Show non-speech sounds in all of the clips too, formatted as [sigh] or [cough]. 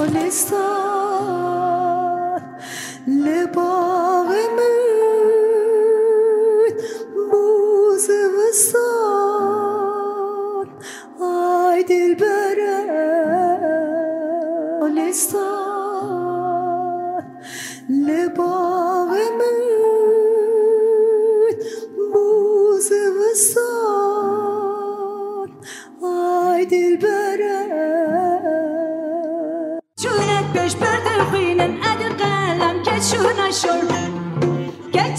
الهه است لب قلم که چون شر که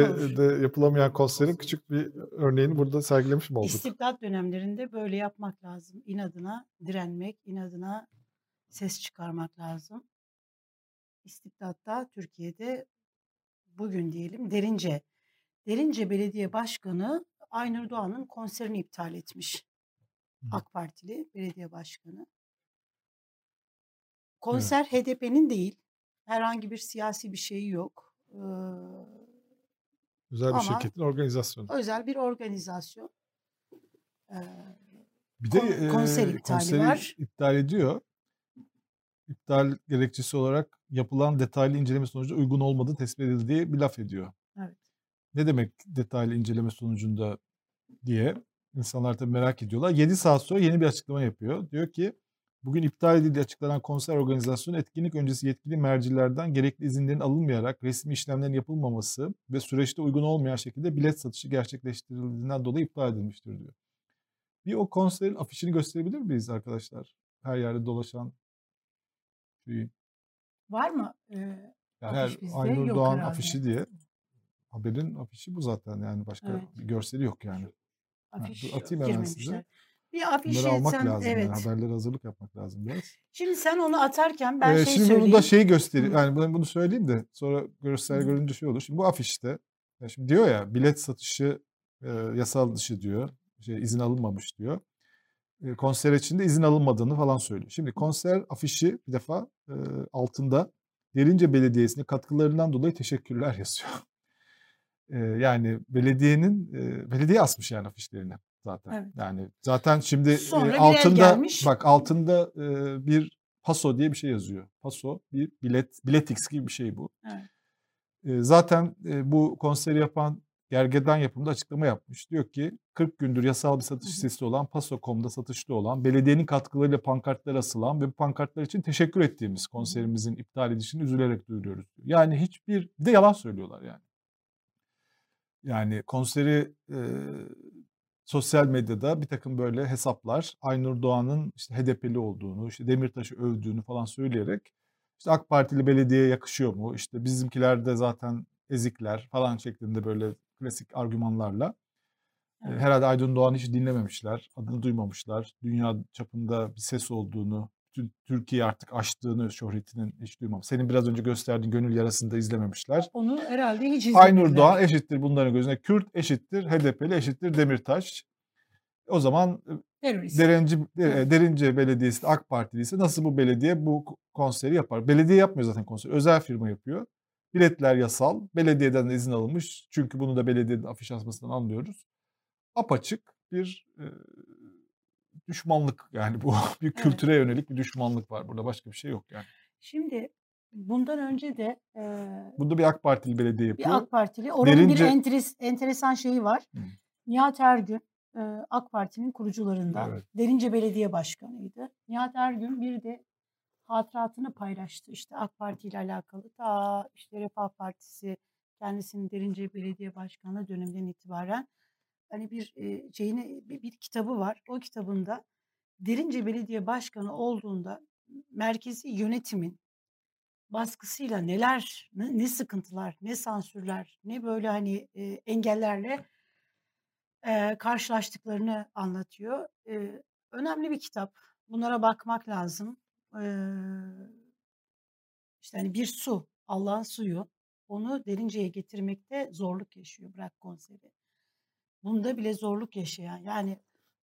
Derince'de yapılamayan konserin küçük bir örneğini burada sergilemiş mi olduk? İstibdat dönemlerinde böyle yapmak lazım. İnadına direnmek, inadına ses çıkarmak lazım. İstibdatta Türkiye'de bugün diyelim Derince. Derince Belediye Başkanı Aynur Doğan'ın konserini iptal etmiş. Hı. AK Partili belediye başkanı. Konser HDP'nin değil. Herhangi bir siyasi bir şeyi yok. Ee, Güzel bir şirketin organizasyonu. özel bir organizasyon. Ee, Bir de Kon- konser e, iptali konseri var. iptal ediyor. İptal gerekçesi olarak yapılan detaylı inceleme sonucu uygun olmadığı tespit edildiği bir laf ediyor. Evet. Ne demek detaylı inceleme sonucunda diye insanlar tabii merak ediyorlar. 7 saat sonra yeni bir açıklama yapıyor. Diyor ki bugün iptal edildiği açıklanan konser organizasyonu etkinlik öncesi yetkili mercilerden gerekli izinlerin alınmayarak resmi işlemlerin yapılmaması ve süreçte uygun olmayan şekilde bilet satışı gerçekleştirildiğinden dolayı iptal edilmiştir diyor. Bir o konserin afişini gösterebilir miyiz arkadaşlar? Her yerde dolaşan şeyi. Var mı? Ee, Yani her Aynur Doğan herhalde. afişi diye. Haberin afişi bu zaten yani başka Evet. bir görseli yok yani. afiş dur atayım hemen size. Bir afişi Bunları almak sen, lazım evet. yani haberlere hazırlık yapmak lazım biraz. Şimdi sen onu atarken ben Ee, şey şimdi söyleyeyim. bunu da şey göstereyim. Yani ben bunu söyleyeyim de sonra görsel görünce şey olur. Şimdi bu afişte ya şimdi diyor ya bilet satışı e, yasal dışı diyor. Şey, izin alınmamış diyor. E, konser için de izin alınmadığını falan söylüyor. Şimdi konser afişi bir defa e, altında Derince Belediyesi'ne katkılarından dolayı teşekkürler [laughs] yazıyor. E, yani belediyenin e, belediye asmış yani afişlerini zaten. Evet. Yani zaten şimdi e, Sonra altında bak altında e, bir paso diye bir şey yazıyor. Paso bir bilet biletix gibi bir şey bu. Evet. E, zaten bu konseri yapan Gergedan yapımında açıklama yapmış. Diyor ki 40 gündür yasal bir satış sitesi olan Paso.com'da satışta olan belediyenin katkılarıyla pankartlar asılan ve bu pankartlar için teşekkür ettiğimiz konserimizin iptal edişini üzülerek duyuruyoruz. diyor. Yani hiçbir bir de yalan söylüyorlar yani. Yani konseri e, sosyal medyada bir takım böyle hesaplar Aynur Doğan'ın işte HDP'li olduğunu, işte Demirtaş'ı övdüğünü falan söyleyerek işte AK Partili belediye yakışıyor mu? İşte bizimkiler de zaten ezikler falan şeklinde böyle klasik argümanlarla. Evet. Herhalde Aydın Doğan'ı hiç dinlememişler, adını duymamışlar. Dünya çapında bir ses olduğunu, Türkiye artık aştığını şöhretinin hiç duymamış. Senin biraz önce gösterdiğin gönül yarasını da izlememişler. Onu herhalde hiç izlemediler. Aynur Doğan eşittir bunların gözünde. Kürt eşittir, HDP'li eşittir Demirtaş. O zaman e, Terörist. Derince, Evet. Derince Belediyesi AK Partiliyse nasıl bu belediye bu konseri yapar? Belediye yapmıyor zaten konseri. Özel firma yapıyor. Biletler yasal. Belediyeden de izin alınmış. Çünkü bunu da belediyenin afiş asmasından anlıyoruz. Apaçık bir e, düşmanlık yani bu. [laughs] bir Evet. kültüre yönelik bir düşmanlık var burada. Başka bir şey yok yani. Şimdi bundan önce de e, Bunda bir AK Partili belediye yapıyor. bir AK Partili. Oranın Derince- bir enteres, enteresan şeyi var. Hı. Nihat Ergün e, AK Parti'nin kurucularından. Evet. Derince Belediye Başkanı'ydı. Nihat Ergün bir de hatıratını paylaştı. İşte AK Parti ile alakalı. Ta işte Refah Partisi kendisinin Derince Belediye Başkanlığı döneminden itibaren hani bir e, bir, bir kitabı var. O kitabında Derince Belediye Başkanı olduğunda merkezi yönetimin baskısıyla neler, ne, ne sıkıntılar, ne sansürler, ne böyle hani e, engellerle e, karşılaştıklarını anlatıyor. E, önemli bir kitap. Bunlara bakmak lazım. E, işte hani bir su, Allah'ın suyu onu Derince'ye getirmekte zorluk yaşıyor bırak konseri. Bunda bile zorluk yaşayan yani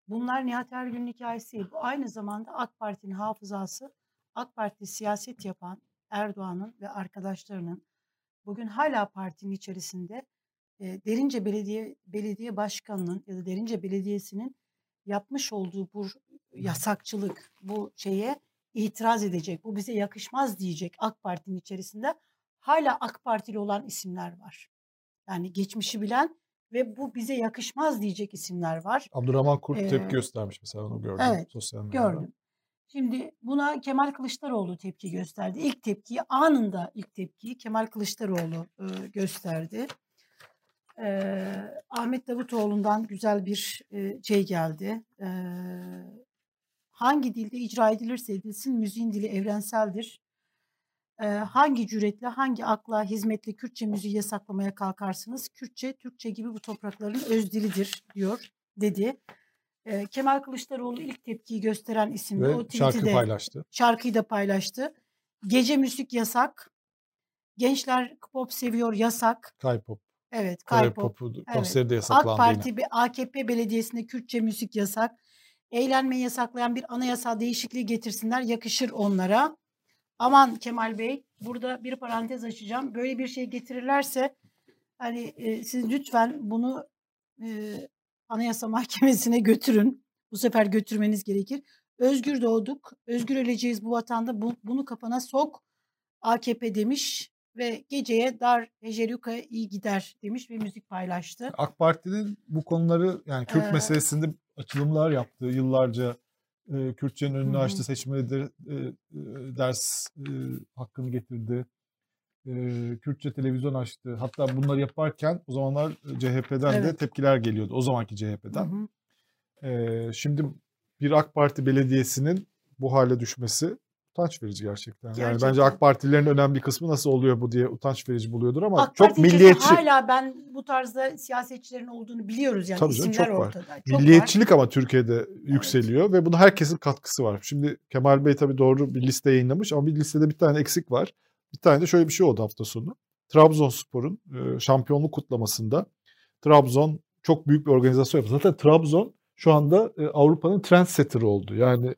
bunlar Nihat Ergün'ün hikayesi değil. Bu aynı zamanda AK Parti'nin hafızası AK Parti siyaset yapan Erdoğan'ın ve arkadaşlarının bugün hala partinin içerisinde e, Derince Belediye Belediye Başkanı'nın ya da Derince Belediyesi'nin yapmış olduğu bu yasakçılık, bu şeye itiraz edecek, bu bize yakışmaz diyecek AK Parti'nin içerisinde hala AK Partili olan isimler var. Yani geçmişi bilen ve bu bize yakışmaz diyecek isimler var. Abdurrahman Kurt Ee, tepki göstermiş mesela onu gördüm evet, sosyal medyada. Gördüm. Şimdi buna Kemal Kılıçdaroğlu tepki gösterdi. İlk tepkiyi anında ilk tepkiyi Kemal Kılıçdaroğlu e, gösterdi. E, Ahmet Davutoğlu'ndan güzel bir e, şey geldi. E, hangi dilde icra edilirse edilsin müziğin dili evrenseldir. E, hangi cüretle, hangi akla hizmetle Kürtçe müziği yasaklamaya kalkarsınız? Kürtçe, Türkçe gibi bu toprakların öz dilidir diyor dedi. E, Kemal Kılıçdaroğlu ilk tepkiyi gösteren isimdi. o Ve tweet'i şarkı de- paylaştı. şarkıyı da paylaştı. Gece müzik yasak. Gençler pop seviyor yasak. K-pop, Evet, popu konseri de AK yasaklandı yine. Parti ve AKP belediyesinde Kürtçe müzik yasak. Eğlenmeyi yasaklayan bir anayasal değişikliği getirsinler. Yakışır onlara. Aman Kemal Bey, burada bir parantez açacağım. Böyle bir şey getirirlerse hani e, siz lütfen bunu e, Anayasa [laughs] Mahkemesi'ne götürün. Bu sefer götürmeniz gerekir. Özgür doğduk, özgür öleceğiz bu vatanda. Bu, bunu kapana sok. AKP demiş ve geceye dar Ejelyuka iyi gider demiş ve müzik paylaştı. AK Parti'nin bu konuları yani Kürt Ee, meselesinde açılımlar yaptığı yıllarca e, Kürtçenin önünü Hı hı. açtı, de, e, ders e, hakkını getirdi. E, Kürtçe televizyon açtı. Hatta bunları yaparken o zamanlar CHP'den de Evet. tepkiler geliyordu. O zamanki Hı CHP'den. hı. E, şimdi bir AK Parti belediyesinin bu hale düşmesi utanç verici gerçekten. Yani bence Gerçekten. AK Partililerin önemli bir kısmı nasıl oluyor bu diye utanç verici buluyordur ama AK çok Parti milliyetçi. Hala ben bu tarzda siyasetçilerin olduğunu biliyoruz yani Tabii canım, isimler çok var. ortada. Çok var. Milliyetçilik ama Türkiye'de yükseliyor ve buna herkesin katkısı var. Şimdi Kemal Bey tabii doğru bir liste yayınlamış ama bir listede bir tane eksik var. Bir tane de şöyle bir şey oldu hafta sonu. Trabzonspor'un e, şampiyonluk kutlamasında Trabzon çok büyük bir organizasyon yaptı. Zaten Trabzon şu anda e, Avrupa'nın trendsetter'ı oldu. Yani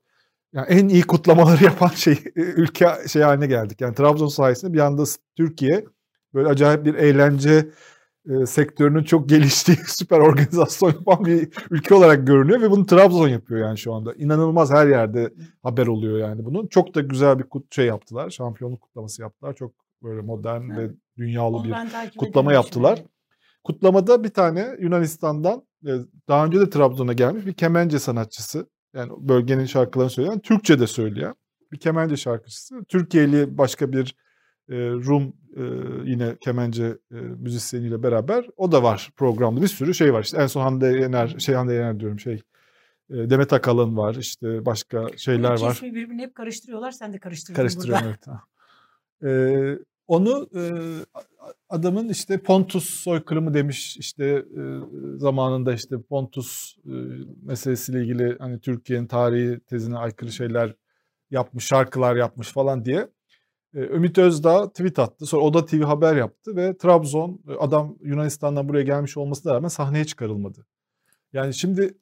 yani en iyi kutlamaları [laughs] yapan şey e, ülke şey haline geldik. Yani Trabzon sayesinde bir anda Türkiye böyle acayip bir eğlence e, sektörünün çok [laughs] geliştiği [laughs] süper organizasyon yapan bir ülke olarak görünüyor ve bunu Trabzon yapıyor yani şu anda. İnanılmaz her yerde haber oluyor yani bunun. Çok da güzel bir kut şey yaptılar. Şampiyonluk kutlaması yaptılar. Çok böyle modern ve dünyalı Onu bir kutlama yaptılar. evet. Kutlamada bir tane Yunanistan'dan e, daha önce de Trabzon'a gelmiş bir kemence sanatçısı. Yani bölgenin şarkılarını söyleyen, Türkçe de söyleyen bir kemence şarkıcısı. Türkiye'li başka bir e, Rum e, yine kemence e, müzisyeniyle beraber o da var programda. Bir sürü şey var. İşte en son Hande Yener, şey Hande Yener diyorum şey. e, Demet Akalın var. işte başka şeyler var. ismi birbirini hep karıştırıyorlar. Sen de karıştırdın Karıştırıyorum burada. evet. Ha. [laughs] Ee, onu e, adamın işte Pontus soykırımı demiş işte e, zamanında işte Pontus e, meselesiyle ilgili hani Türkiye'nin tarihi tezine aykırı şeyler yapmış, şarkılar yapmış falan diye. E, Ümit Özdağ tweet attı. Sonra Oda TV haber yaptı ve Trabzon e, adam Yunanistan'dan buraya gelmiş olmasına rağmen sahneye çıkarılmadı. Yani şimdi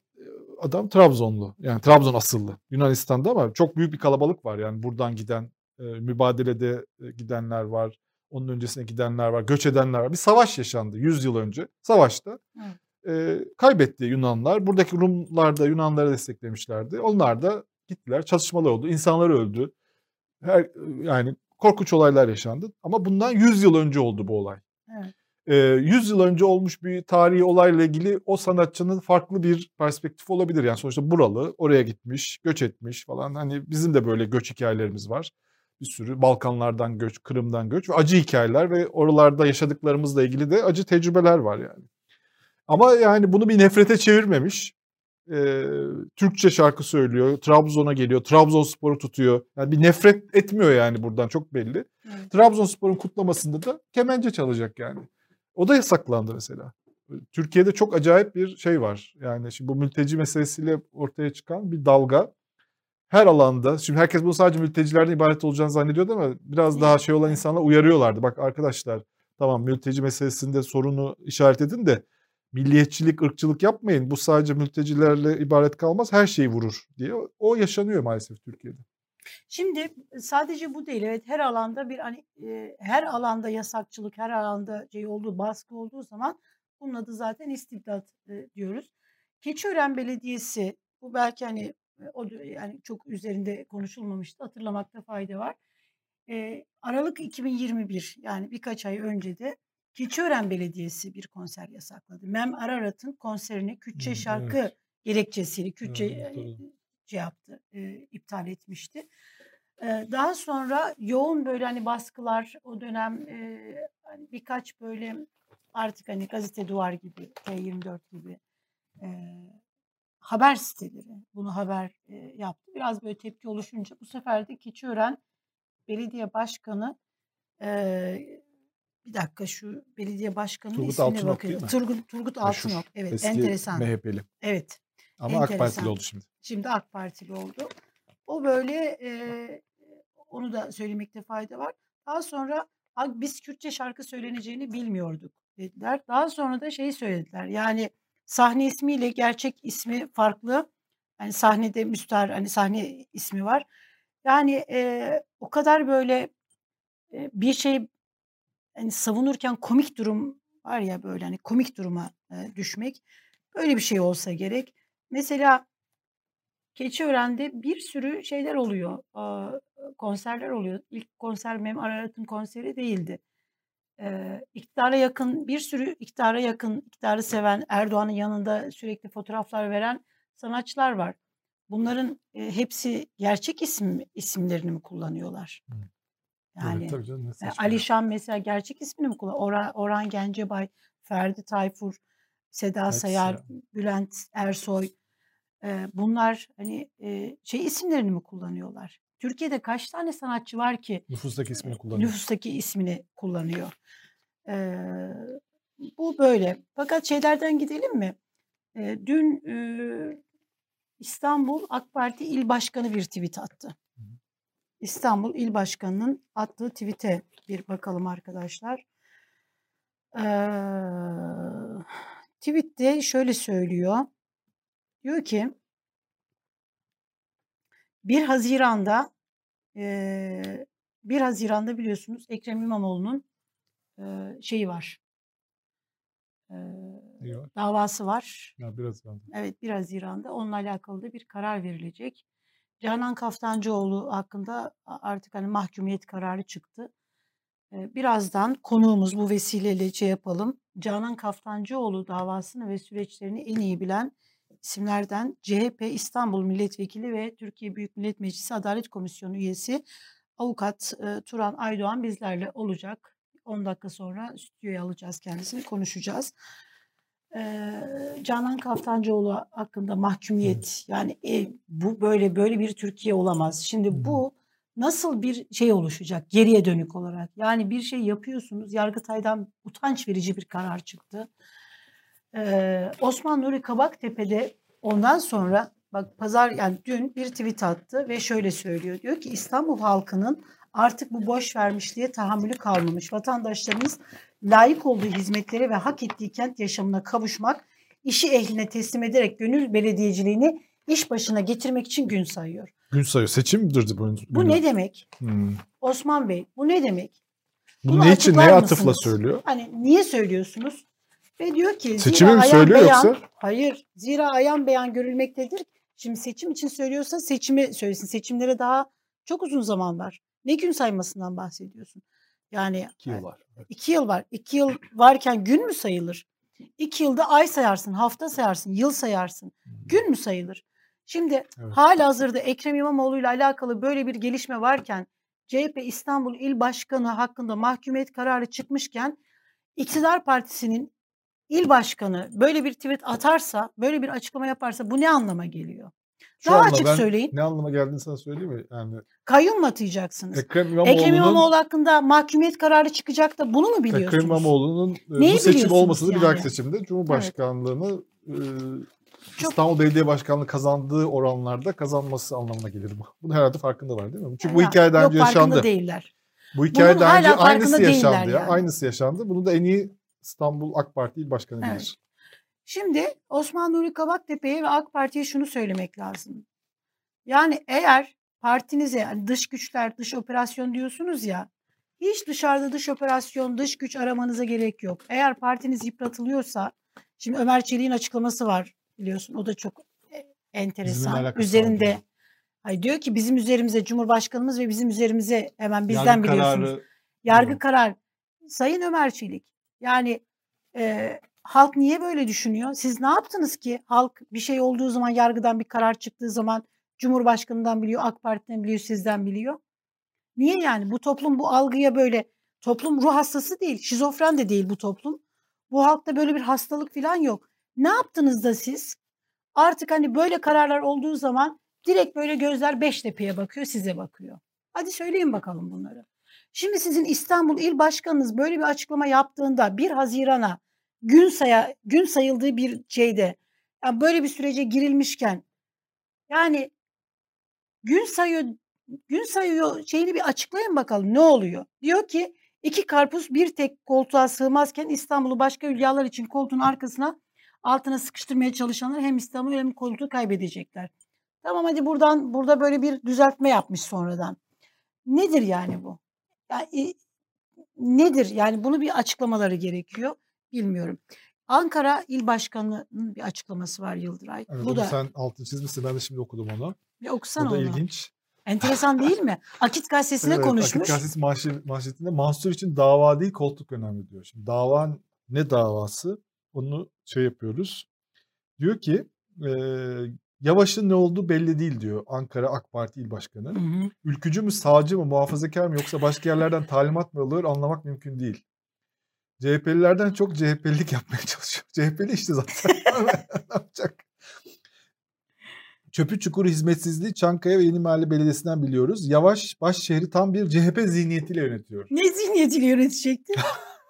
adam Trabzonlu. Yani Trabzon asıllı. Yunanistan'da ama çok büyük bir kalabalık var. Yani buradan giden mübadelede gidenler var. Onun öncesine gidenler var. Göç edenler var. Bir savaş yaşandı 100 yıl önce. Savaşta Evet. e, kaybetti Yunanlar. Buradaki Rumlar da Yunanları desteklemişlerdi. Onlar da gittiler. Çatışmalar oldu. İnsanlar öldü. Her, yani korkunç olaylar yaşandı. Ama bundan 100 yıl önce oldu bu olay. Evet. Ee, 100 yıl önce olmuş bir tarihi olayla ilgili o sanatçının farklı bir perspektif olabilir. Yani sonuçta buralı, oraya gitmiş, göç etmiş falan. Hani bizim de böyle göç hikayelerimiz var. Bir sürü Balkanlardan göç, Kırım'dan göç ve acı hikayeler ve oralarda yaşadıklarımızla ilgili de acı tecrübeler var yani. Ama yani bunu bir nefrete çevirmemiş. Ee, Türkçe şarkı söylüyor, Trabzon'a geliyor, Trabzonspor'u tutuyor. Yani bir nefret etmiyor yani buradan çok belli. Evet. Trabzonspor'un kutlamasında da kemence çalacak yani. O da yasaklandı mesela. Türkiye'de çok acayip bir şey var. Yani şimdi bu mülteci meselesiyle ortaya çıkan bir dalga. Her alanda şimdi herkes bunu sadece mültecilerden ibaret olacağını zannediyordu ama biraz daha şey olan insanlar uyarıyorlardı. Bak arkadaşlar tamam mülteci meselesinde sorunu işaret edin de milliyetçilik, ırkçılık yapmayın. Bu sadece mültecilerle ibaret kalmaz. Her şeyi vurur diye. O yaşanıyor maalesef Türkiye'de. Şimdi sadece bu değil. Evet her alanda bir hani e, her alanda yasakçılık, her alanda şey olduğu, baskı olduğu zaman bunun adı zaten istibdat e, diyoruz. Keçiören Belediyesi bu belki hani o yani çok üzerinde konuşulmamıştı. Hatırlamakta fayda var. E, Aralık 2021 yani birkaç ay önce de Keçiören Belediyesi bir konser yasakladı. Mem Ararat'ın konserini Kürtçe şarkı gerekçesiyle Kürtçe Evet, şey yaptı, e, iptal etmişti. E, daha sonra yoğun böyle hani baskılar o dönem e, hani birkaç böyle artık hani gazete duvar gibi T24 gibi e, haber siteleri bunu haber e, yaptı. Biraz böyle tepki oluşunca bu sefer de Keçiören Belediye Başkanı e, bir dakika şu belediye başkanının Turgut ismine Altınok bakıyorum. değil mi? Turgut, Turgut Meşhur. Altınok. Evet Eski enteresan. MHP'li. Evet. Ama AK Partili Enteresan. oldu şimdi. Şimdi AK Partili oldu. O böyle e, onu da söylemekte fayda var. Daha sonra "Abi biz Kürtçe şarkı söyleneceğini bilmiyorduk dediler. Daha sonra da şeyi söylediler. Yani sahne ismiyle gerçek ismi farklı. Yani sahnede müstahar hani sahne ismi var. Yani e, o kadar böyle e, bir şey hani savunurken komik durum var ya böyle hani komik duruma e, düşmek. Böyle bir şey olsa gerek. Mesela Keçiören'de bir sürü şeyler oluyor. aa, konserler oluyor. İlk konser Mem Ararat'ın konseri değildi. Ee, iktidara yakın bir sürü iktidara yakın, iktidarı seven, Erdoğan'ın yanında sürekli fotoğraflar veren sanatçılar var. Bunların e, hepsi gerçek isim isimlerini mi kullanıyorlar? Hı. Yani evet, canım, e. Alişan mesela gerçek ismini mi kullanıyor? Orhan, Orhan Gencebay, Ferdi Tayfur, Seda Hepsi Sayar, ya. Bülent Ersoy. e, bunlar hani e, şey isimlerini mi kullanıyorlar? Türkiye'de kaç tane sanatçı var ki Nüfustaki ismini kullanıyor. nüfustaki ismini kullanıyor? E, bu böyle. Fakat şeylerden gidelim mi? E, dün e, İstanbul AK Parti İl Başkanı bir tweet attı. İstanbul İl Başkanı'nın attığı tweet'e bir bakalım arkadaşlar. Ee, tweet'te şöyle söylüyor. Diyor ki 1 Haziran'da eee 1 Haziran'da biliyorsunuz Ekrem İmamoğlu'nun eee, şeyi var. İyi var. davası var. Ya biraz ben. Evet 1 Haziran'da onunla alakalı da bir karar verilecek. Canan Kaftancıoğlu hakkında artık hani mahkumiyet kararı çıktı. Birazdan konuğumuz bu vesileyle şey yapalım. Canan Kaftancıoğlu davasını ve süreçlerini en iyi bilen isimlerden CHP İstanbul Milletvekili ve Türkiye Büyük Millet Meclisi Adalet Komisyonu üyesi avukat e, Turan Aydoğan bizlerle olacak. 10 dakika sonra stüdyoya alacağız kendisini konuşacağız. Ee, Canan Kaftancıoğlu hakkında mahkumiyet yani e, bu böyle böyle bir Türkiye olamaz. Şimdi bu nasıl bir şey oluşacak geriye dönük olarak? Yani bir şey yapıyorsunuz Yargıtay'dan utanç verici bir karar çıktı. Ee, Osman Nuri Kabaktepe'de ondan sonra bak pazar yani dün bir tweet attı ve şöyle söylüyor. Diyor ki İstanbul halkının artık bu boş vermişliğe tahammülü kalmamış. Vatandaşlarımız layık olduğu hizmetlere ve hak ettiği kent yaşamına kavuşmak, işi ehline teslim ederek gönül belediyeciliğini iş başına getirmek için gün sayıyor. Gün sayıyor. Seçim midir bu? Bu ne demek? Hmm. Osman Bey bu ne demek? Bu Bunu ne için? Neye atıfla söylüyor? Hani niye söylüyorsunuz? Ve diyor ki Seçimi zira mi ayan söylüyor beyan, yoksa? Hayır. Zira ayan beyan görülmektedir. Şimdi seçim için söylüyorsa seçimi söylesin. Seçimlere daha çok uzun zaman var. Ne gün saymasından bahsediyorsun? Yani İki yıl var. iki yıl var. İki yıl varken gün mü sayılır? İki yılda ay sayarsın, hafta sayarsın, yıl sayarsın. Gün mü sayılır? Şimdi Evet. hala hazırda Ekrem İmamoğlu ile alakalı böyle bir gelişme varken CHP İstanbul İl Başkanı hakkında mahkumiyet kararı çıkmışken iktidar partisinin il başkanı böyle bir tweet atarsa, böyle bir açıklama yaparsa bu ne anlama geliyor? Şu Daha açık ben söyleyin. Ne anlama geldiğini sana söyleyeyim mi? Yani Kayyum atayacaksınız? Ekrem İmamoğlu'nun Ekrem İmamoğlu hakkında mahkumiyet kararı çıkacak da bunu mu biliyorsunuz? Ekrem İmamoğlu'nun e, Neyi bu seçim olmasa da bir dahaki yani? seçimde Cumhurbaşkanlığını e, Çok- İstanbul Belediye Başkanlığı kazandığı oranlarda kazanması anlamına gelir bu. Bunu herhalde farkındalar değil mi? Çünkü bu Ya, hikayeden yok, önce farkında yaşandı. değiller. Bu hikaye Bunun daha önce farkında aynısı yaşandı ya. yani. Aynısı yaşandı. Bunu da en iyi İstanbul AK Parti İl Başkanı Evet. bilir. Şimdi Osman Nuri Kabaktepe'ye ve AK Parti'ye şunu söylemek lazım. Yani eğer partinize yani dış güçler, dış operasyon diyorsunuz ya, hiç dışarıda dış operasyon, dış güç aramanıza gerek yok. Eğer partiniz yıpratılıyorsa, şimdi Ömer Çelik'in açıklaması var biliyorsun, o da çok e, enteresan. alakası var Üzerinde, diyor. ki bizim üzerimize Cumhurbaşkanımız ve bizim üzerimize hemen bizden Yargı biliyorsunuz. kararı Yargı diyor. karar. Sayın Ömer Çelik, yani e, halk niye böyle düşünüyor? Siz ne yaptınız ki halk bir şey olduğu zaman yargıdan bir karar çıktığı zaman Cumhurbaşkanından biliyor, AK Parti'den biliyor, sizden biliyor. Niye yani? Bu toplum bu algıya böyle toplum ruh hastası değil, şizofren de değil bu toplum. Bu halkta böyle bir hastalık falan yok. Ne yaptınız da siz? Artık hani böyle kararlar olduğu zaman direkt böyle gözler Beştepe'ye bakıyor, size bakıyor. Hadi söyleyin bakalım bunları. Şimdi sizin İstanbul İl Başkanınız böyle bir açıklama yaptığında 1 Haziran'a gün saya gün sayıldığı bir şeyde yani böyle bir sürece girilmişken yani gün sayıyor gün sayıyor şeyini bir açıklayın bakalım ne oluyor? Diyor ki iki karpuz bir tek koltuğa sığmazken İstanbul'u başka hülyalar için koltuğun arkasına altına sıkıştırmaya çalışanlar hem İstanbul'u hem koltuğu kaybedecekler. Tamam hadi buradan burada böyle bir düzeltme yapmış sonradan. Nedir yani bu? Yani, nedir? Yani bunu bir açıklamaları gerekiyor. Bilmiyorum. Ankara İl Başkanı'nın bir açıklaması var Yıldıray. Evet, bu da sen altını çizmişsin. Ben de şimdi okudum onu. Bu okusana da onu. ilginç. Enteresan değil mi? Akit gazetesine Evet, konuşmuş. Akit Gazetesi manşet- manşetinde Mansur için dava değil koltuk önemli diyor. Şimdi dava ne davası? Onu şey yapıyoruz. Diyor ki e, Yavaş'ın ne olduğu belli değil diyor Ankara AK Parti İl Başkanı. Hı hı. Ülkücü mü, sağcı mı, muhafazakar mı yoksa başka yerlerden talimat mı alıyor anlamak mümkün değil. CHP'lilerden çok CHP'lilik yapmaya [laughs] çalışıyor. CHP'li işte zaten. [laughs] ne yapacak? Çöpü çukuru hizmetsizliği Çankaya ve Yeni Mahalle Belediyesi'nden biliyoruz. Yavaş baş şehri tam bir CHP zihniyetiyle yönetiyor. Ne zihniyetiyle yönetecekti?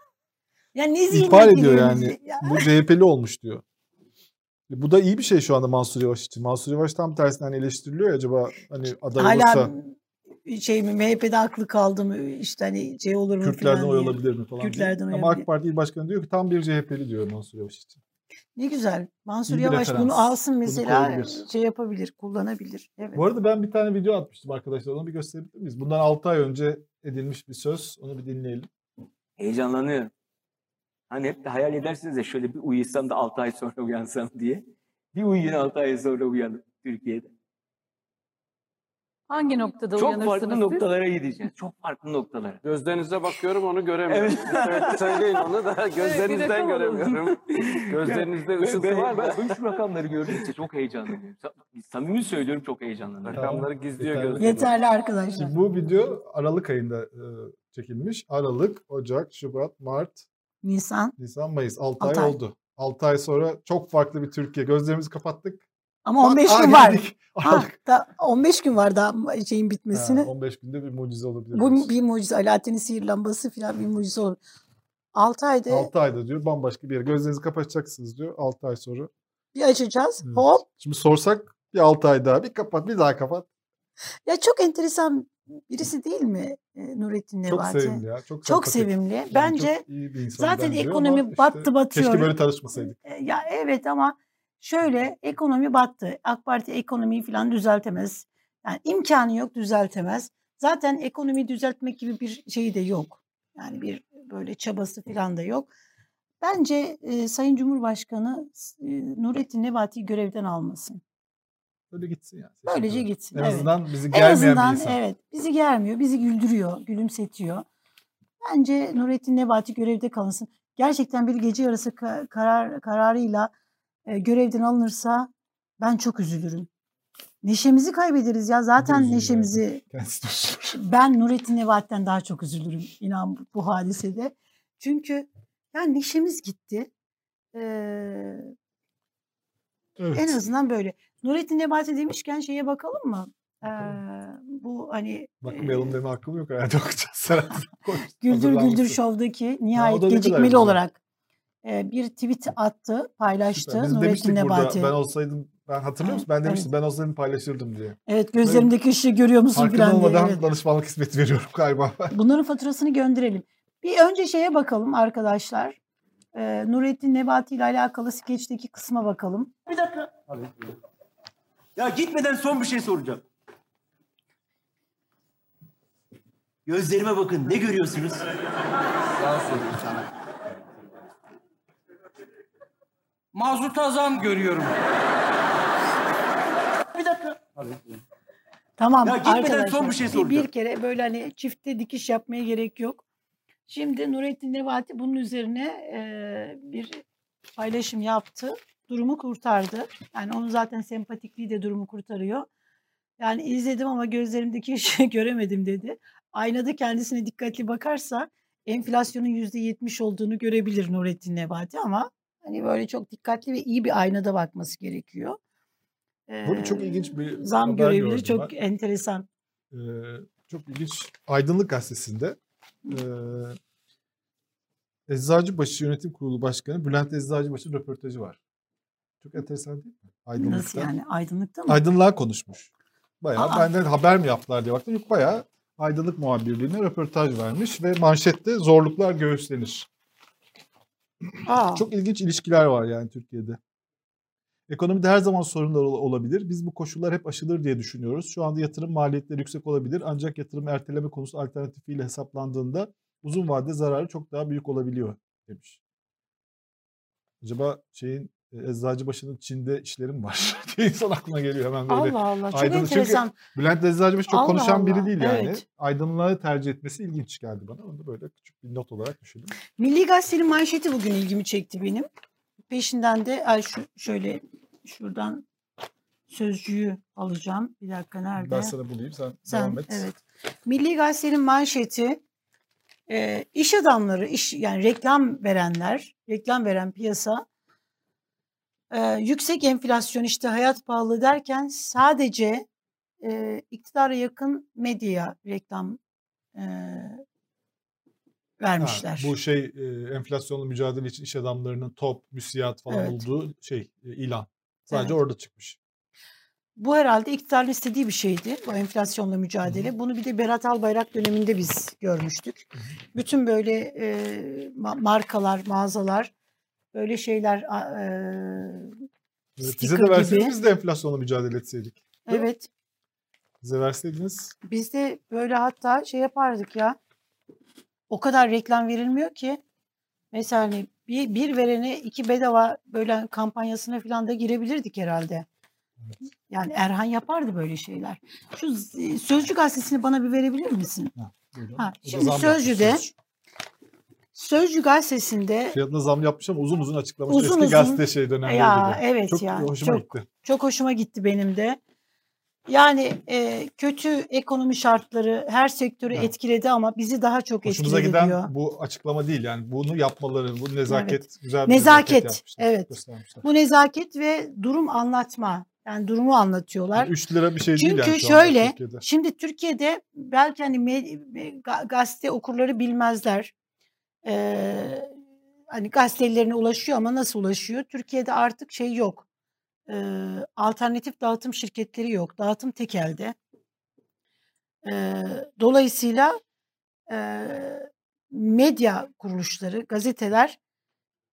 [laughs] ya ne İhbar zihniyetiyle ediyor yani. Bu CHP'li olmuş diyor. Bu da iyi bir şey şu anda Mansur Yavaş için. Mansur Yavaş tam tersinden eleştiriliyor ya acaba hani aday hala olursa şey mi MHP'de aklı kaldı mı işte hani şey olur mu Kürtlerden falan oy diye. alabilir mi falan diye. Kürtlerden oy Ama. AK Parti İl Başkanı diyor ki tam bir CHP'li diyor Mansur Yavaş için. Ne güzel. Mansur İyi Yavaş referans. bunu alsın Bunu mesela koyabilir. şey yapabilir, kullanabilir. Evet. Bu arada ben bir tane video atmıştım arkadaşlar. Onu bir gösterebilir miyiz? Bundan 6 ay önce edilmiş bir söz. Onu bir dinleyelim. Heyecanlanıyorum. Hani hep de hayal edersiniz ya şöyle bir uyusam da 6 ay sonra uyansam diye. Bir uyuyun 6 ay sonra uyanın Türkiye'de. Hangi noktada Çok uyanırsınız farklı siz? noktalara gideceğiz. Çok farklı noktalara. Gözlerinize bakıyorum onu göremiyorum. Evet. [laughs] Evet. Söyleyin onu da gözlerinizden bakalım. göremiyorum. [laughs] Gözlerinizde ışıltı ben, var ben, da ben şu rakamları gördükçe çok heyecanlanıyorum. Sa- Samimi söylüyorum çok heyecanlanıyorum. rakamları gizliyor Yeterli. gözleriniz. Yeterli arkadaşlar. Şimdi bu video Aralık ayında e, çekilmiş. Aralık, Ocak, Şubat, Mart, Nisan. Nisan, Mayıs. 6 Altı ay ay. oldu. 6 ay sonra çok farklı bir Türkiye. Gözlerimizi kapattık. Ama 15 Aa, gün var. geldik. [laughs] Ha, da 15 gün var daha şeyin Ha, bitmesine. 15 günde bir mucize olabilir. Bu bir mucize. Alaaddin'in sihir lambası falan bir mucize olur. 6 ayda 6 ayda diyor bambaşka bir yer. Gözlerinizi kapatacaksınız diyor 6 ay sonra. bir açacağız. Evet. Hop. Şimdi sorsak bir 6 ay daha bir kapat bir daha kapat. Ya çok enteresan birisi değil mi e, Nurettin Çok Nebati? sevimli ya. Çok, Çok sevimli. Yani Bence çok iyi bir insan zaten ekonomi işte battı batıyor. Keşke böyle tanışmasaydık. E, Ya evet ama şöyle ekonomi battı. AK Parti ekonomiyi falan düzeltemez. Yani imkanı yok düzeltemez. Zaten ekonomiyi düzeltmek gibi bir şeyi de yok. Yani bir böyle çabası falan da yok. Bence e, Sayın Cumhurbaşkanı e, Nurettin Nebati'yi görevden almasın. Böyle gitsin yani. Böylece gitsin. En evet. azından bizi En gelmeyen azından bir insan. evet bizi germiyor, bizi güldürüyor, gülümsetiyor. Bence Nurettin Nebati görevde kalınsın. Gerçekten bir gece yarısı ka- karar kararıyla e, görevden alınırsa ben çok üzülürüm. Neşemizi kaybederiz ya. Zaten neşemizi [laughs] üzülür. ben Nurettin Nebati'den daha çok üzülürüm inan bu, bu hadisede. Çünkü yani neşemiz gitti. Ee, Evet. en azından böyle. Nurettin Nebati demişken şeye bakalım mı? Ee, bu hani Bakmayalım e, deme hakkım yok herhalde okuyacağız. [laughs] Güldür Güldür o nihayet kadar gecikmeli olarak e, bir tweet attı, paylaştı Süper. Biz Nurettin Nebati. burada ben olsaydım ben hatırlıyor musun? Ben demiştim ben olsaydım paylaşırdım diye. Evet gözlerimdeki ışığı görüyor musun Farkında falan diye. olmadan evet. danışmanlık hizmeti veriyorum galiba. [laughs] Bunların faturasını gönderelim. Bir önce şeye bakalım arkadaşlar. Ee, Nurettin Nebati ile alakalı skeçteki kısma bakalım. Bir dakika. Ya gitmeden son bir şey soracağım. Gözlerime bakın. Ne görüyorsunuz? Mazuta zam görüyorum. Bir dakika. Tamam Ya arkadaşlar. son bir şey bir, soracağım. bir kere böyle hani çifte dikiş yapmaya gerek yok. Şimdi Nurettin Nebati bunun üzerine e, bir paylaşım yaptı. Durumu kurtardı. Yani onun zaten sempatikliği de durumu kurtarıyor. Yani izledim ama gözlerimdeki [laughs] ışığı göremedim dedi. Aynada kendisine dikkatli bakarsa enflasyonun %70 olduğunu görebilir Nurettin Nebati ama hani böyle çok dikkatli ve iyi bir aynada bakması gerekiyor. Burada çok Ee, ilginç bir zam görebilir. Çok ben. enteresan. Ee, çok ilginç. Aydınlık Gazetesi'nde e, Eczacıbaşı Yönetim Kurulu Başkanı Bülent Eczacıbaşı röportajı var. Çok enteresan değil mi? Aydınlıkta. Nasıl yani aydınlıkta mı? Aydınlığa konuşmuş. Bayağı Aa. benden haber mi yaptılar diye baktım. Yok bayağı aydınlık muhabirliğine röportaj vermiş ve manşette zorluklar göğüslenir. Aa, Çok ilginç ilişkiler var yani Türkiye'de. Ekonomide her zaman sorunlar ol- olabilir. Biz bu koşullar hep aşılır diye düşünüyoruz. Şu anda yatırım maliyetleri yüksek olabilir. Ancak yatırım erteleme konusu alternatifiyle hesaplandığında uzun vadede zararı çok daha büyük olabiliyor demiş. Acaba şeyin Eczacıbaşı'nın Çin'de işleri mi var? [laughs] diye insan aklına geliyor hemen böyle. Allah Allah çok aydınlık. Çünkü enteresan. Bülent Eczacıbaşı çok Allah konuşan biri Allah, değil yani. evet. Aydınlığı tercih etmesi ilginç geldi bana. Onu da böyle küçük bir not olarak düşündüm. Milli Gazete'nin manşeti bugün ilgimi çekti benim. Peşinden de ay şu, şöyle şuradan sözcüğü alacağım. Bir dakika nerede? Ben sana bulayım sen, Sen, devam et. evet. Milli Gazete'nin manşeti e, iş adamları, iş yani reklam verenler, reklam veren piyasa e, yüksek enflasyon işte hayat pahalı derken sadece e, iktidara yakın medyaya reklam e, Ha, vermişler. bu şey e, enflasyonla mücadele için iş adamlarının top, müsiyat falan Evet. olduğu şey e, ilan. Sadece Evet. orada çıkmış. Bu herhalde iktidarın istediği bir şeydi. Bu enflasyonla mücadele. Bunu bir de Berat Albayrak döneminde biz görmüştük. Bütün böyle e, ma- markalar, mağazalar böyle şeyler e, Evet, bize de gibi. biz de enflasyonla mücadele etseydik. Evet. Bize verseydiniz Biz de böyle hatta şey yapardık ya. O kadar reklam verilmiyor ki. Mesela hani bir, bir verene iki bedava böyle kampanyasına falan da girebilirdik herhalde. Yani Erhan yapardı böyle şeyler. Şu z- Sözcü gazetesini bana bir verebilir misin? buyurun. Ha, da şimdi Sözcü'de Sözcü. Sözcü gazetesinde Fiyatına zam yapmış ama uzun uzun açıklamış. Uzun Eski uzun. gazete şey dönemleri Ya, gibi. evet çok ya, hoşuma çok. gitti. çok hoşuma gitti benim de. Yani e, kötü ekonomi şartları her sektörü Evet. etkiledi ama bizi daha çok Hoşumuza etkiledi giden diyor. bu açıklama değil yani. Bunu yapmaları, bu nezaket, güzel bir Nezaket, yapmışlar, evet. Bu nezaket ve durum anlatma. Yani durumu anlatıyorlar. Yani 3 lira bir şey değil Çünkü yani şu anda şöyle, Türkiye'de. Şimdi Türkiye'de belki hani me- me- ga- gazete okurları bilmezler. Ee, hani gazetelerine ulaşıyor ama nasıl ulaşıyor? Türkiye'de artık şey yok. Ee, alternatif dağıtım şirketleri yok. Dağıtım tek elde. Ee, dolayısıyla e, medya kuruluşları, gazeteler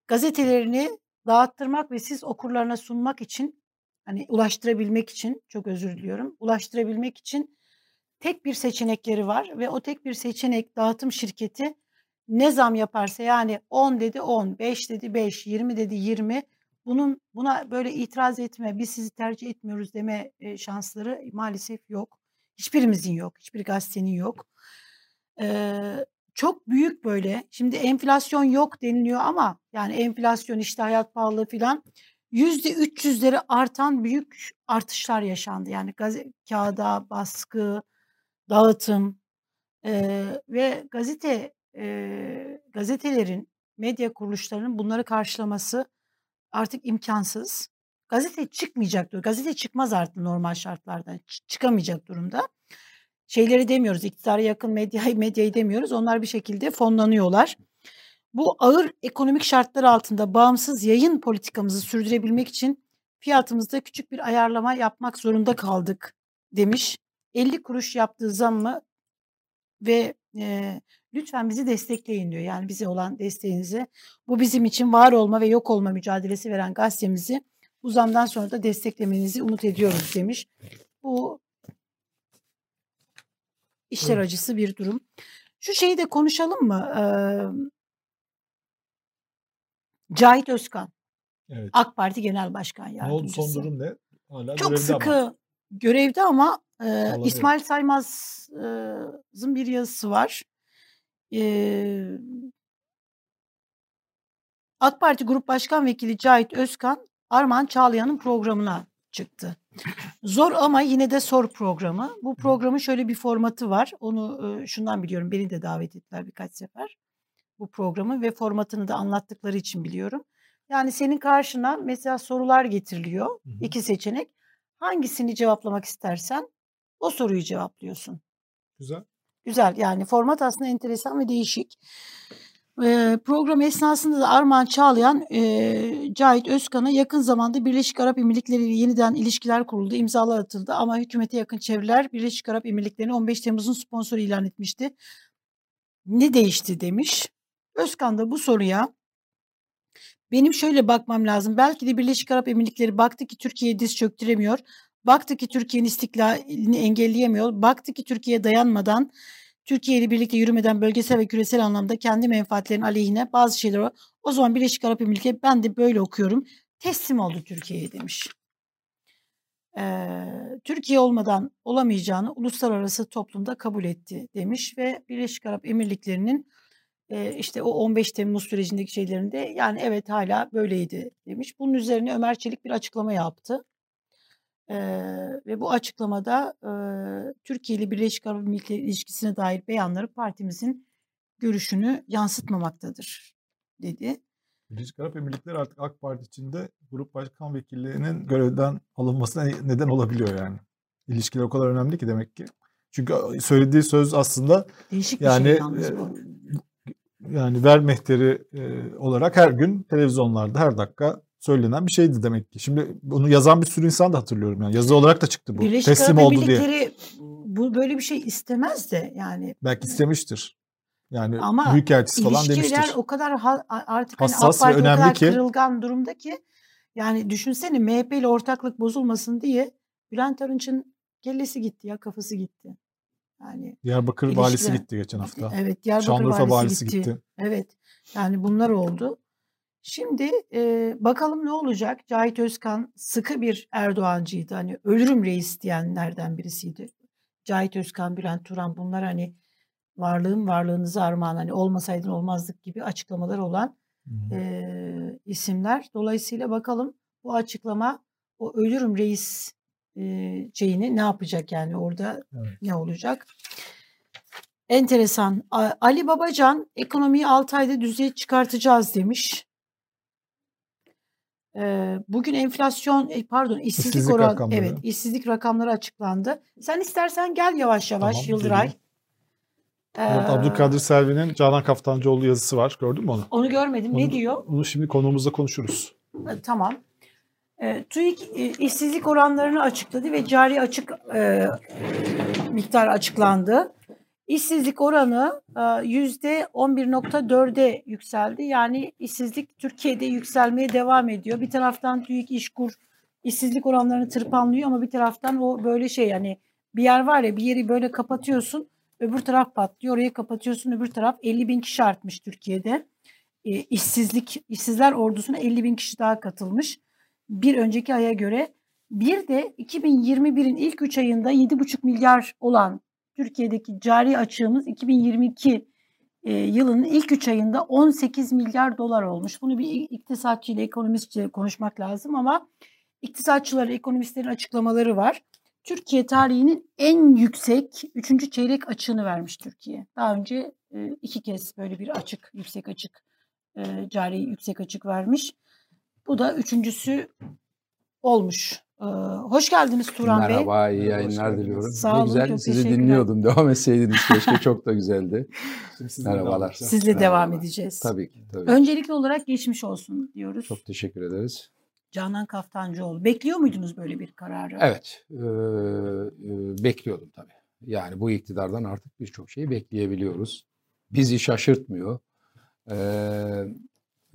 gazetelerini dağıttırmak ve siz okurlarına sunmak için hani ulaştırabilmek için çok özür diliyorum. Ulaştırabilmek için tek bir seçenekleri var ve o tek bir seçenek dağıtım şirketi ne zam yaparsa yani 10 dedi 10, 5 dedi 5, 20 dedi 20 bunun buna böyle itiraz etme, biz sizi tercih etmiyoruz deme e, şansları maalesef yok. Hiçbirimizin yok, hiçbir gazetenin yok. Ee, çok büyük böyle. Şimdi enflasyon yok deniliyor ama yani enflasyon işte hayat pahalı filan yüzde 300'leri artan büyük artışlar yaşandı. Yani gazete, kağıda, baskı, dağıtım eee, ve gazete eee, gazetelerin, medya kuruluşlarının bunları karşılaması artık imkansız. Gazete çıkmayacak diyor. Gazete çıkmaz artık normal şartlarda. Ç- çıkamayacak durumda. Şeyleri demiyoruz. iktidara yakın medyayı, [laughs] medyayı demiyoruz. Onlar bir şekilde fonlanıyorlar. Bu ağır ekonomik şartlar altında bağımsız yayın politikamızı sürdürebilmek için fiyatımızda küçük bir ayarlama yapmak zorunda kaldık demiş. 50 kuruş yaptığı zammı ve e, lütfen bizi destekleyin diyor. Yani bize olan desteğinizi bu bizim için var olma ve yok olma mücadelesi veren gazetemizi bu zamdan sonra da desteklemenizi umut ediyoruz demiş. Bu işler Evet. acısı bir durum. Şu şeyi de konuşalım mı? Ee, Cahit Özkan, Evet. AK Parti Genel Başkan Ne oldu Yardımcısı. son durum ne? Hala Çok görevde sıkı ama. görevde ama e. İsmail Saymaz'ın bir yazısı var. E, AK Parti Grup Başkan Vekili Cahit Özkan Armağan Çağlayan'ın programına çıktı. Zor ama yine de sor programı. Bu programın şöyle bir formatı var. Onu şundan biliyorum. Beni de davet ettiler birkaç sefer bu programı ve formatını da anlattıkları için biliyorum. Yani senin karşına mesela sorular getiriliyor. Hı hı. iki seçenek. Hangisini cevaplamak istersen o soruyu cevaplıyorsun. Güzel. Güzel yani format aslında enteresan ve değişik. Ee, program esnasında da Armağan Çağlayan e, Cahit Özkan'a yakın zamanda Birleşik Arap Emirlikleri ile yeniden ilişkiler kuruldu, imzalar atıldı ama hükümete yakın çevreler Birleşik Arap Emirlikleri'ni 15 Temmuz'un sponsoru ilan etmişti. Ne değişti demiş. Özkan da bu soruya benim şöyle bakmam lazım. Belki de Birleşik Arap Emirlikleri baktı ki Türkiye'ye diz çöktüremiyor. Baktı ki Türkiye'nin istiklalini engelleyemiyor. Baktı ki Türkiye'ye dayanmadan, Türkiye ile birlikte yürümeden bölgesel ve küresel anlamda kendi menfaatlerinin aleyhine bazı şeyler var. O zaman Birleşik Arap Emirlikleri ben de böyle okuyorum. Teslim oldu Türkiye'ye demiş. Ee, Türkiye olmadan olamayacağını uluslararası toplumda kabul etti demiş ve Birleşik Arap Emirlikleri'nin e, işte o 15 Temmuz sürecindeki şeylerinde yani evet hala böyleydi demiş. Bunun üzerine Ömer Çelik bir açıklama yaptı. Ee, ve bu açıklamada e, Türkiye ile Birleşik Arap Emirlikleri ilişkisine dair beyanları partimizin görüşünü yansıtmamaktadır dedi. Birleşik Arap Emirlikleri artık AK Parti içinde grup başkan vekillerinin görevden alınmasına neden olabiliyor yani. İlişkiler o kadar önemli ki demek ki. Çünkü söylediği söz aslında Değişik bir yani şey yani ver mehteri olarak her gün televizyonlarda her dakika söylenen bir şeydi demek ki. Şimdi bunu yazan bir sürü insan da hatırlıyorum yani. Yazı olarak da çıktı bu. Birleşik Teslim Arap oldu diye. Bu böyle bir şey istemez de yani Belki istemiştir. Yani Ama büyükelçisi falan ilişkiler demiştir. o kadar ha- artık hani Hassas ve Parti o önemli kadar ki- kırılgan durumda ki yani düşünsene MHP ile ortaklık bozulmasın diye Bülent Arınç'ın kellesi gitti ya kafası gitti. Yani Diyarbakır valisi ilişkiler- gitti geçen hafta. Evet Diyarbakır Şanlıurfa valisi, valisi gitti. gitti. Evet yani bunlar oldu. Şimdi e, bakalım ne olacak? Cahit Özkan sıkı bir Erdoğancıydı. Hani ölürüm reis diyenlerden birisiydi. Cahit Özkan, Bülent Turan bunlar hani varlığım varlığınızı armağan hani olmasaydın olmazdık gibi açıklamalar olan e, isimler. Dolayısıyla bakalım bu açıklama o ölürüm reis e, şeyini ne yapacak yani orada Evet. ne olacak? Enteresan. Ali Babacan ekonomiyi 6 ayda düzeye çıkartacağız demiş. Ee, bugün enflasyon e, pardon işsizlik, İşsizlik oran rakamları. evet işsizlik rakamları açıklandı. Sen istersen gel yavaş yavaş Tamam, Yıldıray. geleyim. Evet, Ee, Abdülkadir Selvi'nin Canan Kaftancıoğlu yazısı var. Gördün mü onu? Onu görmedim. Ne Onu- diyor? Onu şimdi konuğumuzda konuşuruz. E, Tamam. E, TÜİK e, işsizlik oranlarını açıkladı ve cari açık e, miktar açıklandı. İşsizlik oranı e, yüzde 11.4'e yükseldi. Yani işsizlik Türkiye'de yükselmeye devam ediyor. Bir taraftan TÜİK İşkur işsizlik oranlarını tırpanlıyor ama bir taraftan o böyle şey yani bir yer var ya bir yeri böyle kapatıyorsun öbür taraf patlıyor orayı kapatıyorsun öbür taraf 50 bin kişi artmış Türkiye'de. E, işsizlik işsizler ordusuna 50 bin kişi daha katılmış bir önceki aya göre. Bir de 2021'in ilk 3 ayında 7,5 milyar olan Türkiye'deki cari açığımız 2022 e, yılının ilk 3 ayında 18 milyar dolar olmuş. Bunu bir iktisatçı ile ekonomistçe konuşmak lazım ama iktisatçıların, ekonomistlerin açıklamaları var. Türkiye tarihinin en yüksek 3. çeyrek açığını vermiş Türkiye. Daha önce e, iki kez böyle bir açık, yüksek açık, e, cari yüksek açık vermiş. Bu da üçüncüsü olmuş hoş geldiniz Turan Bey. Merhaba, iyi Merhaba, hoş yayınlar diliyorum. Sağ olun, güzel, çok sizi dinliyordum. Devam etseydiniz keşke, [laughs] çok da güzeldi. Devam Merhabalar. edeceğiz. Sizle devam Merhaba. edeceğiz. Tabii ki, tabii. Öncelikli olarak geçmiş olsun diyoruz. Çok teşekkür ederiz. Canan Kaftancıoğlu. Bekliyor muydunuz böyle bir kararı? Evet, e, e, bekliyordum tabii. Yani bu iktidardan artık birçok şeyi bekleyebiliyoruz. Bizi şaşırtmıyor. E,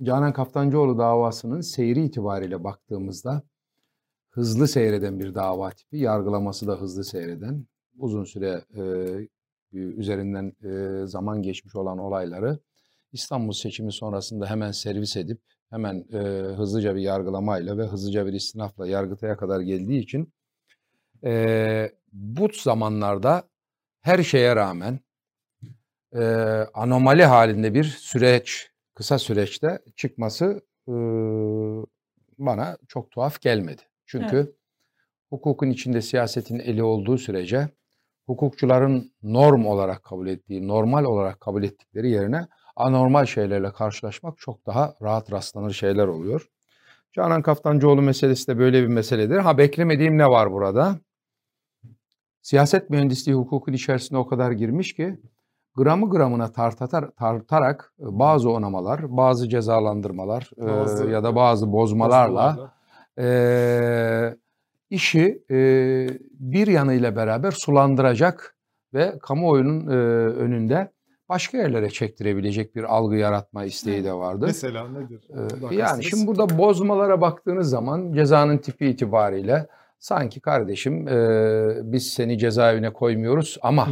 Canan Kaftancıoğlu davasının seyri itibariyle baktığımızda hızlı seyreden bir dava tipi, yargılaması da hızlı seyreden, uzun süre e, üzerinden e, zaman geçmiş olan olayları İstanbul seçimi sonrasında hemen servis edip hemen e, hızlıca bir yargılamayla ve hızlıca bir istinafla Yargıtay'a kadar geldiği için e, bu zamanlarda her şeye rağmen e, anomali halinde bir süreç, kısa süreçte çıkması e, bana çok tuhaf gelmedi. Çünkü hukukun içinde siyasetin eli olduğu sürece hukukçuların norm olarak kabul ettiği, normal olarak kabul ettikleri yerine anormal şeylerle karşılaşmak çok daha rahat rastlanır şeyler oluyor. Canan Kaftancıoğlu meselesi de böyle bir meseledir. Ha beklemediğim ne var burada? Siyaset mühendisliği hukukun içerisinde o kadar girmiş ki gramı gramına tartatar, tartarak e, bazı onamalar, bazı cezalandırmalar e, Bazı- ya da bazı bozmalarla Bozmalarla. E, işi e, bir yanıyla beraber sulandıracak ve kamuoyunun e, önünde başka yerlere çektirebilecek bir algı yaratma isteği de vardı. Mesela nedir? Ee, Yani şimdi burada bozmalara baktığınız zaman cezanın tipi itibariyle sanki kardeşim e, biz seni cezaevine koymuyoruz ama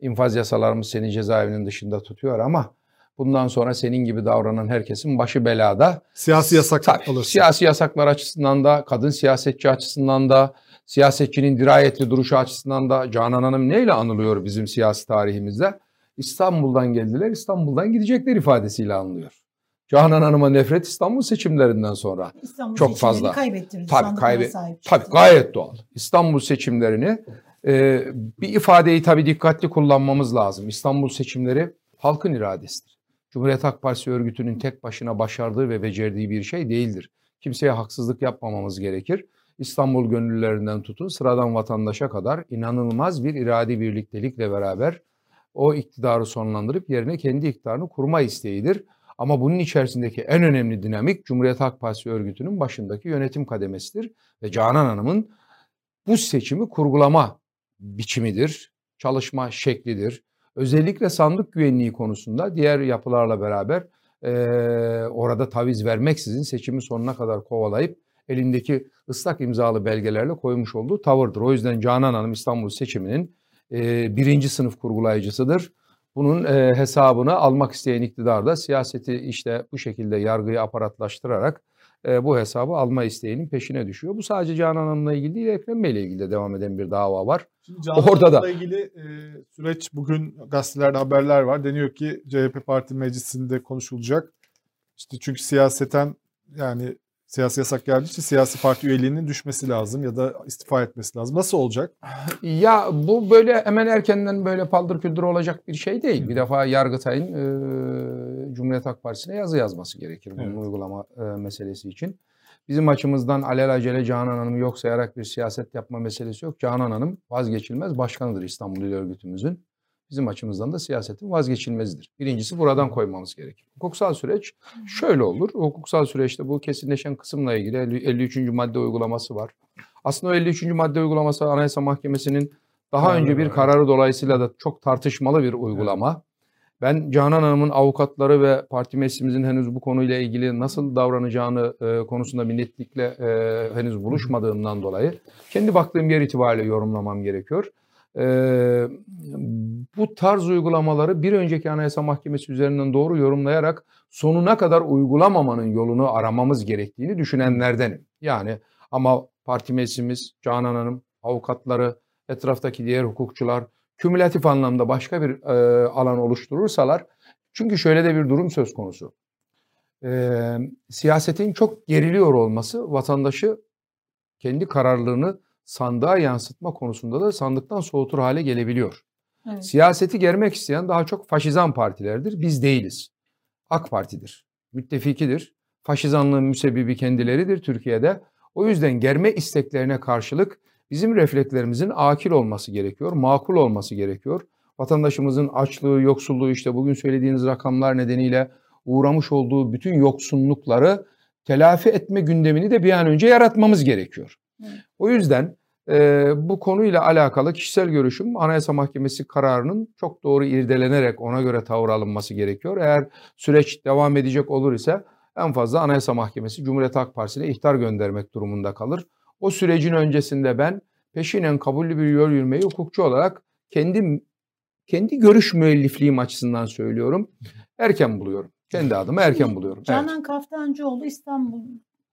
infaz yasalarımız seni cezaevinin dışında tutuyor ama bundan sonra senin gibi davranan herkesin başı belada. Siyasi yasak Tabii, alırsın. siyasi yasaklar açısından da, kadın siyasetçi açısından da, siyasetçinin dirayetli duruşu açısından da Canan Hanım neyle anılıyor bizim siyasi tarihimizde? İstanbul'dan geldiler, İstanbul'dan gidecekler ifadesiyle anılıyor. Canan Hanım'a nefret İstanbul seçimlerinden sonra. İstanbul Çok fazla. kaybettirdi. Tabii, kaybe- Tabii gayet doğal. İstanbul seçimlerini e, bir ifadeyi tabii dikkatli kullanmamız lazım. İstanbul seçimleri halkın iradesidir. Cumhuriyet Halk Partisi örgütünün tek başına başardığı ve becerdiği bir şey değildir. Kimseye haksızlık yapmamamız gerekir. İstanbul gönüllülerinden tutun sıradan vatandaşa kadar inanılmaz bir iradi birliktelikle beraber o iktidarı sonlandırıp yerine kendi iktidarını kurma isteğidir. Ama bunun içerisindeki en önemli dinamik Cumhuriyet Halk Partisi örgütünün başındaki yönetim kademesidir. Ve Canan Hanım'ın bu seçimi kurgulama biçimidir, çalışma şeklidir. Özellikle sandık güvenliği konusunda diğer yapılarla beraber eee, orada taviz vermeksizin seçimi sonuna kadar kovalayıp elindeki ıslak imzalı belgelerle koymuş olduğu tavırdır. O yüzden Canan Hanım İstanbul seçiminin eee, birinci sınıf kurgulayıcısıdır. Bunun eee, hesabını almak isteyen iktidar da siyaseti işte bu şekilde yargıyı aparatlaştırarak bu hesabı alma isteğinin peşine düşüyor. Bu sadece Canan Hanım'la ilgili değil, Ekrem Bey'le ilgili de devam eden bir dava var. Şimdi Canan Orada da- Hanım'la ilgili e, süreç bugün gazetelerde haberler var. Deniyor ki CHP Parti Meclisi'nde konuşulacak. İşte çünkü siyaseten yani siyasi yasak geldiği için siyasi parti üyeliğinin düşmesi lazım ya da istifa etmesi lazım. Nasıl olacak? Ya bu böyle hemen erkenden böyle paldır küldür olacak bir şey değil. Bir defa Yargıtay'ın e, Cumhuriyet Halk Partisi'ne yazı yazması gerekir bunun Evet. uygulama e, meselesi için. Bizim açımızdan alelacele Canan Hanım'ı yok sayarak bir siyaset yapma meselesi yok. Canan Hanım vazgeçilmez başkanıdır İstanbul İl Örgütümüzün. Bizim açımızdan da siyasetin vazgeçilmezidir. Birincisi buradan koymamız gerekir. Hukuksal süreç şöyle olur. Hukuksal süreçte bu kesinleşen kısımla ilgili 50 53. madde uygulaması var. Aslında o 53. madde uygulaması Anayasa Mahkemesi'nin daha önce bir kararı dolayısıyla da çok tartışmalı bir uygulama. Ben Canan Hanım'ın avukatları ve parti meclisimizin henüz bu konuyla ilgili nasıl davranacağını e, konusunda bir netlikle e, henüz buluşmadığımdan dolayı kendi baktığım yer itibariyle yorumlamam gerekiyor. E, bu tarz uygulamaları bir önceki Anayasa Mahkemesi üzerinden doğru yorumlayarak sonuna kadar uygulamamanın yolunu aramamız gerektiğini düşünenlerdenim. Yani ama parti meclisimiz, Canan Hanım, avukatları, etraftaki diğer hukukçular kümülatif anlamda başka bir e, alan oluşturursalar çünkü şöyle de bir durum söz konusu. E, siyasetin çok geriliyor olması vatandaşı kendi kararlılığını sandığa yansıtma konusunda da sandıktan soğutur hale gelebiliyor. Evet. Siyaseti germek isteyen daha çok faşizan partilerdir. Biz değiliz. AK Parti'dir. Müttefikidir. Faşizanlığın müsebbibi kendileridir Türkiye'de. O yüzden germe isteklerine karşılık bizim reflekslerimizin akil olması gerekiyor, makul olması gerekiyor. Vatandaşımızın açlığı, yoksulluğu işte bugün söylediğiniz rakamlar nedeniyle uğramış olduğu bütün yoksunlukları telafi etme gündemini de bir an önce yaratmamız gerekiyor. Evet. O yüzden e, bu konuyla alakalı kişisel görüşüm Anayasa Mahkemesi kararının çok doğru irdelenerek ona göre tavır alınması gerekiyor. Eğer süreç devam edecek olur ise en fazla Anayasa Mahkemesi Cumhuriyet Halk Partisi'ne ihtar göndermek durumunda kalır. O sürecin öncesinde ben peşinen kabullü bir yol yürümeyi hukukçu olarak kendi kendi görüş müellifliğim açısından söylüyorum. Erken buluyorum. Kendi adıma erken buluyorum. Evet. Canan Kaftancıoğlu İstanbul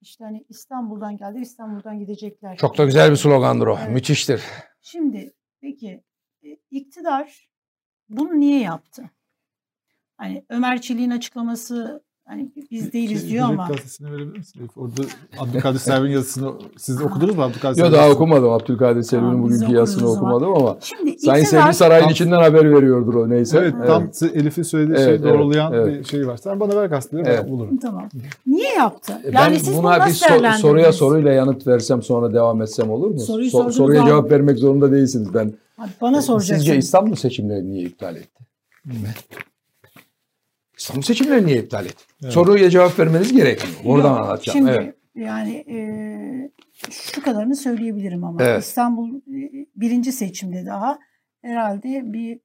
işte hani İstanbul'dan geldi İstanbul'dan gidecekler. Çok da güzel bir slogandır o. Evet. Müthiştir. Şimdi peki e, iktidar bunu niye yaptı? Hani Ömer Çelik'in açıklaması hani biz değiliz Şey, diyor ama gazetesine verebilir misin? Elif? Orada Abdülkadir Selvi'nin yazısını siz okudunuz mu Abdülkadir Yok Selvi'nin daha okumadım. Abdülkadir Selvi'nin Tamam, bugünkü yazısını zaman. okumadım ama şimdi Sayın Selvi Saray'ın Tam- içinden haber veriyordur o neyse. Evet, tam size Elif'in söylediği Evet, şeyi evet, doğrulayan evet. bir şey var. Sen bana ver gazeteleri Evet. ben bulurum. tamam. Niye yaptı? E, Yani ben siz bunu buna bir so- soruya soruyla yanıt versem sonra devam etsem olur mu? Soruyu So- soruya abi. cevap vermek zorunda değilsiniz. Ben Abi Bana soracaksın. Sizce İstanbul seçimleri niye iptal etti? İstanbul seçimleri niye iptal etti? Evet. Soruya cevap vermeniz gerekmiyor. Oradan Yok, anlatacağım. Şimdi evet. yani e, şu kadarını söyleyebilirim ama Evet. İstanbul e, birinci seçimde daha herhalde bir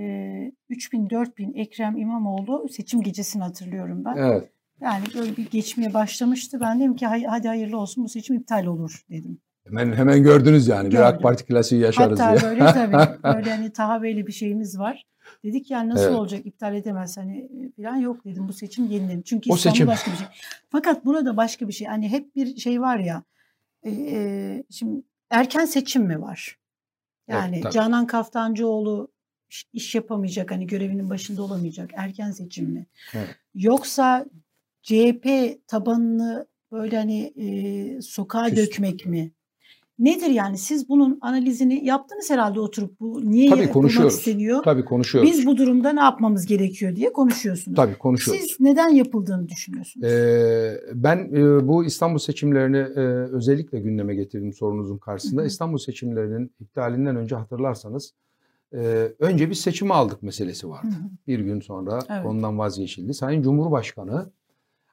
e, 3000 4000 Ekrem İmamoğlu seçim gecesini hatırlıyorum ben. Evet. Yani böyle bir geçmeye başlamıştı. Ben dedim ki "Hay- hadi hayırlı olsun bu seçim iptal olur dedim. Hemen hemen gördünüz yani. Bir AK Gördüm. Parti klasiği yaşarız Hatta diye. böyle tabii [laughs] böyle hani tahaveli bir şeyimiz var. Dedik yani nasıl Evet. olacak iptal edemez hani falan yok dedim bu seçim yenilenir. Çünkü İstanbul seçim- başka bir şey. Fakat burada başka bir şey. Hani hep bir şey var ya e, e, şimdi erken seçim mi var? Evet, Yani tabii. Canan Kaftancıoğlu iş- yapamayacak hani görevinin başında olamayacak erken seçim mi? Evet. Yoksa CHP tabanını böyle hani e, sokağa Küstü. dökmek mi? Nedir yani? Siz bunun analizini yaptınız herhalde oturup bu niye Tabii konuşuyoruz. isteniyor? Tabii konuşuyoruz. Biz bu durumda ne yapmamız gerekiyor diye konuşuyorsunuz. Tabii konuşuyoruz. Siz neden yapıldığını düşünüyorsunuz? Ee, ben e, bu İstanbul seçimlerini e, özellikle gündeme getirdim sorunuzun karşısında. Hı hı. İstanbul seçimlerinin iptalinden önce hatırlarsanız e, önce bir seçimi aldık meselesi vardı. Hı hı. Bir gün sonra Evet. ondan vazgeçildi. Sayın Cumhurbaşkanı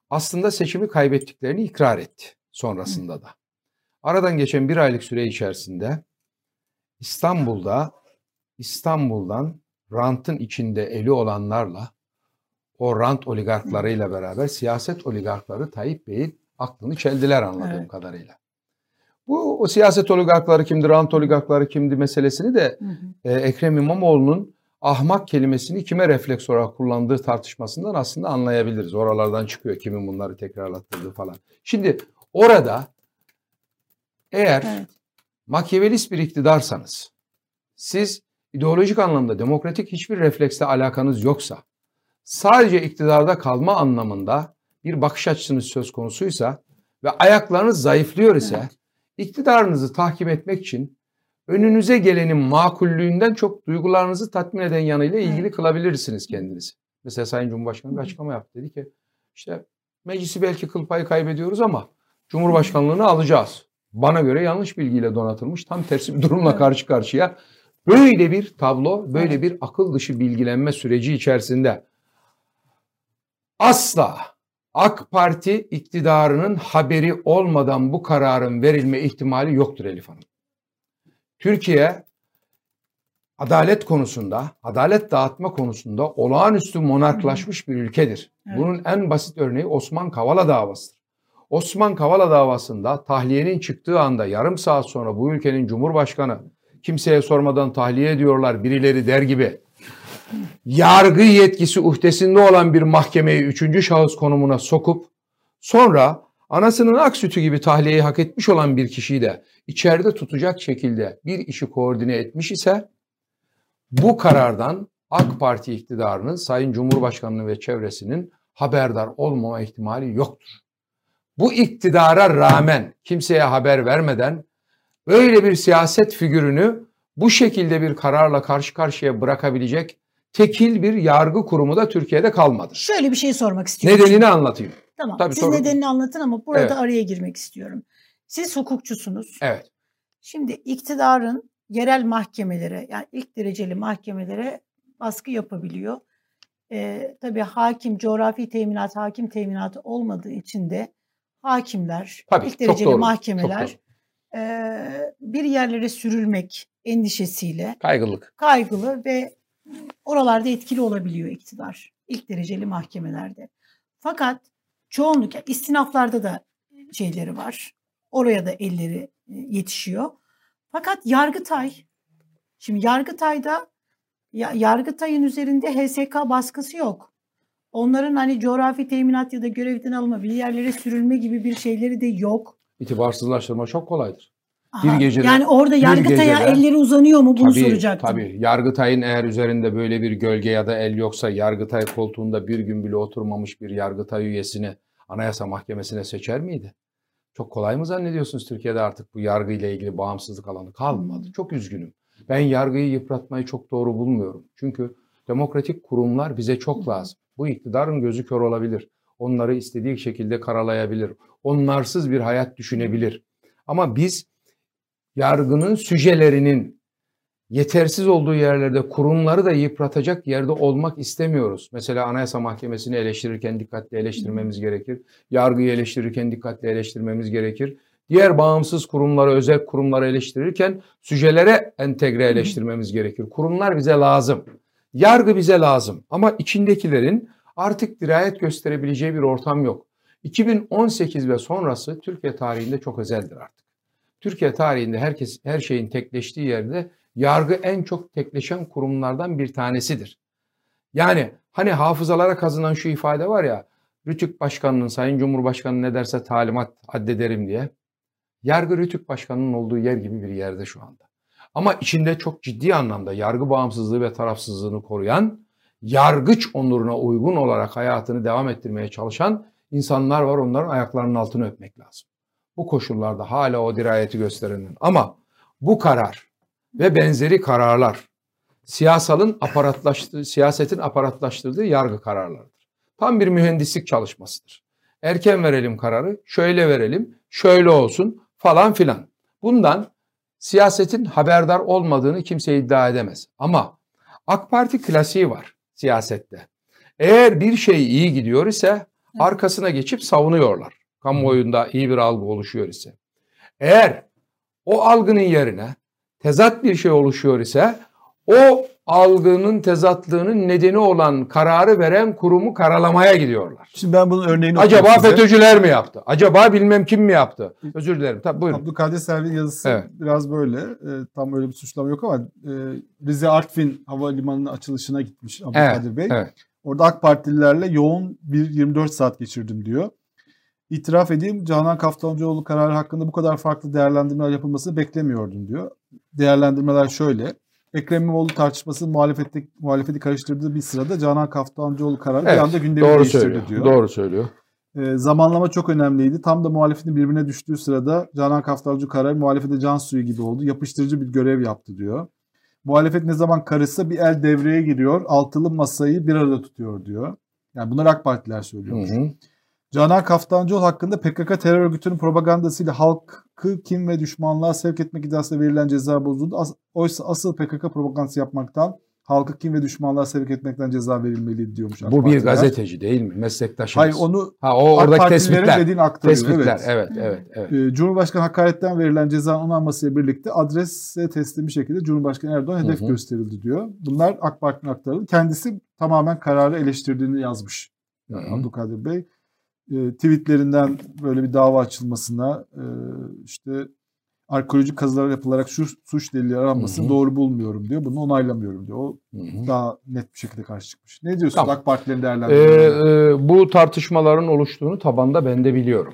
aslında seçimi kaybettiklerini ikrar etti sonrasında da. Aradan geçen bir aylık süre içerisinde İstanbul'da İstanbul'dan rantın içinde eli olanlarla o rant oligarklarıyla beraber siyaset oligarkları Tayyip Bey'in aklını çeldiler anladığım Evet. kadarıyla. Bu o siyaset oligarkları kimdi, rant oligarkları kimdi meselesini de Hı hı. e, Ekrem İmamoğlu'nun ahmak kelimesini kime refleks olarak kullandığı tartışmasından aslında anlayabiliriz. Oralardan çıkıyor kimin bunları tekrarlattırdığı falan. Şimdi orada eğer Evet. makyavelist bir iktidarsanız, siz ideolojik anlamda demokratik hiçbir refleksle alakanız yoksa, sadece iktidarda kalma anlamında bir bakış açısınız söz konusuysa ve ayaklarınız zayıflıyor ise, Evet. iktidarınızı tahkim etmek için önünüze gelenin makullüğünden çok duygularınızı tatmin eden yanıyla ilgili kılabilirsiniz kendinizi. Mesela Sayın Cumhurbaşkanı bir açıklama yaptı. Dedi ki işte meclisi belki kıl payı kaybediyoruz ama Cumhurbaşkanlığını alacağız. Bana göre yanlış bilgiyle donatılmış tam tersi bir durumla karşı karşıya. Böyle bir tablo, böyle bir akıl dışı bilgilenme süreci içerisinde asla AK Parti iktidarının haberi olmadan bu kararın verilme ihtimali yoktur Elif Hanım. Türkiye adalet konusunda, adalet dağıtma konusunda olağanüstü monarklaşmış bir ülkedir. Evet. Bunun en basit örneği Osman Kavala davasıdır. Osman Kavala davasında tahliyenin çıktığı anda yarım saat sonra bu ülkenin cumhurbaşkanı kimseye sormadan tahliye ediyorlar birileri der gibi yargı yetkisi uhdesinde olan bir mahkemeyi üçüncü şahıs konumuna sokup sonra anasının ak sütü gibi tahliyeyi hak etmiş olan bir kişiyi de içeride tutacak şekilde bir işi koordine etmiş ise bu karardan AK Parti iktidarının Sayın Cumhurbaşkanlığı ve çevresinin haberdar olmama ihtimali yoktur. Bu iktidara rağmen kimseye haber vermeden böyle bir siyaset figürünü bu şekilde bir kararla karşı karşıya bırakabilecek tekil bir yargı kurumu da Türkiye'de kalmadı. Şöyle bir şey sormak istiyorum. Nedenini anlatayım. Tamam. Tabii, Siz sorun. nedenini anlatın ama burada Evet. araya girmek istiyorum. Siz hukukçusunuz. Evet. Şimdi iktidarın yerel mahkemelere yani ilk dereceli mahkemelere baskı yapabiliyor. Ee, tabii hakim, coğrafi teminat, hakim teminatı olmadığı için de hakimler, Tabii, ilk dereceli doğru, mahkemeler eee, bir yerlere sürülmek endişesiyle Kaygılık. kaygılı ve oralarda etkili olabiliyor iktidar. ilk dereceli mahkemelerde. Fakat çoğunluk yani istinaflarda da şeyleri var. Oraya da elleri e, yetişiyor. Fakat Yargıtay, şimdi Yargıtay'da ya, Yargıtay'ın üzerinde HSK baskısı yok. Onların hani coğrafi teminat ya da görevden alma bir yerlere sürülme gibi bir şeyleri de yok. İtibarsızlaştırma çok kolaydır. Aha, Bir gecede- yani orada Yargıtay'a gecede- elleri uzanıyor mu bunu tabii, soracaktım. Tabii. Yargıtay'ın eğer üzerinde böyle bir gölge ya da el yoksa Yargıtay koltuğunda bir gün bile oturmamış bir Yargıtay üyesini Anayasa Mahkemesi'ne seçer miydi? Çok kolay mı zannediyorsunuz Türkiye'de artık bu yargıyla ilgili bağımsızlık alanı kalmadı. Hmm. Çok üzgünüm. Ben yargıyı yıpratmayı çok doğru bulmuyorum. Çünkü demokratik kurumlar bize çok lazım. Bu iktidarın gözü kör olabilir. Onları istediği şekilde karalayabilir. Onlarsız bir hayat düşünebilir. Ama biz yargının sücelerinin yetersiz olduğu yerlerde kurumları da yıpratacak yerde olmak istemiyoruz. Mesela Anayasa Mahkemesi'ni eleştirirken dikkatli eleştirmemiz gerekir. Yargıyı eleştirirken dikkatli eleştirmemiz gerekir. Diğer bağımsız kurumları, özel kurumları eleştirirken sücelere entegre eleştirmemiz gerekir. Kurumlar bize lazım. Yargı bize lazım. Ama içindekilerin artık dirayet gösterebileceği bir ortam yok. 2018 ve sonrası Türkiye tarihinde çok özeldir artık. Türkiye tarihinde herkes her şeyin tekleştiği yerde yargı en çok tekleşen kurumlardan bir tanesidir. Yani hani hafızalara kazınan şu ifade var ya, Rütük Başkanı'nın, Sayın Cumhurbaşkanı ne derse talimat addederim diye. Yargı Rütük Başkanı'nın olduğu yer gibi bir yerde şu anda. Ama içinde çok ciddi anlamda yargı bağımsızlığı ve tarafsızlığını koruyan, yargıç onuruna uygun olarak hayatını devam ettirmeye çalışan insanlar var. Onların ayaklarının altını öpmek lazım. Bu koşullarda hala o dirayeti gösterenin. Ama bu karar ve benzeri kararlar siyasalın aparatlaştığı, siyasetin aparatlaştırdığı yargı kararlarıdır. Tam bir mühendislik çalışmasıdır. Erken verelim kararı, şöyle verelim, şöyle olsun falan filan. Bundan siyasetin haberdar olmadığını kimse iddia edemez. Ama AK Parti klasiği var siyasette. Eğer bir şey iyi gidiyor ise arkasına geçip savunuyorlar. Kamuoyunda iyi bir algı oluşuyor ise. Eğer o algının yerine tezat bir şey oluşuyor ise o algının tezatlığının nedeni olan kararı veren kurumu karalamaya gidiyorlar. Şimdi ben bunun örneğini Acaba size. FETÖ'cüler mi yaptı? Acaba bilmem kim mi yaptı? Özür dilerim. Tabii buyurun. Abdülkadir Selvi yazısı Evet. biraz böyle. E, tam öyle bir suçlama yok ama e, Rize Artvin Havalimanı'nın açılışına gitmiş Abdülkadir Bey. Evet. Orada AK Partililerle yoğun bir 24 saat geçirdim diyor. İtiraf edeyim Canan Kaftancıoğlu kararı hakkında bu kadar farklı değerlendirmeler yapılmasını beklemiyordum diyor. Değerlendirmeler şöyle. Ekrem İmamoğlu tartışması muhalefette, muhalefeti karıştırdığı bir sırada Canan Kaftancıoğlu kararı bir Evet, anda gündemi Doğru değiştirdi söylüyor. diyor. Doğru söylüyor. E, zamanlama çok önemliydi. Tam da muhalefetin birbirine düştüğü sırada Canan Kaftancı kararı muhalefete can suyu gibi oldu. Yapıştırıcı bir görev yaptı diyor. Muhalefet ne zaman karışsa bir el devreye giriyor. Altılı masayı bir arada tutuyor diyor. Yani bunlar AK Partiler Hı söylüyormuş. hı. Canan Kaftancıoğlu hakkında PKK terör örgütünün propagandasıyla halkı kim ve düşmanlığa sevk etmek iddiasıyla verilen ceza bozuldu. As- oysa asıl PKK propagandası yapmaktan, halkı kim ve düşmanlığa sevk etmekten ceza verilmeliydi diyormuş AK Bu bir Partiler. gazeteci değil mi? Meslektaşımız. Hayır onu ha, o AK oradaki tespitler. dediğini aktarıyor. Tespitler. Evet. Evet, evet, evet. Cumhurbaşkanı hakaretten verilen cezanın onanmasıyla birlikte adrese teslim bir şekilde Cumhurbaşkanı Erdoğan hedef Hı hı. gösterildi diyor. Bunlar AK Parti'nin aktarıldı. Kendisi tamamen kararı eleştirdiğini yazmış hı. Abdülkadir Bey. Ee, tweetlerinden böyle bir dava açılmasına e, işte arkeolojik kazılar yapılarak şu suç delili hı. doğru bulmuyorum diyor. Bunu onaylamıyorum diyor. O Hı hı. daha net bir şekilde karşı çıkmış. Ne diyorsunuz Tamam. AK Partilerin Ee, değerlendirmelerine? e, bu tartışmaların oluştuğunu tabanda ben de biliyorum.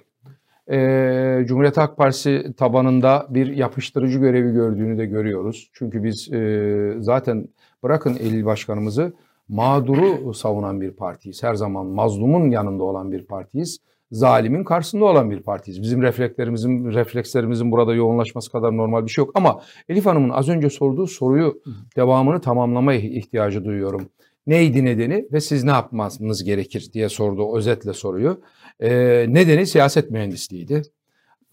Ee, Cumhuriyet Halk Partisi tabanında bir yapıştırıcı görevi gördüğünü de görüyoruz. Çünkü biz e, zaten bırakın il başkanımızı mağduru savunan bir partiyiz. Her zaman mazlumun yanında olan bir partiyiz. Zalimin karşısında olan bir partiyiz. Bizim reflekslerimizin reflekslerimizin burada yoğunlaşması kadar normal bir şey yok. Ama Elif Hanım'ın az önce sorduğu soruyu devamını tamamlama ihtiyacı duyuyorum neydi nedeni ve siz ne yapmanız gerekir diye sordu özetle soruyu. Ee, nedeni siyaset mühendisliğiydi.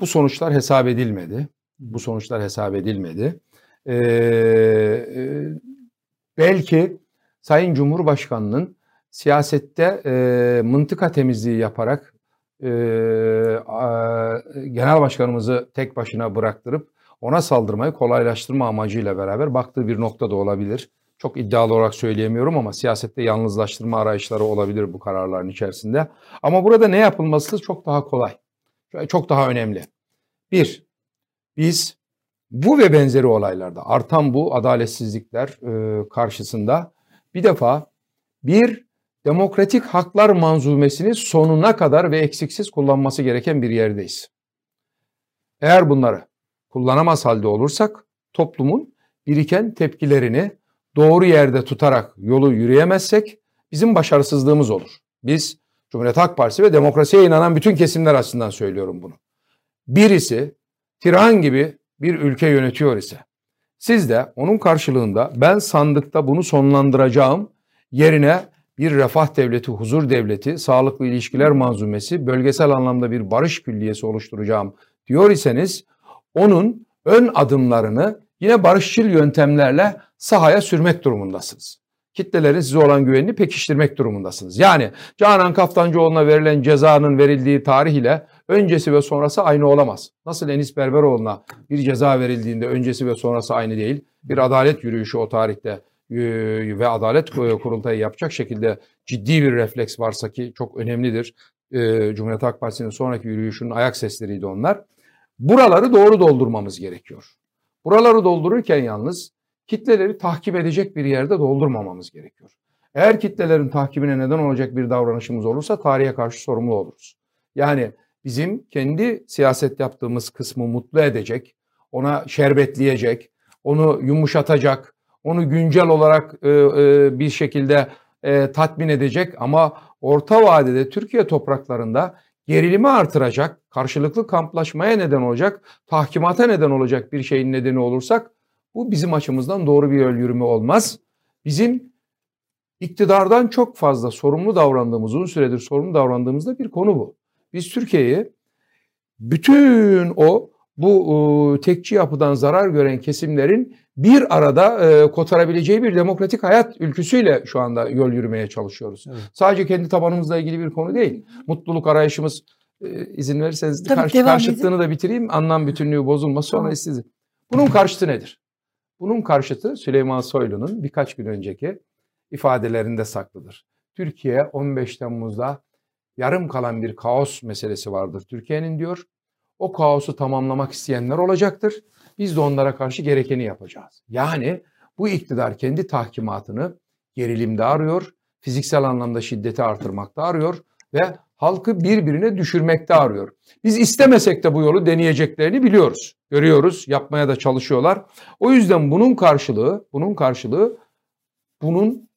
bu sonuçlar hesap edilmedi. Bu sonuçlar hesap edilmedi. Ee, e, belki Sayın Cumhurbaşkanı'nın siyasette e, mıntıka temizliği yaparak e, a, genel başkanımızı tek başına bıraktırıp ona saldırmayı kolaylaştırma amacıyla beraber baktığı bir nokta da olabilir. Çok iddialı olarak söyleyemiyorum ama siyasette yalnızlaştırma arayışları olabilir bu kararların içerisinde. Ama burada ne yapılması çok daha kolay. Çok daha önemli. Bir, biz bu ve benzeri olaylarda artan bu adaletsizlikler e, karşısında bir defa bir demokratik haklar manzumesini sonuna kadar ve eksiksiz kullanması gereken bir yerdeyiz. Eğer bunları kullanamaz halde olursak toplumun biriken tepkilerini doğru yerde tutarak yolu yürüyemezsek bizim başarısızlığımız olur. Biz Cumhuriyet Halk Partisi ve demokrasiye inanan bütün kesimler açısından söylüyorum bunu. Birisi tiran gibi bir ülke yönetiyor ise siz de onun karşılığında ben sandıkta bunu sonlandıracağım yerine bir refah devleti, huzur devleti, sağlıklı ilişkiler manzumesi, bölgesel anlamda bir barış külliyesi oluşturacağım diyor iseniz onun ön adımlarını yine barışçıl yöntemlerle sahaya sürmek durumundasınız. Kitlelerin size olan güvenini pekiştirmek durumundasınız. Yani Canan Kaftancıoğlu'na verilen cezanın verildiği tarih ile öncesi ve sonrası aynı olamaz. Nasıl Enis Berberoğlu'na bir ceza verildiğinde öncesi ve sonrası aynı değil. Bir adalet yürüyüşü o tarihte ve adalet kurultayı yapacak şekilde ciddi bir refleks varsa ki çok önemlidir. Cumhuriyet Halk Partisi'nin sonraki yürüyüşünün ayak sesleriydi onlar. Buraları doğru doldurmamız gerekiyor. Buraları doldururken yalnız kitleleri tahkip edecek bir yerde doldurmamamız gerekiyor. Eğer kitlelerin takibine neden olacak bir davranışımız olursa tarihe karşı sorumlu oluruz. Yani bizim kendi siyaset yaptığımız kısmı mutlu edecek, ona şerbetleyecek, onu yumuşatacak, onu güncel olarak e, e, bir şekilde e, tatmin edecek ama orta vadede Türkiye topraklarında gerilimi artıracak, karşılıklı kamplaşmaya neden olacak, tahkimata neden olacak bir şeyin nedeni olursak bu bizim açımızdan doğru bir yol yürüme olmaz. Bizim iktidardan çok fazla sorumlu davrandığımız, uzun süredir sorumlu davrandığımızda bir konu bu. Biz Türkiye'yi bütün o bu e, tekçi yapıdan zarar gören kesimlerin bir arada e, kotarabileceği bir demokratik hayat ülküsüyle şu anda yol yürümeye çalışıyoruz. Evet. Sadece kendi tabanımızla ilgili bir konu değil. Mutluluk arayışımız e, izin verirseniz Tabii, karşı, karşıtlığını edin. da bitireyim. Anlam bütünlüğü bozulması sonra Tamam. sizi. Bunun karşıtı nedir? Bunun karşıtı Süleyman Soylu'nun birkaç gün önceki ifadelerinde saklıdır. Türkiye 15 Temmuz'da yarım kalan bir kaos meselesi vardır Türkiye'nin diyor. O kaosu tamamlamak isteyenler olacaktır. Biz de onlara karşı gerekeni yapacağız. Yani bu iktidar kendi tahkimatını gerilimde arıyor, fiziksel anlamda şiddeti artırmakta arıyor ve halkı birbirine düşürmekte arıyor. Biz istemesek de bu yolu deneyeceklerini biliyoruz. Görüyoruz, yapmaya da çalışıyorlar. O yüzden bunun karşılığı, bunun karşılığı bunun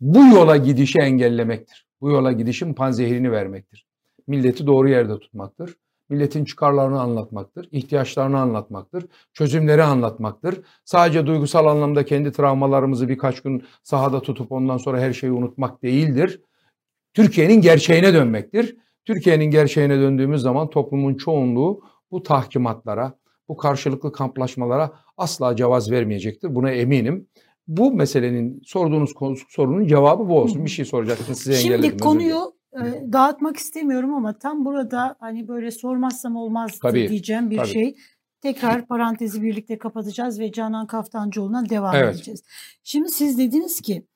bu yola gidişi engellemektir. Bu yola gidişin panzehirini vermektir. Milleti doğru yerde tutmaktır. Milletin çıkarlarını anlatmaktır, ihtiyaçlarını anlatmaktır, çözümleri anlatmaktır. Sadece duygusal anlamda kendi travmalarımızı birkaç gün sahada tutup ondan sonra her şeyi unutmak değildir. Türkiye'nin gerçeğine dönmektir. Türkiye'nin gerçeğine döndüğümüz zaman toplumun çoğunluğu bu tahkimatlara, bu karşılıklı kamplaşmalara asla cevaz vermeyecektir. Buna eminim. Bu meselenin sorduğunuz konu- sorunun cevabı bu olsun. Bir şey soracaktınız size engelledim. Şimdi konuyu e, dağıtmak istemiyorum ama tam burada hani böyle sormazsam olmaz Tabii, diyeceğim bir tabii. şey. Tekrar parantezi birlikte kapatacağız ve Canan Kaftancıoğlu'na devam Evet. edeceğiz. Şimdi siz dediniz ki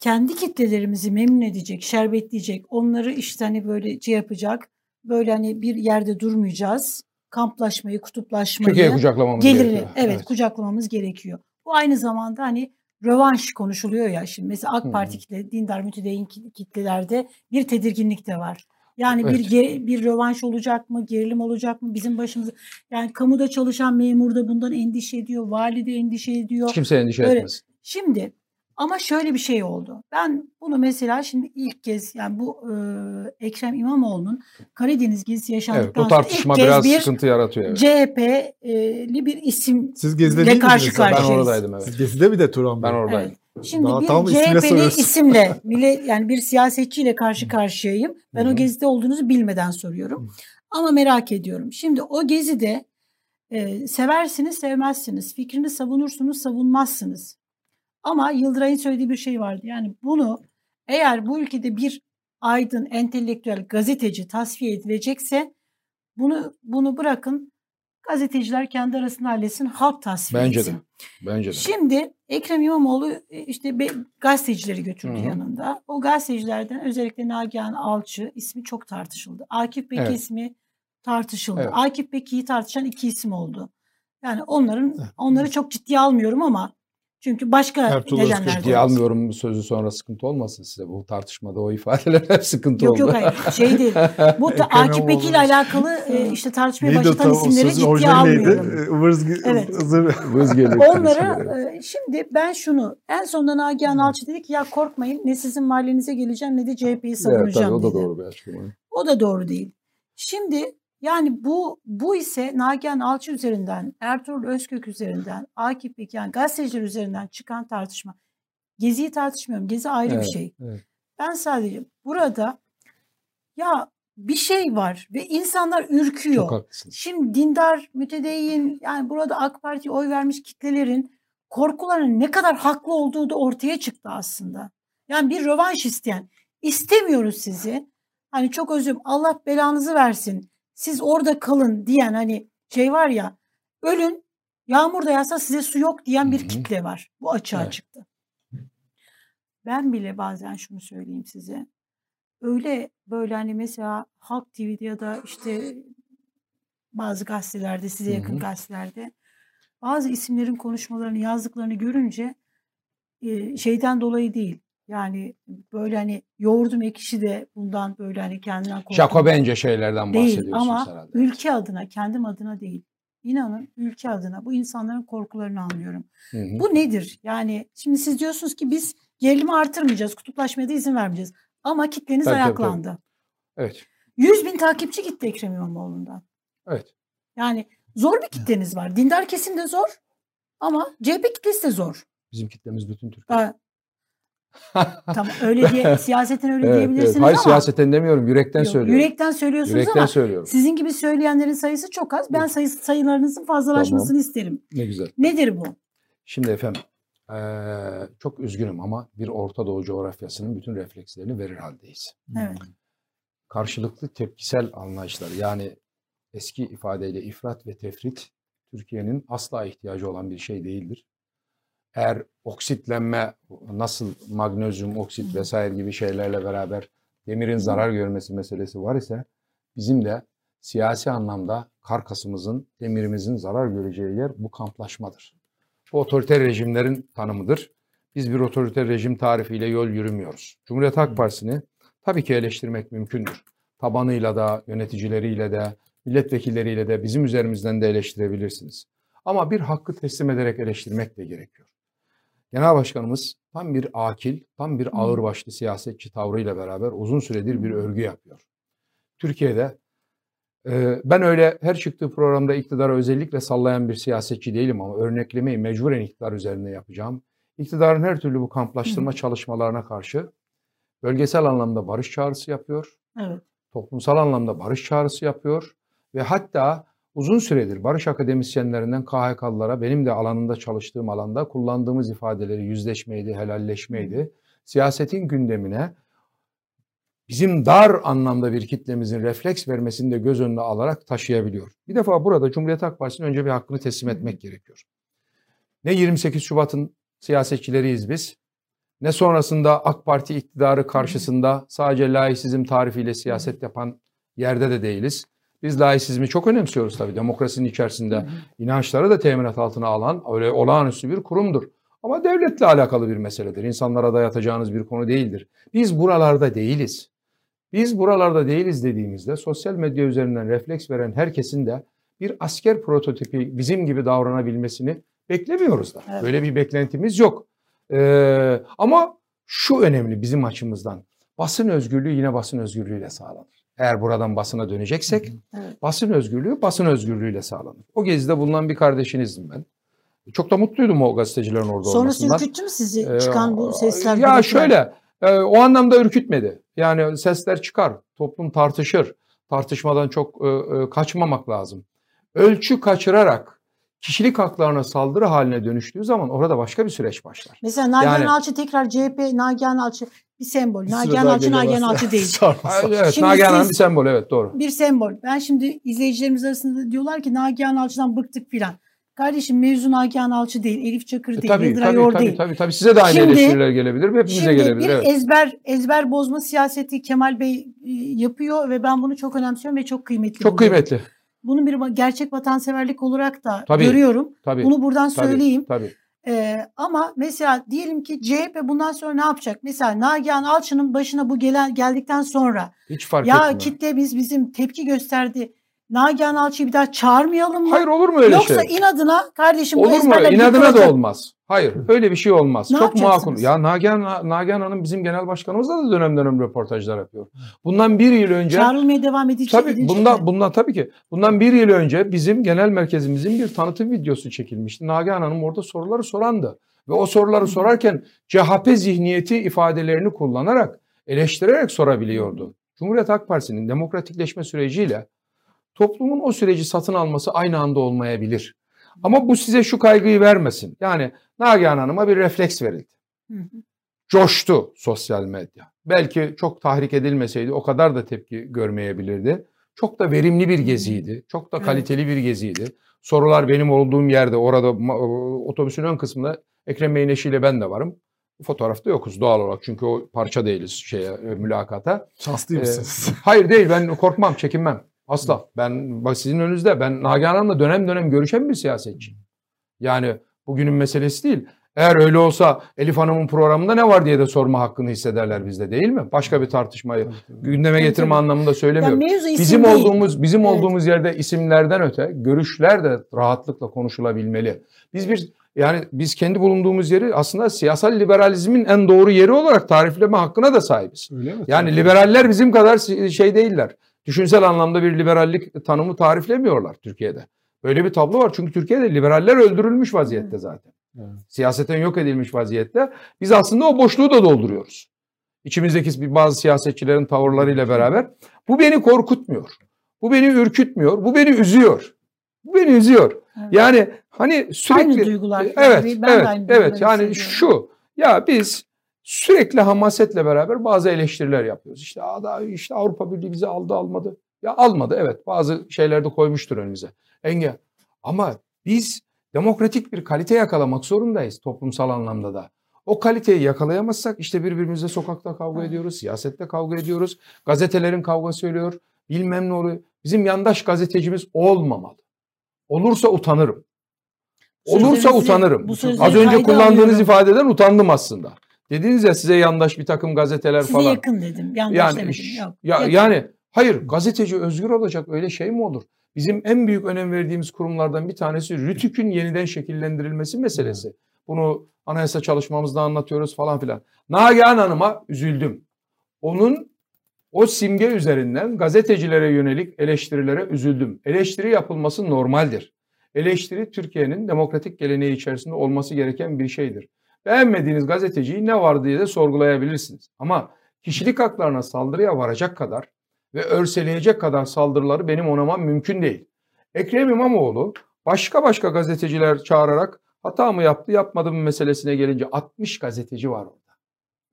kendi kitlelerimizi memnun edecek, şerbetleyecek, onları işte hani böyle şey yapacak, böyle hani bir yerde durmayacağız. Kamplaşmayı, kutuplaşmayı, Türkiye'yi kucaklamamız gelir, gerekiyor. evet, kucaklamamız gerekiyor. Bu aynı zamanda hani rövanş konuşuluyor ya şimdi mesela AK. Parti kitle, dindar mütedeyin ki- kitlelerde bir tedirginlik de var. Yani bir Evet. ge- bir rövanş olacak mı, gerilim olacak mı bizim başımıza? Yani kamuda çalışan memur da bundan endişe ediyor, vali de endişe ediyor. Hiç kimse endişe Öyle. etmesin. Şimdi ama şöyle bir şey oldu. Ben bunu mesela şimdi ilk kez yani bu e, Ekrem İmamoğlu'nun Karadeniz gezisi Evet, yaşandıktan bu sonra ilk kez biraz bir sıkıntı yaratıyor. Evet. CHP'li bir isim Siz gezide karşı miydiniz? Ben karşıyayız. oradaydım evet. Siz gezide mi de Turan Bey? Ben oradaydım. Şimdi Daha bir tam CHP'li isimle [laughs] bile yani bir siyasetçiyle karşı karşıyayım. Ben o gezide olduğunuzu bilmeden soruyorum. Ama merak ediyorum. Şimdi o gezide e, seversiniz, sevmezsiniz. Fikrini savunursunuz, savunmazsınız. Ama Yıldıray'ın söylediği bir şey vardı. Yani bunu eğer bu ülkede bir aydın, entelektüel, gazeteci tasfiye edilecekse bunu bunu bırakın gazeteciler kendi arasında halletsin, halk tasfiye Bence de. etsin. Bence de. Şimdi Ekrem İmamoğlu e, işte be- gazetecileri götürdü Hı hı. yanında. O gazetecilerden özellikle Nagihan Alçı ismi çok tartışıldı. Akif Beki Evet. ismi tartışıldı. Evet. Akif Beki'yi tartışan iki isim oldu. Yani onların onları çok ciddiye almıyorum ama çünkü başka Ertuğrul Özkök nedenlerden. Ciddiye almıyorum bu sözü sonra sıkıntı olmasın size. Bu tartışmada o ifadeler hep sıkıntı Yok oldu. yok hayır şey değil. Bu [laughs] Akif Beki ile alakalı e, işte tartışmaya başlatan isimleri ciddiye almıyorum. Ivır zı- Evet. konuşmaları. [laughs] e, şimdi ben şunu en sonunda Nagihan Alçı dedi ki ya korkmayın ne sizin mahallenize geleceğim ne de CHP'yi Evet, tabii, savunacağım o da dedi. doğru bir açıklama. O da doğru değil. Şimdi yani bu bu ise Nagihan Alçı üzerinden, Ertuğrul Özkök üzerinden, Akif Beki yani gazeteciler üzerinden çıkan tartışma. Geziyi tartışmıyorum. Gezi ayrı Evet, bir şey. evet. Ben sadece burada ya bir şey var ve insanlar ürküyor. Çok haklısınız. Şimdi dindar, mütedeyyin yani burada AK Parti'ye oy vermiş kitlelerin korkularının ne kadar haklı olduğu da ortaya çıktı aslında. Yani bir rövanş isteyen istemiyoruz sizi. Hani çok özür Allah belanızı versin. Siz orada kalın diyen hani şey var ya ölün yağmur da yağsa size su yok diyen bir kitle var. Bu açığa Evet. çıktı. Ben bile bazen şunu söyleyeyim size. Öyle böyle hani mesela Halk TV'de ya da işte bazı gazetelerde size yakın hı. gazetelerde bazı isimlerin konuşmalarını yazdıklarını görünce şeyden dolayı değil. Yani böyle hani yoğurdum ekşi de bundan böyle hani kendinden korktum. Jakobence şeylerden Değil bahsediyorsunuz ama herhalde. ülke adına, kendim adına değil. İnanın ülke adına bu insanların korkularını anlıyorum. Hı hı. Bu nedir? Yani şimdi siz diyorsunuz ki biz gerilimi artırmayacağız, kutuplaşmaya da izin vermeyeceğiz. Ama kitleniz Tabii, tabii, ayaklandı. Evet. 100 bin takipçi gitti Ekrem İmamoğlu'ndan. Evet. Yani zor bir kitleniz var. Dindar kesim de zor ama CHP kitlesi de zor. Bizim kitlemiz bütün Türkiye. [laughs] Tamam öyle diye siyasetin öyle Evet, diyebilirsiniz evet. Hayır ama siyaseten demiyorum. Yürekten Yok, söylüyorum. yürekten söylüyorsunuz Yürekten ama söylüyorum. sizin gibi söyleyenlerin sayısı çok az. Ben sayı, sayılarınızın fazlalaşmasını isterim. Ne güzel. Nedir bu? Şimdi efendim eee, çok üzgünüm ama bir Orta Doğu coğrafyasının bütün reflekslerini verir haldeyiz. Evet. Karşılıklı tepkisel anlayışlar yani eski ifadeyle ifrat ve tefrit Türkiye'nin asla ihtiyacı olan bir şey değildir. Eğer oksitlenme nasıl magnezyum, oksit vesaire gibi şeylerle beraber demirin zarar görmesi meselesi var ise bizim de siyasi anlamda karkasımızın, demirimizin zarar göreceği yer bu kamplaşmadır. Bu otoriter rejimlerin tanımıdır. Biz bir otoriter rejim tarifiyle yol yürümüyoruz. Cumhuriyet Halk Partisi'ni tabii ki eleştirmek mümkündür. Tabanıyla da, yöneticileriyle de, milletvekilleriyle de bizim üzerimizden de eleştirebilirsiniz. Ama bir hakkı teslim ederek eleştirmek de gerekiyor. Genel Başkanımız tam bir akil, tam bir ağırbaşlı siyasetçi tavrıyla beraber uzun süredir bir örgü yapıyor. Türkiye'de e, ben öyle her çıktığı programda iktidara özellikle sallayan bir siyasetçi değilim ama örneklemeyi mecburen iktidar üzerinde yapacağım. İktidarın her türlü bu kamplaştırma çalışmalarına karşı bölgesel anlamda barış çağrısı yapıyor Evet. toplumsal anlamda barış çağrısı yapıyor ve hatta uzun süredir barış akademisyenlerinden KHK'lılara benim de alanında çalıştığım alanda kullandığımız ifadeleri yüzleşmeydi, helalleşmeydi. Siyasetin gündemine bizim dar anlamda bir kitlemizin refleks vermesini de göz önüne alarak taşıyabiliyor. Bir defa burada Cumhuriyet Halk Partisi'nin önce bir hakkını teslim etmek gerekiyor. Ne 28 Şubat'ın siyasetçileriyiz biz, ne sonrasında AK Parti iktidarı karşısında sadece laisizm tarifiyle siyaset yapan yerde de değiliz. Biz laisizmi çok önemsiyoruz tabii. Demokrasinin içerisinde inançları da teminat altına alan öyle olağanüstü bir kurumdur. Ama devletle alakalı bir meseledir. İnsanlara dayatacağınız bir konu değildir. Biz buralarda değiliz. Biz buralarda değiliz dediğimizde sosyal medya üzerinden refleks veren herkesin de bir asker prototipi bizim gibi davranabilmesini beklemiyoruz da. Evet. Böyle bir beklentimiz yok. Ee, ama şu önemli bizim açımızdan. Basın özgürlüğü yine basın özgürlüğüyle sağlanır. Eğer buradan basına döneceksek Evet. basın özgürlüğü basın özgürlüğüyle sağlanır. O gezide bulunan bir kardeşinizdim ben. Çok da mutluydum o gazetecilerin orada Sonrası olmasından. ürküttü mü sizi Ee, çıkan bu sesler? Ya görüntüler? şöyle e, o anlamda ürkütmedi. Yani sesler çıkar, toplum tartışır. tartışmadan çok e, e, kaçmamak lazım. Ölçü kaçırarak kişilik haklarına saldırı haline dönüştüğü zaman orada başka bir süreç başlar. Mesela Nagihan Yani- Alçı tekrar CHP, Nagihan Alçı bir sembol. Bir Nagihan Alçı, Nagihan. Alçı değil. [laughs] Evet, Şimdi Nagihan Hanım bir sembol evet doğru. bir sembol. Ben şimdi izleyicilerimiz arasında diyorlar ki Nagihan Alçı'dan bıktık filan. Kardeşim mevzu Nagihan Alçı değil, Elif Çakır E, değil, tabii, Yıldıray tabii, Or tabii, değil. tabii, tabii. Size de aynı Şimdi- eleştiriler gelebilir. Hepimize Şimdi gelebilir. bir Evet. ezber ezber bozma siyaseti Kemal Bey e, yapıyor ve ben bunu çok önemsiyorum ve çok kıymetli Çok buluyorum. kıymetli. Bunu bir gerçek vatanseverlik olarak da Tabii, görüyorum. Tabii. Bunu buradan tabii, söyleyeyim. Tabii. Ee, ama mesela diyelim ki CHP bundan sonra ne yapacak? Mesela Nagihan Alçı'nın başına bu gelen geldikten sonra Hiç fark ya etmiyor. kitlemiz bizim tepki gösterdi. Nagihan Alçı'yı bir daha çağırmayalım mı? Hayır olur mu öyle Yoksa şey? inadına kardeşim bu Olur mu? İnadına da olmaz. Hayır öyle bir şey olmaz. Ne Çok makul. Ya Nagihan, Nagihan Hanım bizim genel başkanımızla da dönem dönem röportajlar yapıyor. Bundan bir yıl önce Çağrılmaya devam edecek. Tabii edilecek bundan, mi? bundan tabii ki. Bundan bir yıl önce bizim genel merkezimizin bir tanıtım videosu çekilmişti. Nagihan Hanım orada soruları sorandı. Ve o soruları sorarken CHP zihniyeti ifadelerini kullanarak, eleştirerek sorabiliyordu. Cumhuriyet Halk Partisi'nin demokratikleşme süreciyle toplumun o süreci satın alması aynı anda olmayabilir. Ama bu size şu kaygıyı vermesin. Yani Nagihan Hanım'a bir refleks verildi Hı hı. coştu sosyal medya. Belki çok tahrik edilmeseydi o kadar da tepki görmeyebilirdi. Çok da verimli bir geziydi. Çok da kaliteli bir geziydi. Sorular benim olduğum yerde orada otobüsün ön kısmında Ekrem Bey'in eşiyle ben de varım. Fotoğrafta yokuz doğal olarak çünkü o parça değiliz şeye e, mülakata. Şanslı Ee, hayır değil ben korkmam çekinmem. Asla. Ben bak sizin önünüzde ben Nagihan Hanım'la dönem dönem görüşen bir siyasetçiyim. Yani bugünün meselesi değil. Eğer öyle olsa Elif Hanım'ın programında ne var diye de sorma hakkını hissederler bizde değil mi? Başka bir tartışmayı gündeme getirme anlamında söylemiyorum. Bizim olduğumuz bizim Evet. olduğumuz yerde isimlerden öte görüşler de rahatlıkla konuşulabilmeli. Biz bir yani biz kendi bulunduğumuz yeri aslında siyasal liberalizmin en doğru yeri olarak tarifleme hakkına da sahibiz. Öyle mi? Yani liberaller bizim kadar şey değiller. Düşünsel anlamda bir liberallik tanımı tariflemiyorlar Türkiye'de. Böyle bir tablo var. Çünkü Türkiye'de liberaller öldürülmüş vaziyette zaten. Evet. Siyaseten yok edilmiş vaziyette. Biz aslında o boşluğu da dolduruyoruz. İçimizdeki bazı siyasetçilerin tavırlarıyla beraber. Bu beni korkutmuyor. Bu beni ürkütmüyor. Bu beni üzüyor. Bu beni üzüyor. Evet. Yani hani sürekli Aynı duygular. Evet, Ben de evet, aynı evet. Yani şu, ya biz sürekli hamasetle beraber bazı eleştiriler yapıyoruz. İşte, "Aa, da- işte Avrupa Birliği bizi aldı almadı. Ya almadı evet bazı şeylerde koymuştur önümüze. Engel. Ama biz demokratik bir kalite yakalamak zorundayız toplumsal anlamda da. O kaliteyi yakalayamazsak işte birbirimizle sokakta kavga ediyoruz, siyasette kavga ediyoruz, gazetelerin kavgası oluyor, bilmem ne oluyor. Bizim yandaş gazetecimiz olmamalı. Olursa utanırım. Olursa Sözlerinizi- utanırım. Az önce kullandığınız alıyorum. ifadeden utandım aslında. Dediniz ya size yandaş bir takım gazeteler Size falan. yakın dedim. Yanlış Yani demedim. Yok. ya yakın. yani hayır gazeteci özgür olacak öyle şey mi olur? Bizim en büyük önem verdiğimiz kurumlardan bir tanesi RTÜK'ün yeniden şekillendirilmesi meselesi. Bunu anayasa çalışmamızda anlatıyoruz falan filan. Nagihan Hanım'a üzüldüm. Onun o simge üzerinden gazetecilere yönelik eleştirilere üzüldüm. Eleştiri yapılması normaldir. Eleştiri Türkiye'nin demokratik geleneği içerisinde olması gereken bir şeydir. Beğenmediğiniz gazeteciyi ne var diye de sorgulayabilirsiniz. Ama kişilik haklarına saldırıya varacak kadar ve örseleyecek kadar saldırıları benim onamam mümkün değil. Ekrem İmamoğlu başka başka gazeteciler çağırarak hata mı yaptı yapmadı mı meselesine gelince 60 gazeteci var orada.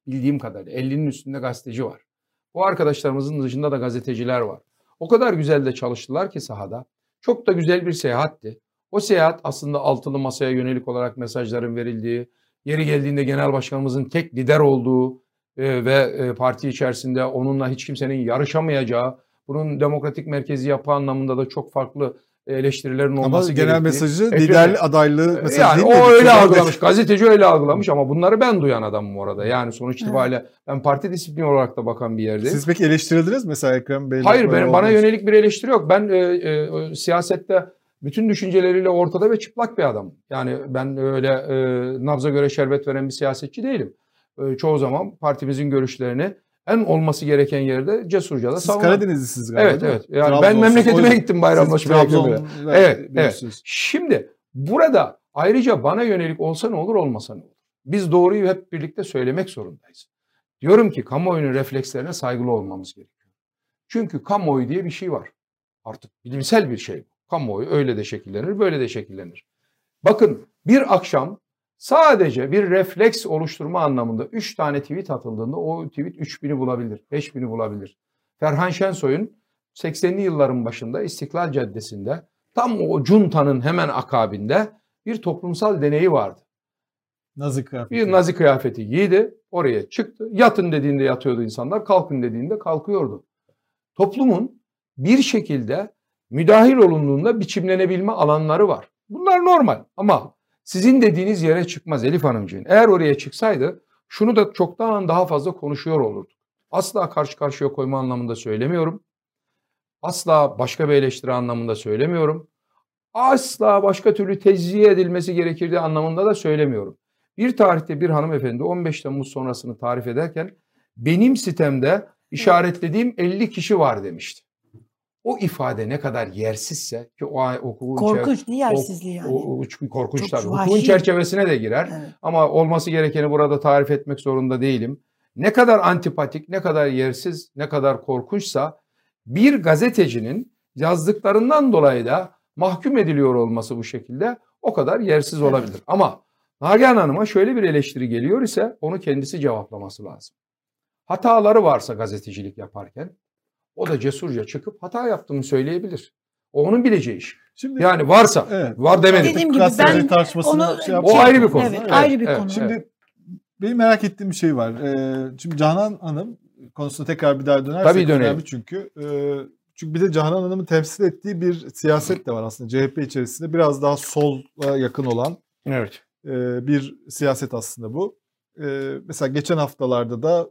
Bildiğim kadarıyla 50'nin üstünde gazeteci var. Bu arkadaşlarımızın dışında da gazeteciler var. O kadar güzel de çalıştılar ki sahada. Çok da güzel bir seyahatti. O seyahat aslında altılı masaya yönelik olarak mesajların verildiği, yeri geldiğinde genel başkanımızın tek lider olduğu e, ve e, parti içerisinde onunla hiç kimsenin yarışamayacağı, bunun demokratik merkezi yapı anlamında da çok farklı eleştirilerin Ama olması genel gerektiği- mesajı Ekrem lider Bey. adaylığı mesajı yani değil mi? o öyle Bey? algılamış. Gazeteci öyle algılamış ama bunları ben duyan adamım orada. Yani sonuç itibariyle ben parti disiplini olarak da bakan bir yerdeyim. Siz peki eleştirildiniz mesela Ekrem Bey'le? Hayır benim, bana yönelik bir eleştiri yok. Ben e, e, siyasette bütün düşünceleriyle ortada ve çıplak bir adamım. Yani ben öyle e, nabza göre şerbet veren bir siyasetçi değilim. E, çoğu zaman partimizin görüşlerini en olması gereken yerde cesurca da Siz savunan. Karadenizlisiniz galiba Evet evet. Yani ben Trabzonsunuz. O memleketime gittim siz Beyköprü'ye. Trabzon'la Evet, görüşüyorsunuz. Şimdi burada ayrıca bana yönelik olsa ne olur olmasa ne olur? Biz doğruyu hep birlikte söylemek zorundayız. Diyorum ki kamuoyunun reflekslerine saygılı olmamız gerekiyor. Çünkü kamuoyu diye bir şey var. Artık bilimsel bir şey. Kamuoyu öyle de şekillenir, böyle de şekillenir. Bakın bir akşam sadece bir refleks oluşturma anlamında 3 tane tweet atıldığında o tweet 3000'i bulabilir, 5000'i bulabilir. Ferhan Şensoy'un 80'li yılların başında İstiklal Caddesi'nde tam o juntanın hemen akabinde bir toplumsal deneyi vardı. Nazi kıyafeti. Bir nazi kıyafeti giydi, oraya çıktı. Yatın dediğinde yatıyordu insanlar, kalkın dediğinde kalkıyordu. Toplumun bir şekilde müdahil olunduğunda biçimlenebilme alanları var. Bunlar normal ama sizin dediğiniz yere çıkmaz Elif Hanımcığım. Eğer oraya çıksaydı şunu da çoktan daha fazla konuşuyor olurduk. Asla karşı karşıya koyma anlamında söylemiyorum. Asla başka bir eleştiri anlamında söylemiyorum. Asla başka türlü tezziye edilmesi gerekirdiği anlamında da söylemiyorum. Bir tarihte bir hanımefendi 15 Temmuz sonrasını tarif ederken benim sitemde işaretlediğim 50 kişi var demişti. O ifade ne kadar yersizse ki o hukukun Korkunç o- yersizliği yani. o, o, korkunç Çok tabii. Hukukun çerçevesine de girer. Evet. Ama olması gerekeni burada tarif etmek zorunda değilim. Ne kadar antipatik, ne kadar yersiz, ne kadar korkunçsa bir gazetecinin yazdıklarından dolayı da mahkum ediliyor olması bu şekilde o kadar yersiz Evet. olabilir. Ama Nagihan Hanım'a şöyle bir eleştiri geliyor ise onu kendisi cevaplaması lazım. Hataları varsa gazetecilik yaparken o da cesurca çıkıp hata yaptığını söyleyebilir. O onun bileceği iş. Şimdi Yani varsa, Evet. var demedim. Dediğim gibi ben onu şey O ayrı bir konu. Evet, Evet, ayrı bir evet. konu. Şimdi benim merak ettiğim bir şey var. Ee, şimdi Canan Hanım konusuna tekrar bir daha dönersek Tabii dönelim. önemli çünkü. Ee, çünkü bir de Canan Hanım'ın temsil ettiği bir siyaset de var aslında. CHP içerisinde biraz daha sola yakın olan Evet. e, bir siyaset aslında bu. E, mesela geçen haftalarda da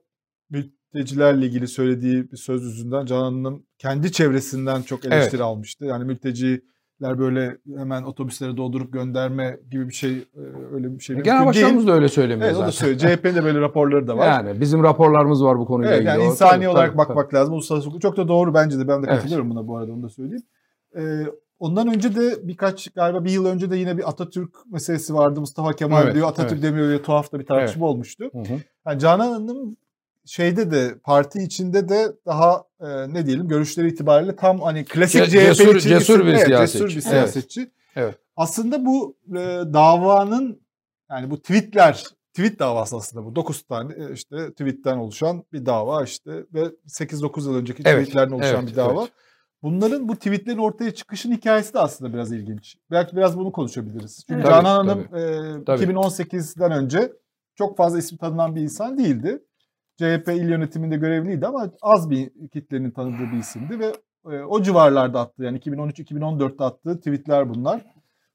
mültecilerle ilgili söylediği bir söz yüzünden Canan Hanım kendi çevresinden çok eleştiri almıştı. Yani mülteciler böyle hemen otobüslere doldurup gönderme gibi bir şey e, öyle bir şey mümkün Genel başkanımız da öyle söylemiyor Evet o da zaten. söylüyor. CHP'nin de böyle raporları da var. Yani bizim raporlarımız var bu konuyla Evet ilgili. yani insani tabii, olarak tabii, bakmak lazım. Uluslararası hukuk çok da doğru bence de. Ben de Evet. katılıyorum buna bu arada onu da söyleyeyim. Ee, ondan önce de birkaç galiba bir yıl önce de yine bir Atatürk meselesi vardı. Mustafa Kemal Evet, diyor Atatürk evet. demiyor diye tuhaf da bir tartışma olmuştu. tabii. Hı hı. Yani Canan Hanım şeyde de parti içinde de daha e, ne diyelim görüşleri itibariyle tam hani klasik Ce- CHP cesur- için cesur bir evet, siyasetçi. Cesur bir Evet. siyasetçi. Evet. Aslında bu e, davanın yani bu tweetler tweet davası aslında bu. 9 tane e, işte tweetten oluşan bir dava işte ve 8-9 yıl önceki Evet, tweetlerden oluşan evet, bir dava. evet. Bunların bu tweetlerin ortaya çıkışın hikayesi de aslında biraz ilginç. Belki biraz bunu konuşabiliriz. Çünkü Tabii, Canan Hanım tabii. e, 2018'den önce çok fazla ismi tanınan bir insan değildi. CHP il yönetiminde görevliydi ama az bir kitlenin tanıdığı bir isimdi ve e, o civarlarda attığı yani 2013-2014'te attığı tweetler bunlar.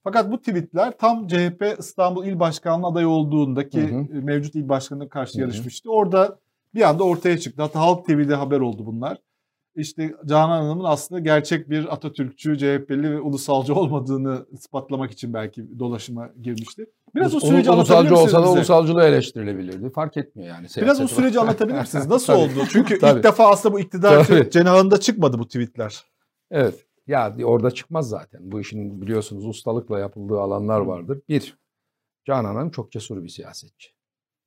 Fakat bu tweetler tam CHP İstanbul İl Başkanlığı adayı olduğundaki Hı hı. mevcut il başkanına karşı Hı hı. yarışmıştı. Orada bir anda ortaya çıktı. Hatta Halk TV'de haber oldu bunlar. İşte Canan Hanım'ın aslında gerçek bir Atatürkçü, CHP'li ve ulusalcı olmadığını ispatlamak için belki dolaşıma girmişti. Biraz o süreci anlatabilir ulusalcı misiniz olsa da ulusalcılığı eleştirilebilirdi. Fark etmiyor yani. Biraz o süreci anlatabilir misiniz? [laughs] Nasıl oldu? Çünkü ilk defa aslında bu iktidar [laughs] cenahında çıkmadı bu tweetler. Evet. Ya orada çıkmaz zaten. Bu işin biliyorsunuz ustalıkla yapıldığı alanlar vardır. Bir, Canan Hanım çok cesur bir siyasetçi.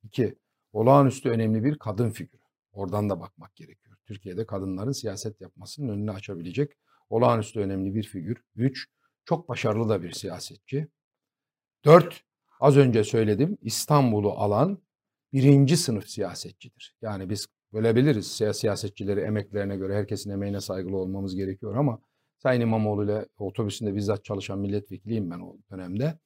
İki, olağanüstü önemli bir kadın figürü. Oradan da bakmak gerekiyor. Türkiye'de kadınların siyaset yapmasının önünü açabilecek olağanüstü önemli bir figür. Üç, çok başarılı da bir siyasetçi. Dört, az önce söyledim İstanbul'u alan birinci sınıf siyasetçidir. Yani biz bölebiliriz siya- siyasetçileri emeklerine göre herkesin emeğine saygılı olmamız gerekiyor ama Sayın İmamoğlu ile otobüsünde bizzat çalışan milletvekiliyim ben o dönemde.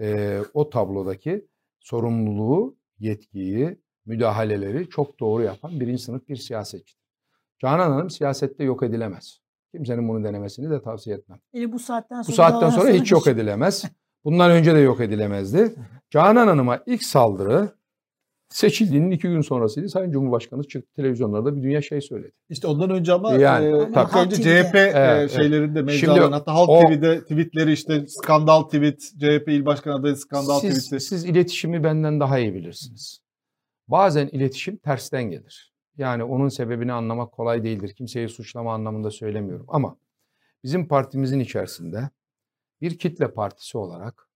Ee, o tablodaki sorumluluğu, yetkiyi, müdahaleleri çok doğru yapan birinci sınıf bir siyasetçidir. Canan Hanım siyasette yok edilemez. Kimsenin bunu denemesini de tavsiye etmem. Yani bu saatten sonra Bu saatten sonra hiç yok edilemez. Bundan önce de yok edilemezdi. Canan Hanım'a ilk saldırı seçildiğinin iki gün sonrasıydı. Sayın Cumhurbaşkanı çıktı televizyonlarda bir dünya şey söyledi. İşte ondan önce ama Yani, e, Halk önce. CHP e, Evet, şeylerinde Şimdi mecraların hatta Halk o- TV'de tweetleri işte skandal tweet, CHP il başkanı adayı skandal Siz, tweet'i. siz iletişimi benden daha iyi bilirsiniz. Bazen iletişim tersten gelir. Yani onun sebebini anlamak kolay değildir. Kimseyi suçlama anlamında söylemiyorum. Ama bizim partimizin içerisinde bir kitle partisi olarak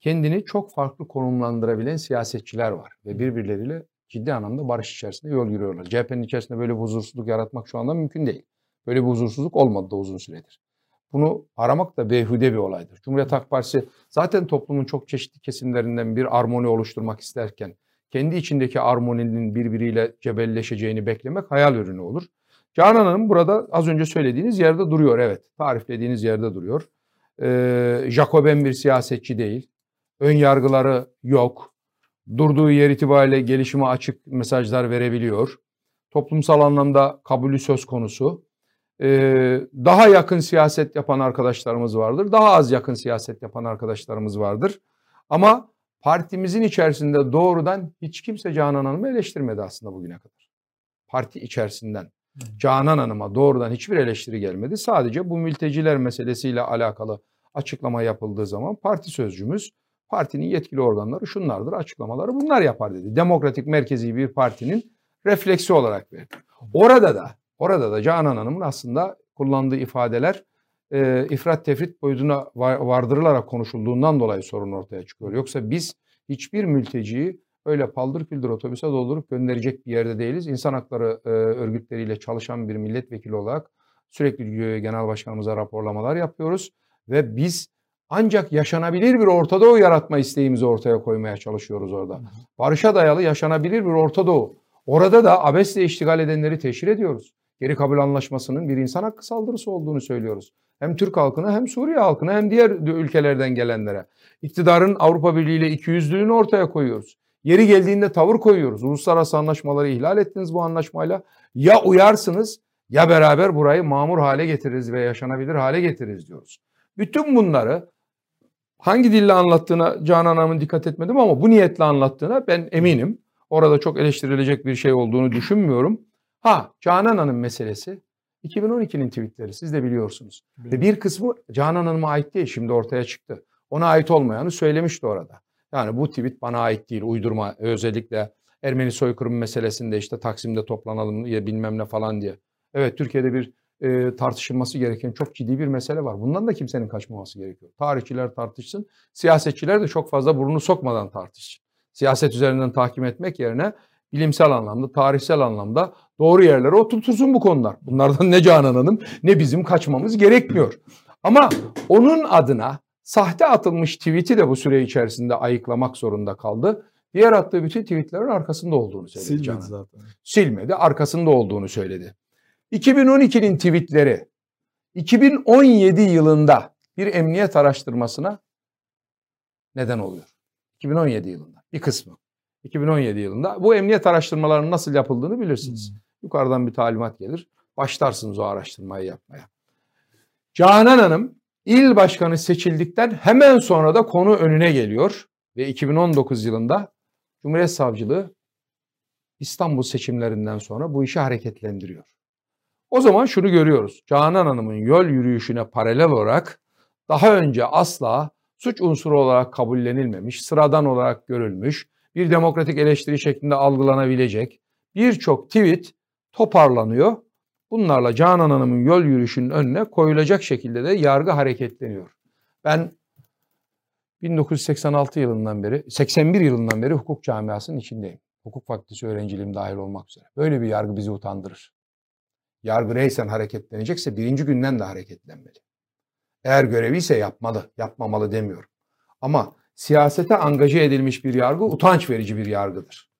kendini çok farklı konumlandırabilen siyasetçiler var. Ve birbirleriyle ciddi anlamda barış içerisinde yol yürüyorlar. CHP'nin içerisinde böyle bir huzursuzluk yaratmak şu anda mümkün değil. Böyle bir huzursuzluk olmadı da uzun süredir. Bunu aramak da beyhude bir olaydır. Cumhuriyet Halk Partisi zaten toplumun çok çeşitli kesimlerinden bir armoni oluşturmak isterken kendi içindeki armoninin birbiriyle cebelleşeceğini beklemek hayal ürünü olur. Canan Hanım burada az önce söylediğiniz yerde duruyor evet. Tariflediğiniz yerde duruyor. Ee, Jacoben bir siyasetçi değil. Ön yargıları yok. Durduğu yer itibariyle gelişime açık mesajlar verebiliyor. Toplumsal anlamda kabulü söz konusu. Ee, daha yakın siyaset yapan arkadaşlarımız vardır. Daha az yakın siyaset yapan arkadaşlarımız vardır. Ama partimizin içerisinde doğrudan hiç kimse Canan Hanım'ı eleştirmedi aslında bugüne kadar. Parti içerisinden. Canan Hanım'a doğrudan hiçbir eleştiri gelmedi. Sadece bu mülteciler meselesiyle alakalı açıklama yapıldığı zaman parti sözcümüz partinin yetkili organları şunlardır açıklamaları bunlar yapar dedi. Demokratik merkezi bir partinin refleksi olarak verdi. Orada da orada da Canan Hanım'ın aslında kullandığı ifadeler e, ifrat tefrit boyutuna vardırılarak konuşulduğundan dolayı sorun ortaya çıkıyor. Yoksa biz hiçbir mülteciyi öyle paldır küldür otobüse doldurup gönderecek bir yerde değiliz. İnsan hakları e, örgütleriyle çalışan bir milletvekili olarak sürekli genel başkanımıza raporlamalar yapıyoruz ve biz ancak yaşanabilir bir Orta Doğu yaratma isteğimizi ortaya koymaya çalışıyoruz orada. Barışa dayalı yaşanabilir bir Orta Doğu. Orada da abesle iştigal edenleri teşhir ediyoruz. Geri kabul anlaşmasının bir insan hakkı saldırısı olduğunu söylüyoruz. Hem Türk halkına hem Suriye halkına hem diğer ülkelerden gelenlere. İktidarın Avrupa Birliği ile ikiyüzlülüğünü ortaya koyuyoruz. Yeri geldiğinde tavır koyuyoruz. Uluslararası anlaşmaları ihlal ettiniz bu anlaşmayla. Ya uyarsınız ya beraber burayı mamur hale getiririz ve yaşanabilir hale getiririz diyoruz. Bütün bunları hangi dille anlattığına Canan Hanım'ın dikkat etmedim ama bu niyetle anlattığına ben eminim. Orada çok eleştirilecek bir şey olduğunu düşünmüyorum. Ha Canan Hanım meselesi 2012'nin tweetleri siz de biliyorsunuz. Ve bir kısmı Canan Hanım'a ait değil şimdi ortaya çıktı. Ona ait olmayanı söylemişti orada. Yani bu tweet bana ait değil uydurma özellikle Ermeni soykırım meselesinde işte Taksim'de toplanalım diye bilmem ne falan diye. Evet Türkiye'de bir e, tartışılması gereken çok ciddi bir mesele var. Bundan da kimsenin kaçmaması gerekiyor. Tarihçiler tartışsın, siyasetçiler de çok fazla burnunu sokmadan tartışsın. Siyaset üzerinden tahkim etmek yerine bilimsel anlamda, tarihsel anlamda doğru yerlere oturtursun bu konular. Bunlardan ne Canan Hanım ne bizim kaçmamız gerekmiyor. Ama onun adına sahte atılmış tweet'i de bu süre içerisinde ayıklamak zorunda kaldı. Diğer attığı bütün tweetlerin arkasında olduğunu söyledi Silmedi Canan. zaten. Silmedi, arkasında olduğunu söyledi. 2012'nin tweetleri 2017 yılında bir emniyet araştırmasına neden oluyor. 2017 yılında bir kısmı. 2017 yılında bu emniyet araştırmalarının nasıl yapıldığını bilirsiniz. Yukarıdan bir talimat gelir. Başlarsınız o araştırmayı yapmaya. Canan Hanım il başkanı seçildikten hemen sonra da konu önüne geliyor ve 2019 yılında Cumhuriyet Savcılığı İstanbul seçimlerinden sonra bu işi hareketlendiriyor. O zaman şunu görüyoruz. Canan Hanım'ın yol yürüyüşüne paralel olarak daha önce asla suç unsuru olarak kabullenilmemiş, sıradan olarak görülmüş, bir demokratik eleştiri şeklinde algılanabilecek birçok tweet toparlanıyor. Bunlarla Canan Hanım'ın yol yürüyüşünün önüne koyulacak şekilde de yargı hareketleniyor. Ben 1986 yılından beri, 81 yılından beri hukuk camiasının içindeyim. Hukuk fakültesi öğrenciliğim dahil olmak üzere. Böyle bir yargı bizi utandırır. Yargı reysen hareketlenecekse birinci günden de hareketlenmeli. Eğer görevi ise yapmalı, yapmamalı demiyorum. Ama siyasete angaje edilmiş bir yargı utanç verici bir yargıdır.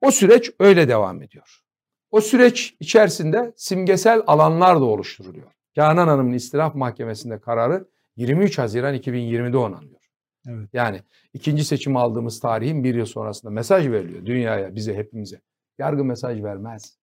O süreç öyle devam ediyor. O süreç içerisinde simgesel alanlar da oluşturuluyor. Canan Hanım'ın istiraf mahkemesinde kararı 23 Haziran 2020'de onanıyor. Evet. Yani ikinci seçim aldığımız tarihin bir yıl sonrasında mesaj veriliyor dünyaya, bize, hepimize. Yargı mesaj vermez.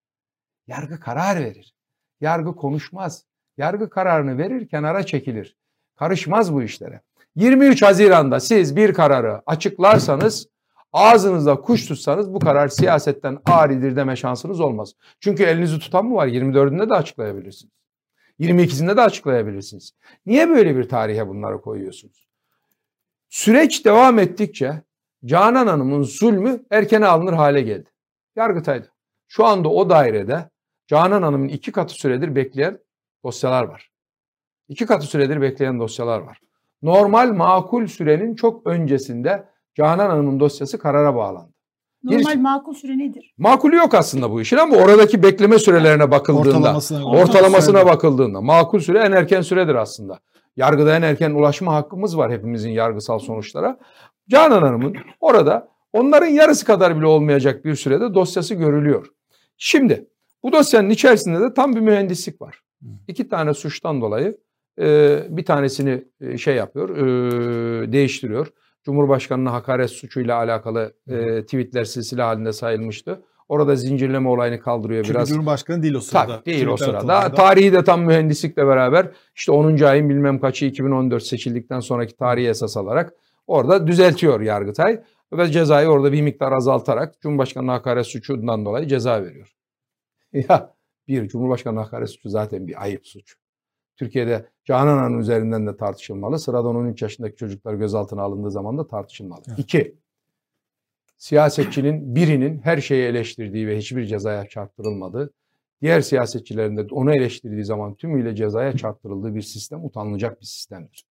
Yargı karar verir. Yargı konuşmaz. Yargı kararını verir, kenara çekilir. Karışmaz bu işlere. 23 Haziran'da siz bir kararı açıklarsanız, ağzınızda kuş tutsanız bu karar siyasetten aridir deme şansınız olmaz. Çünkü elinizi tutan mı var? 24'ünde de açıklayabilirsiniz. 22'sinde de açıklayabilirsiniz. Niye böyle bir tarihe bunları koyuyorsunuz? Süreç devam ettikçe Canan Hanım'ın zulmü erkene alınır hale geldi. Yargıtay'da. Şu anda o dairede Canan Hanım'ın iki katı süredir bekleyen dosyalar var. İki katı süredir bekleyen dosyalar var. Normal makul sürenin çok öncesinde Canan Hanım'ın dosyası karara bağlandı. Normal makul süre nedir? Makulü yok aslında bu işin ama oradaki bekleme sürelerine bakıldığında, Ortalamasına, ortalamasına bakıldığında makul süre en erken süredir aslında. Yargıda en erken ulaşma hakkımız var hepimizin yargısal sonuçlara. Canan Hanım'ın orada onların yarısı kadar bile olmayacak bir sürede dosyası görülüyor. Şimdi bu dosyanın içerisinde de tam bir mühendislik var. İki tane suçtan dolayı e, bir tanesini e, şey yapıyor, e, değiştiriyor. Cumhurbaşkanına hakaret suçuyla alakalı e, tweetler silsile halinde sayılmıştı. Orada zincirleme olayını kaldırıyor Çünkü biraz. Cumhurbaşkanı değil o sırada. Tabii değil o Twitter sırada. atıldığında. Tarihi de tam mühendislikle beraber işte 10. ayın bilmem kaçı 2014 seçildikten sonraki tarihi esas alarak orada düzeltiyor Yargıtay ve cezayı orada bir miktar azaltarak Cumhurbaşkanı hakaret suçundan dolayı ceza veriyor. [laughs] Ya bir Cumhurbaşkanı hakaret suçu zaten bir ayıp suç. Türkiye'de Canan Hanım üzerinden de tartışılmalı. Sıradan 13 yaşındaki çocuklar gözaltına alındığı zaman da tartışılmalı. Evet. İki, siyasetçinin birinin her şeyi eleştirdiği ve hiçbir cezaya çarptırılmadığı, diğer siyasetçilerin de onu eleştirdiği zaman tümüyle cezaya çarptırıldığı bir sistem utanılacak bir sistemdir.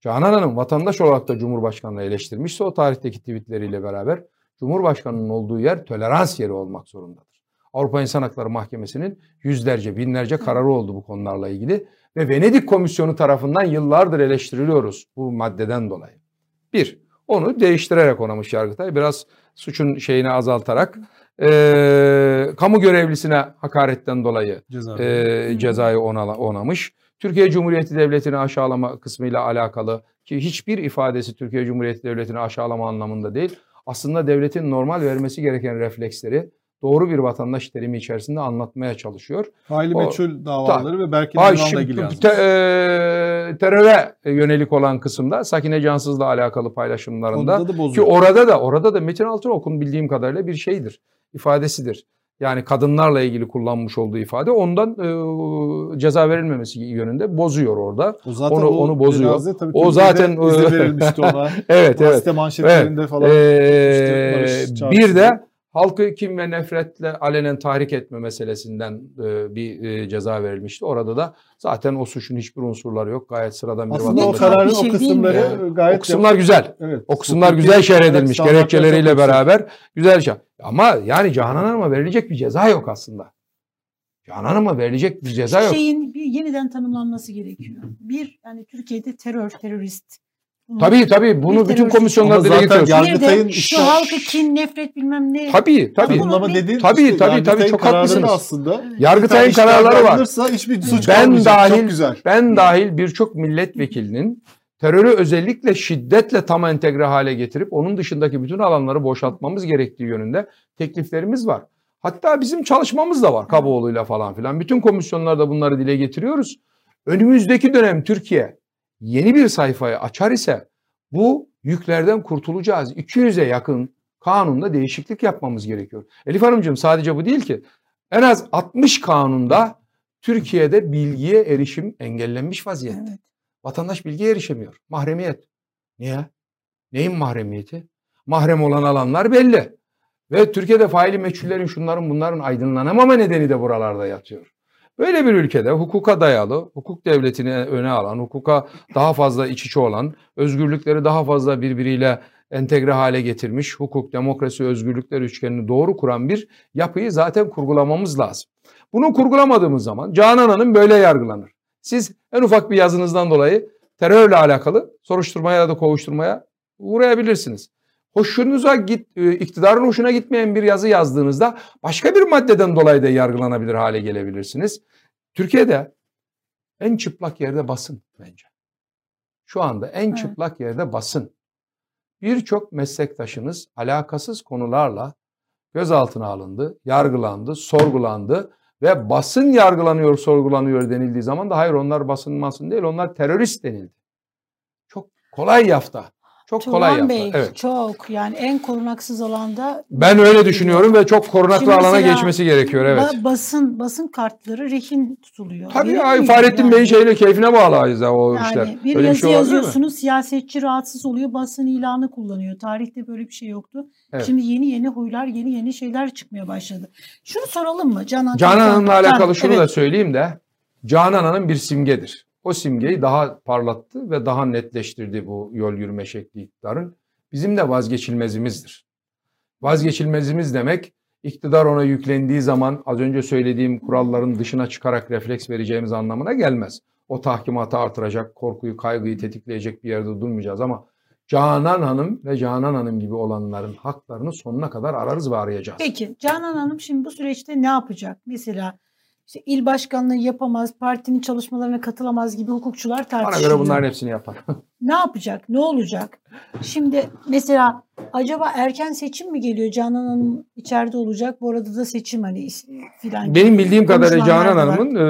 Canan Hanım vatandaş olarak da Cumhurbaşkanı'nı eleştirmişse o tarihteki tweetleriyle beraber Cumhurbaşkanı'nın olduğu yer tolerans yeri olmak zorundadır. Avrupa İnsan Hakları Mahkemesi'nin yüzlerce, binlerce kararı oldu bu konularla ilgili ve Venedik Komisyonu tarafından yıllardır eleştiriliyoruz bu maddeden dolayı. Bir, onu değiştirerek onamış Yargıtay. Biraz suçun şeyini azaltarak eee, kamu görevlisine hakaretten dolayı Ceza. e, cezayı ona, onamış. Türkiye Cumhuriyeti Devleti'ni aşağılama kısmıyla alakalı ki hiçbir ifadesi Türkiye Cumhuriyeti Devleti'ni aşağılama anlamında değil. Aslında devletin normal vermesi gereken refleksleri doğru bir vatandaş terimi içerisinde anlatmaya çalışıyor. Faili meçhul davaları ve belki şimdi ilgili yazmış. te- e, teröre yönelik olan kısımda Sakine Cansız'la alakalı paylaşımlarında ki orada da orada da Metin Altınok'un bildiğim kadarıyla bir şeydir. ifadesidir. Yani kadınlarla ilgili kullanmış olduğu ifade ondan e, ceza verilmemesi yönünde bozuyor orada. O zaten onu- o onu bozuyor. cenaze tabii O zaten izin verilmişti ona. [laughs] evet evet. Manşetlerinde falan. Ee, bir de halkı kim ve nefretle alenen tahrik etme meselesinden e, bir e, ceza verilmişti. Orada da zaten o suçun hiçbir unsurları yok. Gayet sıradan bir Aslında o vatandaş. kararın şey o kısımları ya? gayet O kısımlar güzel. Evet. O kısımlar güzel şerh edilmiş çok gerekçeleriyle beraber güzel şey. Ama yani Canan Hanım'a verilecek bir ceza yok aslında. Canan Hanım'a verilecek bir ceza yok. Şeyin bir yeniden tanımlanması gerekiyor. Bir, yani Türkiye'de terör, terörist. Tabii tabii bunu Bir bütün komisyonlar dile getiriyor. Yargıtay'ın şu halkı kin, nefret bilmem ne. Tabii tabii. Tanımlama dediğin Tabii, işte tabii, tabii, çok haklısınız. aslında. Yargıtay'ın kararları var. hiçbir suç Ben kalmayacak. dahil- Çok güzel. Ben dahil birçok milletvekilinin terörü özellikle şiddetle tam entegre hale getirip onun dışındaki bütün alanları boşaltmamız gerektiği yönünde tekliflerimiz var. Hatta bizim çalışmamız da var Kaboğlu'yla falan filan. Bütün komisyonlarda bunları dile getiriyoruz. Önümüzdeki dönem Türkiye yeni bir sayfayı açar ise bu yüklerden kurtulacağız. 200'e yakın kanunda değişiklik yapmamız gerekiyor. Elif Hanımcığım sadece bu değil ki. En az 60 kanunda Türkiye'de bilgiye erişim engellenmiş vaziyette. Evet. Vatandaş bilgiye erişemiyor. Mahremiyet. Niye? Neyin mahremiyeti? Mahrem olan alanlar belli. Ve Türkiye'de faili meçhullerin şunların bunların aydınlanamama nedeni de buralarda yatıyor. Böyle bir ülkede hukuka dayalı, hukuk devletini öne alan, hukuka daha fazla iç içe olan, özgürlükleri daha fazla birbiriyle entegre hale getirmiş, hukuk, demokrasi, özgürlükler üçgenini doğru kuran bir yapıyı zaten kurgulamamız lazım. Bunu kurgulamadığımız zaman Canan Hanım böyle yargılanır. Siz en ufak bir yazınızdan dolayı terörle alakalı soruşturmaya ya da kovuşturmaya uğrayabilirsiniz. Hoşunuza git, e, iktidarın hoşuna gitmeyen bir yazı yazdığınızda başka bir maddeden dolayı da yargılanabilir hale gelebilirsiniz. Türkiye'de en çıplak yerde basın bence. Şu anda en Evet. çıplak yerde basın. Birçok meslektaşınız alakasız konularla gözaltına alındı, yargılandı, sorgulandı ve basın yargılanıyor, sorgulanıyor denildiği zaman da hayır onlar basın masın değil onlar terörist denildi. Çok kolay yafta. Çok kolay Turan yafta. Bey Evet. çok yani en korunaksız alanda Ben öyle düşünüyorum ve çok korunaklı Şimdi alana geçmesi gerekiyor evet. ba- basın basın kartları rehin tutuluyor. Tabii miyim Fahrettin yani? Bey'in şeyine keyfine bağlı ya o Yani işler. bir Öyle yazı şey olabilir mi? yazıyorsunuz, siyasetçi rahatsız oluyor, basın ilanı kullanıyor. Tarihte böyle bir şey yoktu. Evet. Şimdi yeni yeni huylar, yeni yeni şeyler çıkmaya başladı. Şunu soralım mı Canan? Canan Canan- Hanım'la alakalı şunu evet. da söyleyeyim de Canan Hanım bir simgedir. O simgeyi daha parlattı ve daha netleştirdi bu yol yürüme şekli iktidarın. Bizim de vazgeçilmezimizdir. Vazgeçilmezimiz demek iktidar ona yüklendiği zaman az önce söylediğim kuralların dışına çıkarak refleks vereceğimiz anlamına gelmez. O tahkimatı artıracak, korkuyu, kaygıyı tetikleyecek bir yerde durmayacağız ama Canan Hanım ve Canan Hanım gibi olanların haklarını sonuna kadar ararız ve arayacağız. Peki Canan Hanım şimdi bu süreçte ne yapacak? Mesela işte il başkanlığı yapamaz, partinin çalışmalarına katılamaz gibi hukukçular Bana tartışıyor. göre bunların hepsini yapar. Ne yapacak? Ne olacak? Şimdi mesela acaba erken seçim mi geliyor? Canan Hanım içeride olacak. Bu arada da seçim hani filan. Benim bildiğim kadarıyla Canan. Hanım'ın e,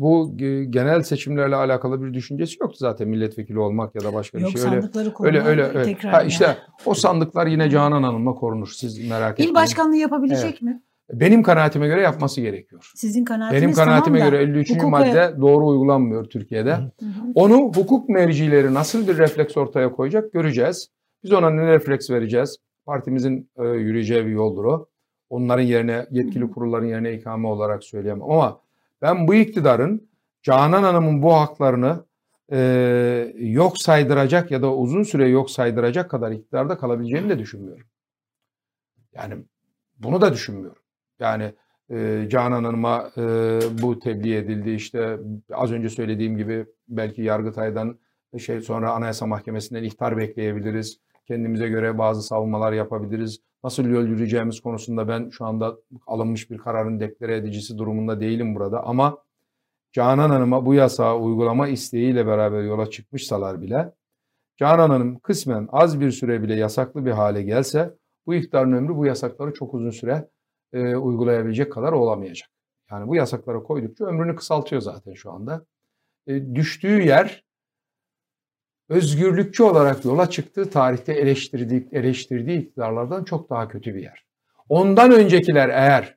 bu ge- genel seçimlerle alakalı bir düşüncesi yoktu zaten milletvekili olmak ya da başka bir Yok şey. Öyle sandıkları koruma öyle öyle. öyle. tekrar. Ha, yani. işte o sandıklar yine Canan Hanım'la korunur. Siz merak etmeyin. İl başkanlığı yapabilecek mi? Benim kanaatime göre yapması gerekiyor. Sizin kanaatiniz Benim kanaatime tamam da göre 53. hukuka- madde doğru uygulanmıyor Türkiye'de. Hı hı. Onu hukuk mercileri nasıl bir refleks ortaya koyacak göreceğiz. Biz ona ne refleks vereceğiz? Partimizin e, yürüyeceği bir yoldur o. Onların yerine yetkili kurulların yerine ikame olarak söyleyemem. Ama ben bu iktidarın Canan Hanım'ın bu haklarını e, yok saydıracak ya da uzun süre yok saydıracak kadar iktidarda kalabileceğini de düşünmüyorum. Yani bunu da düşünmüyorum. Yani e, Canan Hanım'a e, bu tebliğ edildi. İşte az önce söylediğim gibi belki Yargıtay'dan şey sonra Anayasa Mahkemesi'nden ihtar bekleyebiliriz. Kendimize göre bazı savunmalar yapabiliriz. Nasıl yol yürüyeceğimiz konusunda ben şu anda alınmış bir kararın deklare edicisi durumunda değilim burada. Ama Canan Hanım'a bu yasağı uygulama isteğiyle beraber yola çıkmışsalar bile Canan Hanım kısmen az bir süre bile yasaklı bir hale gelse bu iktidarın ömrü bu yasakları çok uzun süre e, uygulayabilecek kadar olamayacak. Yani bu yasakları koydukça ömrünü kısaltıyor zaten şu anda. E, düştüğü yer özgürlükçü olarak yola çıktığı tarihte eleştirdiği, eleştirdiği iktidarlardan çok daha kötü bir yer. Ondan öncekiler eğer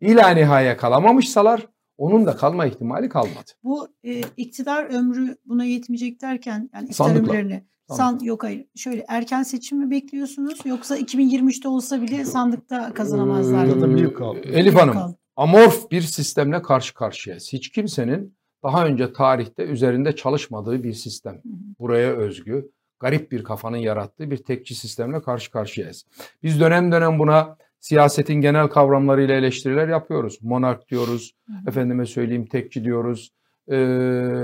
ila nihaya kalamamışsalar onun da kalma ihtimali kalmadı. Bu e, iktidar ömrü buna yetmeyecek derken yani iktidar Sandıkla. ömürlerini san yok hayır şöyle erken seçim mi bekliyorsunuz yoksa 2023'te olsa bile sandıkta kazanamazlar. Ee, yıl kaldı. Elif Hanım amorf bir sistemle karşı karşıyayız. Hiç kimsenin daha önce tarihte üzerinde çalışmadığı bir sistem. Buraya özgü, garip bir kafanın yarattığı bir tekçi sistemle karşı karşıyayız. Biz dönem dönem buna siyasetin genel kavramlarıyla eleştiriler yapıyoruz. Monark diyoruz, efendime söyleyeyim tekçi diyoruz, ee,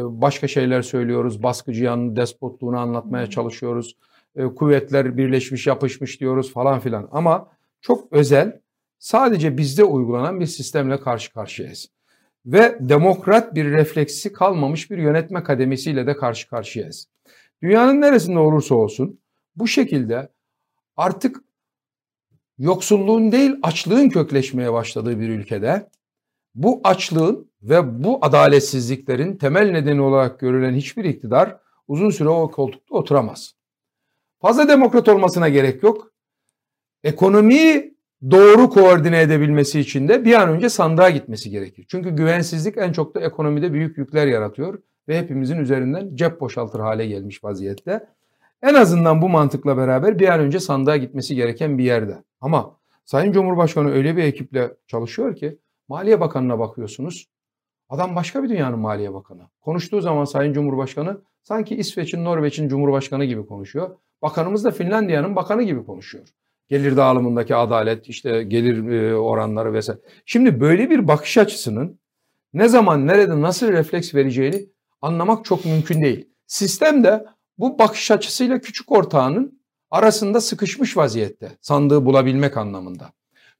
başka şeyler söylüyoruz. Baskıcı yanını, despotluğunu anlatmaya çalışıyoruz. Ee, kuvvetler birleşmiş, yapışmış diyoruz falan filan. Ama çok özel, sadece bizde uygulanan bir sistemle karşı karşıyayız. Ve demokrat bir refleksi kalmamış bir yönetme kademesiyle de karşı karşıyayız. Dünyanın neresinde olursa olsun bu şekilde artık yoksulluğun değil açlığın kökleşmeye başladığı bir ülkede bu açlığın ve bu adaletsizliklerin temel nedeni olarak görülen hiçbir iktidar uzun süre o koltukta oturamaz. Fazla demokrat olmasına gerek yok. Ekonomiyi doğru koordine edebilmesi için de bir an önce sandığa gitmesi gerekir. Çünkü güvensizlik en çok da ekonomide büyük yükler yaratıyor ve hepimizin üzerinden cep boşaltır hale gelmiş vaziyette. En azından bu mantıkla beraber bir an önce sandığa gitmesi gereken bir yerde. Ama Sayın Cumhurbaşkanı öyle bir ekiple çalışıyor ki Maliye Bakanı'na bakıyorsunuz. Adam başka bir dünyanın Maliye Bakanı. Konuştuğu zaman Sayın Cumhurbaşkanı sanki İsveç'in, Norveç'in Cumhurbaşkanı gibi konuşuyor. Bakanımız da Finlandiya'nın bakanı gibi konuşuyor. Gelir dağılımındaki adalet, işte gelir e, oranları vesaire. Şimdi böyle bir bakış açısının ne zaman, nerede, nasıl refleks vereceğini anlamak çok mümkün değil. Sistem de bu bakış açısıyla küçük ortağının arasında sıkışmış vaziyette. Sandığı bulabilmek anlamında.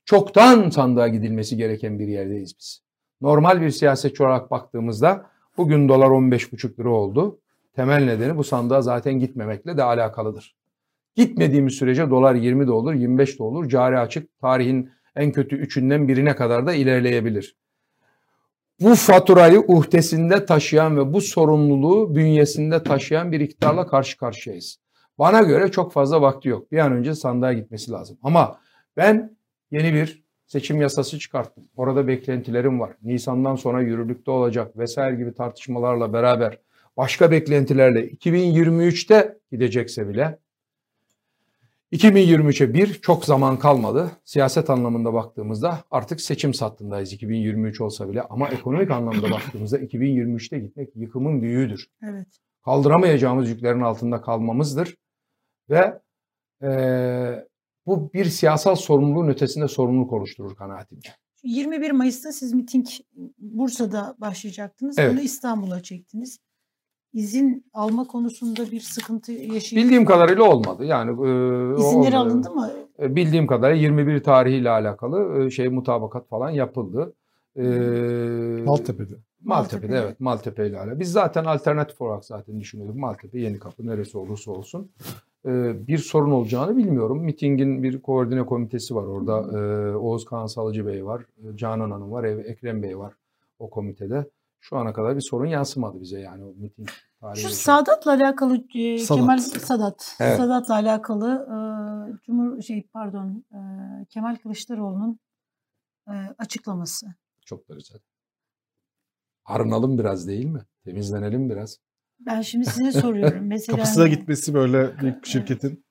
Çoktan sandığa gidilmesi gereken bir yerdeyiz biz. Normal bir siyasetçi olarak baktığımızda bugün dolar 15,5 lira oldu. Temel nedeni bu sandığa zaten gitmemekle de alakalıdır. Gitmediğimiz sürece dolar 20 de olur, 25 de olur. Cari açık tarihin en kötü üçünden birine kadar da ilerleyebilir. Bu faturayı uhdesinde taşıyan ve bu sorumluluğu bünyesinde taşıyan bir iktidarla karşı karşıyayız. Bana göre çok fazla vakti yok. Bir an önce sandığa gitmesi lazım. Ama ben yeni bir seçim yasası çıkarttım. Orada beklentilerim var. Nisan'dan sonra yürürlükte olacak vesaire gibi tartışmalarla beraber başka beklentilerle 2023'te gidecekse bile 2023'e bir çok zaman kalmadı. Siyaset anlamında baktığımızda artık seçim sattındayız 2023 olsa bile ama ekonomik anlamda baktığımızda 2023'te gitmek yıkımın büyüğüdür. Evet. Kaldıramayacağımız yüklerin altında kalmamızdır ve eee Bu bir siyasal sorumluluğun ötesinde sorumluluk oluşturur kanaatimce. 21 Mayıs'ta siz miting Bursa'da başlayacaktınız. Evet. Bunu İstanbul'a çektiniz. İzin alma konusunda bir sıkıntı yaşayıp Bildiğim kadarıyla olmadı. Yani e, o izinleri olmadı. alındı mı? E, Bildiğim kadarıyla 21 tarihiyle alakalı e, şey mutabakat falan yapıldı. E, Maltepe'de. Maltepe'de Maltepe'de. evet Maltepe ile alakalı. Biz zaten alternatif olarak zaten düşünüyorduk. Maltepe, Yenikapı neresi olursa olsun. E, bir sorun olacağını bilmiyorum. Mitingin bir koordine komitesi var orada. E, Oğuz Kağan Salıcı Bey var. e, Canan Hanım var. Ekrem Bey var o komitede. Şu ana kadar bir sorun yansımadı bize yani o miting tarihi. Şu Sadat'la alakalı e, Sadat. Kemal Sadat. Evet. Sadat'la alakalı e, Cumhur şey pardon e, Kemal Kılıçdaroğlu'nun e, açıklaması. Çok da güzel. Arınalım biraz değil mi? Temizlenelim biraz. Ben şimdi size soruyorum. [laughs] Mesela Kapısına hani- gitmesi böyle büyük bir şirketin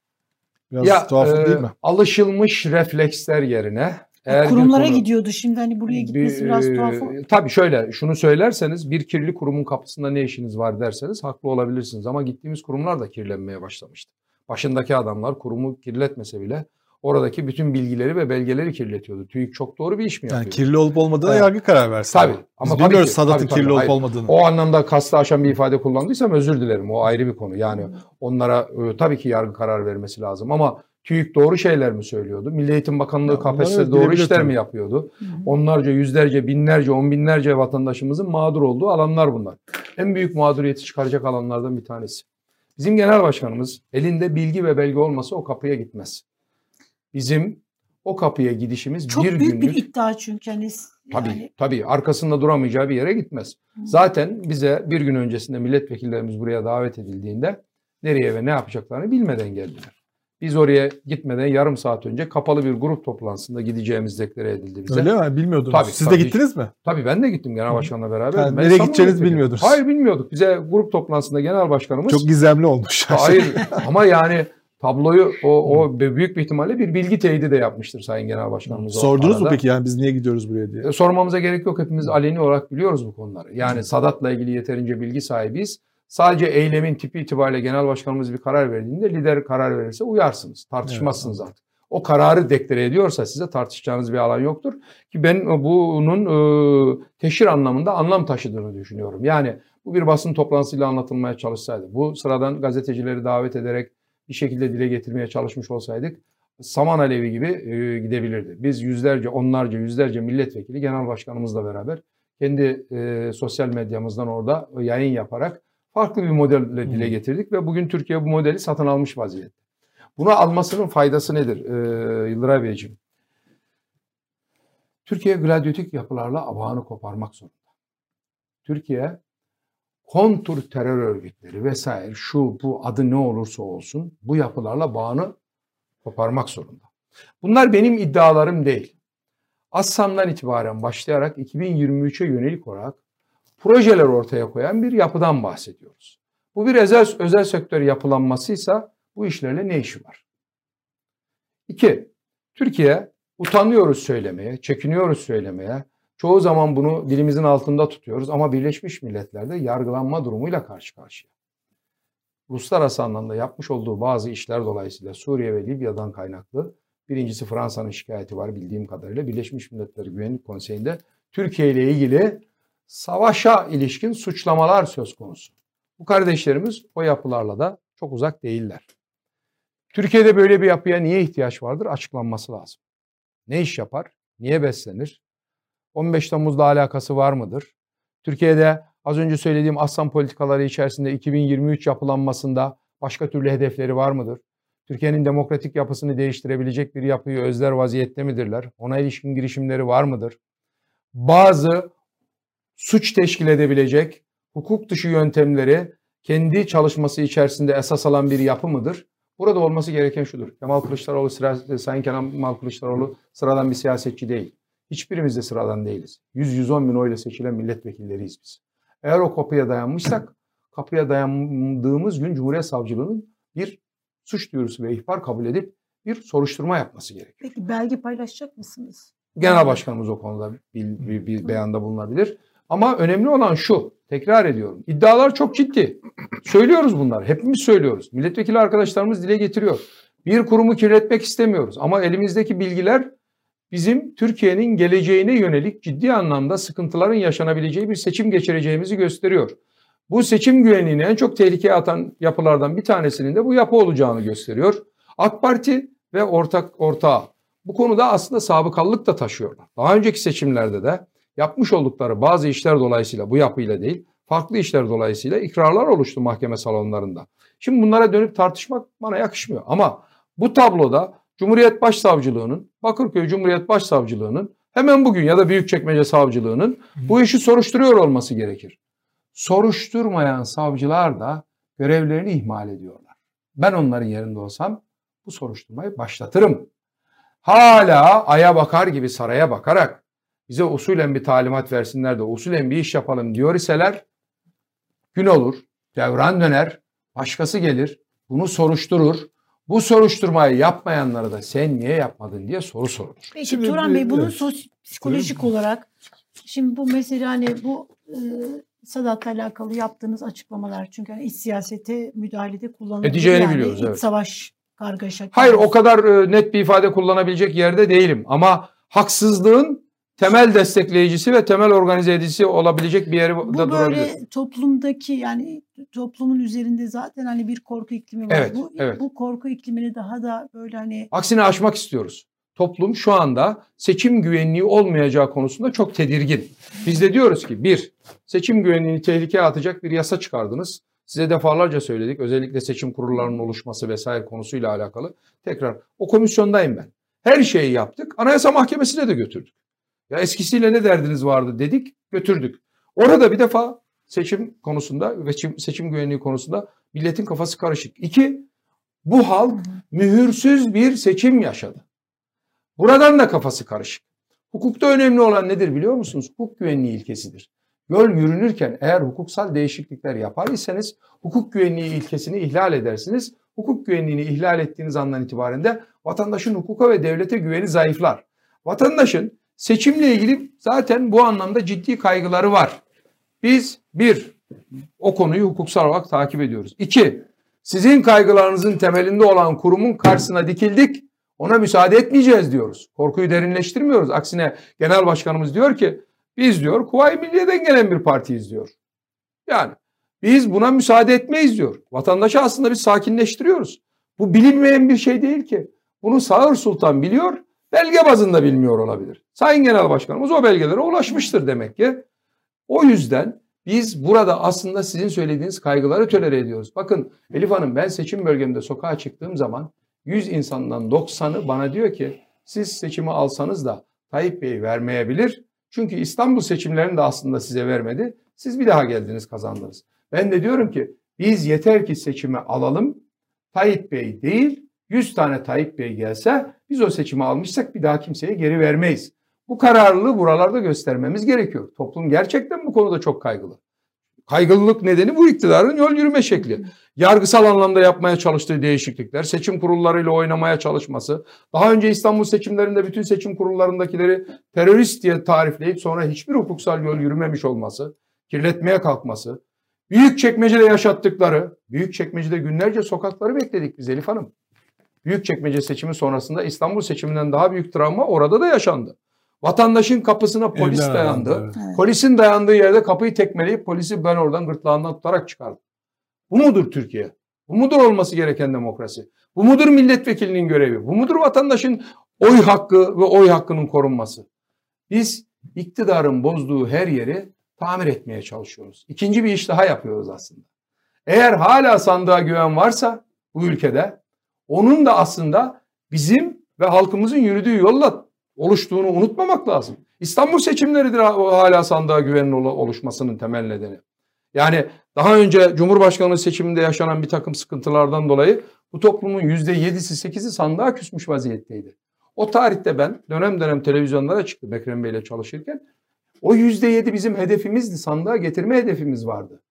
biraz ya tuhaf e, değil mi? alışılmış refleksler yerine eğer kurumlara konu- gidiyordu. Şimdi hani buraya gitmesi biraz Bir, tuhaf. e, oldu. Tabii şöyle şunu söylerseniz bir kirli kurumun kapısında ne işiniz var derseniz haklı olabilirsiniz. Ama gittiğimiz kurumlar da kirlenmeye başlamıştı. Başındaki adamlar kurumu kirletmese bile oradaki bütün bilgileri ve belgeleri kirletiyordu. TÜİK çok doğru bir iş mi Yani yapıyor? kirli olup olmadığına Evet. yargı karar versin. Tabii. Biz Ama tabii bilmiyoruz ki, Sadat'ın tabii, tabii. kirli olup olmadığını. O anlamda kastı aşan bir ifade kullandıysam özür dilerim. O ayrı bir konu. Yani onlara e, tabii ki yargı karar vermesi lazım ama TÜİK doğru şeyler mi söylüyordu? Milli Eğitim Bakanlığı Ya KPSS evet, doğru işler mi yapıyordu? Hı hı. Onlarca, yüzlerce, binlerce, on binlerce vatandaşımızın mağdur olduğu alanlar bunlar. En büyük mağduriyeti çıkaracak alanlardan bir tanesi. Bizim genel başkanımız elinde bilgi ve belge olmasa o kapıya gitmez. Bizim o kapıya gidişimiz Çok bir büyük günlük bir iddia çünkü hani Tabii yani- tabii arkasında duramayacağı bir yere gitmez. Hı. Zaten bize bir gün öncesinde milletvekillerimiz buraya davet edildiğinde nereye ve ne yapacaklarını bilmeden geldiler. Biz oraya gitmeden yarım saat önce kapalı bir grup toplantısında gideceğimiz deklare edildi bize. Öyle mi? Bilmiyordunuz. Tabii, Siz tabii. de gittiniz mi? Tabii ben de gittim genel başkanla beraber. Yani Ben nereye bekledim. bilmiyordunuz. Hayır bilmiyorduk. Bize grup toplantısında genel başkanımız Çok gizemli olmuş. [laughs] Hayır ama yani tabloyu o, o büyük bir ihtimalle bir bilgi teyidi de yapmıştır Sayın Genel Başkanımız. Sordunuz mu peki yani biz niye gidiyoruz buraya diye? E, Sormamıza gerek yok. Hepimiz aleni olarak biliyoruz bu konuları. Yani Sadat'la ilgili yeterince bilgi sahibiyiz. Sadece eylemin tipi itibariyle genel başkanımız bir karar verdiğinde lider karar verirse uyarsınız. Tartışmazsınız artık. O kararı deklare ediyorsa size tartışacağınız bir alan yoktur. Ki ben bunun e, teşhir anlamında anlam taşıdığını düşünüyorum. Yani bu bir basın toplantısıyla anlatılmaya çalışsaydı, bu sıradan gazetecileri davet ederek bir şekilde dile getirmeye çalışmış olsaydık saman alevi gibi e, gidebilirdi. Biz yüzlerce, onlarca, yüzlerce milletvekili genel başkanımızla beraber kendi e, sosyal medyamızdan orada yayın yaparak farklı bir modelle dile getirdik ve bugün Türkiye bu modeli satın almış vaziyette. Bunu almasının faydası nedir e, Yıldıray Beyciğim? Türkiye gladyotik yapılarla abağını koparmak zorunda. Türkiye kontur terör örgütleri vesaire şu bu adı ne olursa olsun bu yapılarla bağını koparmak zorunda. Bunlar benim iddialarım değil. Assam'dan itibaren başlayarak 2023'e yönelik olarak projeler ortaya koyan bir yapıdan bahsediyoruz. Bu bir özel, özel sektör yapılanmasıysa bu işlerle ne işi var? İki, Türkiye utanıyoruz söylemeye, çekiniyoruz söylemeye. Çoğu zaman bunu dilimizin altında tutuyoruz ama Birleşmiş Milletler'de yargılanma durumuyla karşı karşıya. Uluslararası anlamda yapmış olduğu bazı işler dolayısıyla Suriye ve Libya'dan kaynaklı birincisi Fransa'nın şikayeti var bildiğim kadarıyla Birleşmiş Milletler Güvenlik Konseyi'nde Türkiye ile ilgili savaşa ilişkin suçlamalar söz konusu. Bu kardeşlerimiz o yapılarla da çok uzak değiller. Türkiye'de böyle bir yapıya niye ihtiyaç vardır? Açıklanması lazım. Ne iş yapar? Niye beslenir? 15 Temmuz'la alakası var mıdır? Türkiye'de az önce söylediğim aslan politikaları içerisinde 2023 yapılanmasında başka türlü hedefleri var mıdır? Türkiye'nin demokratik yapısını değiştirebilecek bir yapıyı özler vaziyette midirler? Ona ilişkin girişimleri var mıdır? Bazı suç teşkil edebilecek hukuk dışı yöntemleri kendi çalışması içerisinde esas alan bir yapı mıdır? Burada olması gereken şudur. Kemal Kılıçdaroğlu, sıra- Sayın Kemal Kılıçdaroğlu sıradan bir siyasetçi değil. Hiçbirimiz de sıradan değiliz. 100-110 bin oyla seçilen milletvekilleriyiz biz. Eğer o kapıya dayanmışsak, kapıya dayandığımız gün Cumhuriyet Savcılığı'nın bir suç duyurusu ve ihbar kabul edip bir soruşturma yapması gerekiyor. Peki belge paylaşacak mısınız? Genel Başkanımız o konuda bir, bir, bir beyanda bulunabilir. Ama önemli olan şu, tekrar ediyorum. İddialar çok ciddi. Söylüyoruz bunlar, hepimiz söylüyoruz. Milletvekili arkadaşlarımız dile getiriyor. Bir kurumu kirletmek istemiyoruz ama elimizdeki bilgiler bizim Türkiye'nin geleceğine yönelik ciddi anlamda sıkıntıların yaşanabileceği bir seçim geçireceğimizi gösteriyor. Bu seçim güvenliğini en çok tehlikeye atan yapılardan bir tanesinin de bu yapı olacağını gösteriyor. AK Parti ve ortak ortağı bu konuda aslında sabıkalılık da taşıyorlar. Daha önceki seçimlerde de yapmış oldukları bazı işler dolayısıyla bu yapıyla değil, farklı işler dolayısıyla ikrarlar oluştu mahkeme salonlarında. Şimdi bunlara dönüp tartışmak bana yakışmıyor. Ama bu tabloda Cumhuriyet Başsavcılığı'nın, Bakırköy Cumhuriyet Başsavcılığı'nın hemen bugün ya da Büyükçekmece Savcılığı'nın bu işi soruşturuyor olması gerekir. Soruşturmayan savcılar da görevlerini ihmal ediyorlar. Ben onların yerinde olsam bu soruşturmayı başlatırım. Hala aya bakar gibi saraya bakarak bize usulen bir talimat versinler de usulen bir iş yapalım diyor iseler gün olur, devran döner, başkası gelir, bunu soruşturur. Bu soruşturmayı yapmayanlara da sen niye yapmadın diye soru sorulur. Peki Şimdi Turan Bey bunun sos- psikolojik olarak şimdi bu mesela hani bu e, Sadat'la alakalı yaptığınız açıklamalar çünkü hani iç siyasete müdahalede kullanılıyor. Edeceğini yani biliyoruz, iç evet. savaş kargaşa. Hayır o kadar e, net bir ifade kullanabilecek yerde değilim ama haksızlığın temel destekleyicisi ve temel organize edicisi olabilecek bir yere Bu da durabilir. böyle toplumdaki yani toplumun üzerinde zaten hani bir korku iklimi var. Evet, bu, evet. bu korku iklimini daha da böyle hani Aksine aşmak istiyoruz. Toplum şu anda seçim güvenliği olmayacağı konusunda çok tedirgin. Biz de diyoruz ki bir, seçim güvenliğini tehlikeye atacak bir yasa çıkardınız. Size defalarca söyledik. Özellikle seçim kurullarının oluşması vesaire konusuyla alakalı. Tekrar o komisyondayım ben. Her şeyi yaptık. Anayasa Mahkemesi'ne de götürdük. Ya eskisiyle ne derdiniz vardı dedik, götürdük. Orada bir defa seçim konusunda ve seçim, güvenliği konusunda milletin kafası karışık. İki, bu halk mühürsüz bir seçim yaşadı. Buradan da kafası karışık. Hukukta önemli olan nedir biliyor musunuz? Hukuk güvenliği ilkesidir. Yol yürünürken eğer hukuksal değişiklikler yapar iseniz hukuk güvenliği ilkesini ihlal edersiniz. Hukuk güvenliğini ihlal ettiğiniz andan itibaren de vatandaşın hukuka ve devlete güveni zayıflar. Vatandaşın seçimle ilgili zaten bu anlamda ciddi kaygıları var. Biz bir, o konuyu hukuksal olarak takip ediyoruz. İki, sizin kaygılarınızın temelinde olan kurumun karşısına dikildik. Ona müsaade etmeyeceğiz diyoruz. Korkuyu derinleştirmiyoruz. Aksine genel başkanımız diyor ki biz diyor Kuvayi Milliye'den gelen bir partiyiz diyor. Yani biz buna müsaade etmeyiz diyor. Vatandaşı aslında biz sakinleştiriyoruz. Bu bilinmeyen bir şey değil ki. Bunu Sağır Sultan biliyor, belge bazında bilmiyor olabilir. Sayın Genel Başkanımız o belgelere ulaşmıştır demek ki. O yüzden biz burada aslında sizin söylediğiniz kaygıları tolere ediyoruz. Bakın Elif Hanım ben seçim bölgemde sokağa çıktığım zaman 100 insandan 90'ı bana diyor ki siz seçimi alsanız da Tayyip Bey vermeyebilir. Çünkü İstanbul seçimlerini de aslında size vermedi. Siz bir daha geldiniz kazandınız. Ben de diyorum ki biz yeter ki seçimi alalım. Tayyip Bey değil 100 tane Tayyip Bey gelse biz o seçimi almışsak bir daha kimseye geri vermeyiz. Bu kararlılığı buralarda göstermemiz gerekiyor. Toplum gerçekten bu konuda çok kaygılı. Kaygılılık nedeni bu iktidarın yol yürüme şekli. Yargısal anlamda yapmaya çalıştığı değişiklikler, seçim kurullarıyla oynamaya çalışması, daha önce İstanbul seçimlerinde bütün seçim kurullarındakileri terörist diye tarifleyip sonra hiçbir hukuksal yol yürümemiş olması, kirletmeye kalkması, büyük çekmecede yaşattıkları, büyük çekmecede günlerce sokakları bekledik biz Elif Hanım. Büyük çekmece seçimi sonrasında İstanbul seçiminden daha büyük travma orada da yaşandı. Vatandaşın kapısına polis Evler dayandı. evet. Polisin dayandığı yerde kapıyı tekmeleyip polisi ben oradan gırtlağından tutarak çıkardım. Bu mudur Türkiye? Bu mudur olması gereken demokrasi? Bu mudur milletvekilinin görevi? Bu mudur vatandaşın oy hakkı ve oy hakkının korunması? Biz iktidarın bozduğu her yeri tamir etmeye çalışıyoruz. İkinci bir iş daha yapıyoruz aslında. Eğer hala sandığa güven varsa bu ülkede onun da aslında bizim ve halkımızın yürüdüğü yolla oluştuğunu unutmamak lazım. İstanbul seçimleridir hala sandığa güvenin ol- oluşmasının temel nedeni. Yani daha önce Cumhurbaşkanlığı seçiminde yaşanan bir takım sıkıntılardan dolayı bu toplumun %7'si 8'i sandığa küsmüş vaziyetteydi. O tarihte ben dönem dönem televizyonlara çıktım Ekrem Bey ile çalışırken. O %7 bizim hedefimizdi. Sandığa getirme hedefimiz vardı.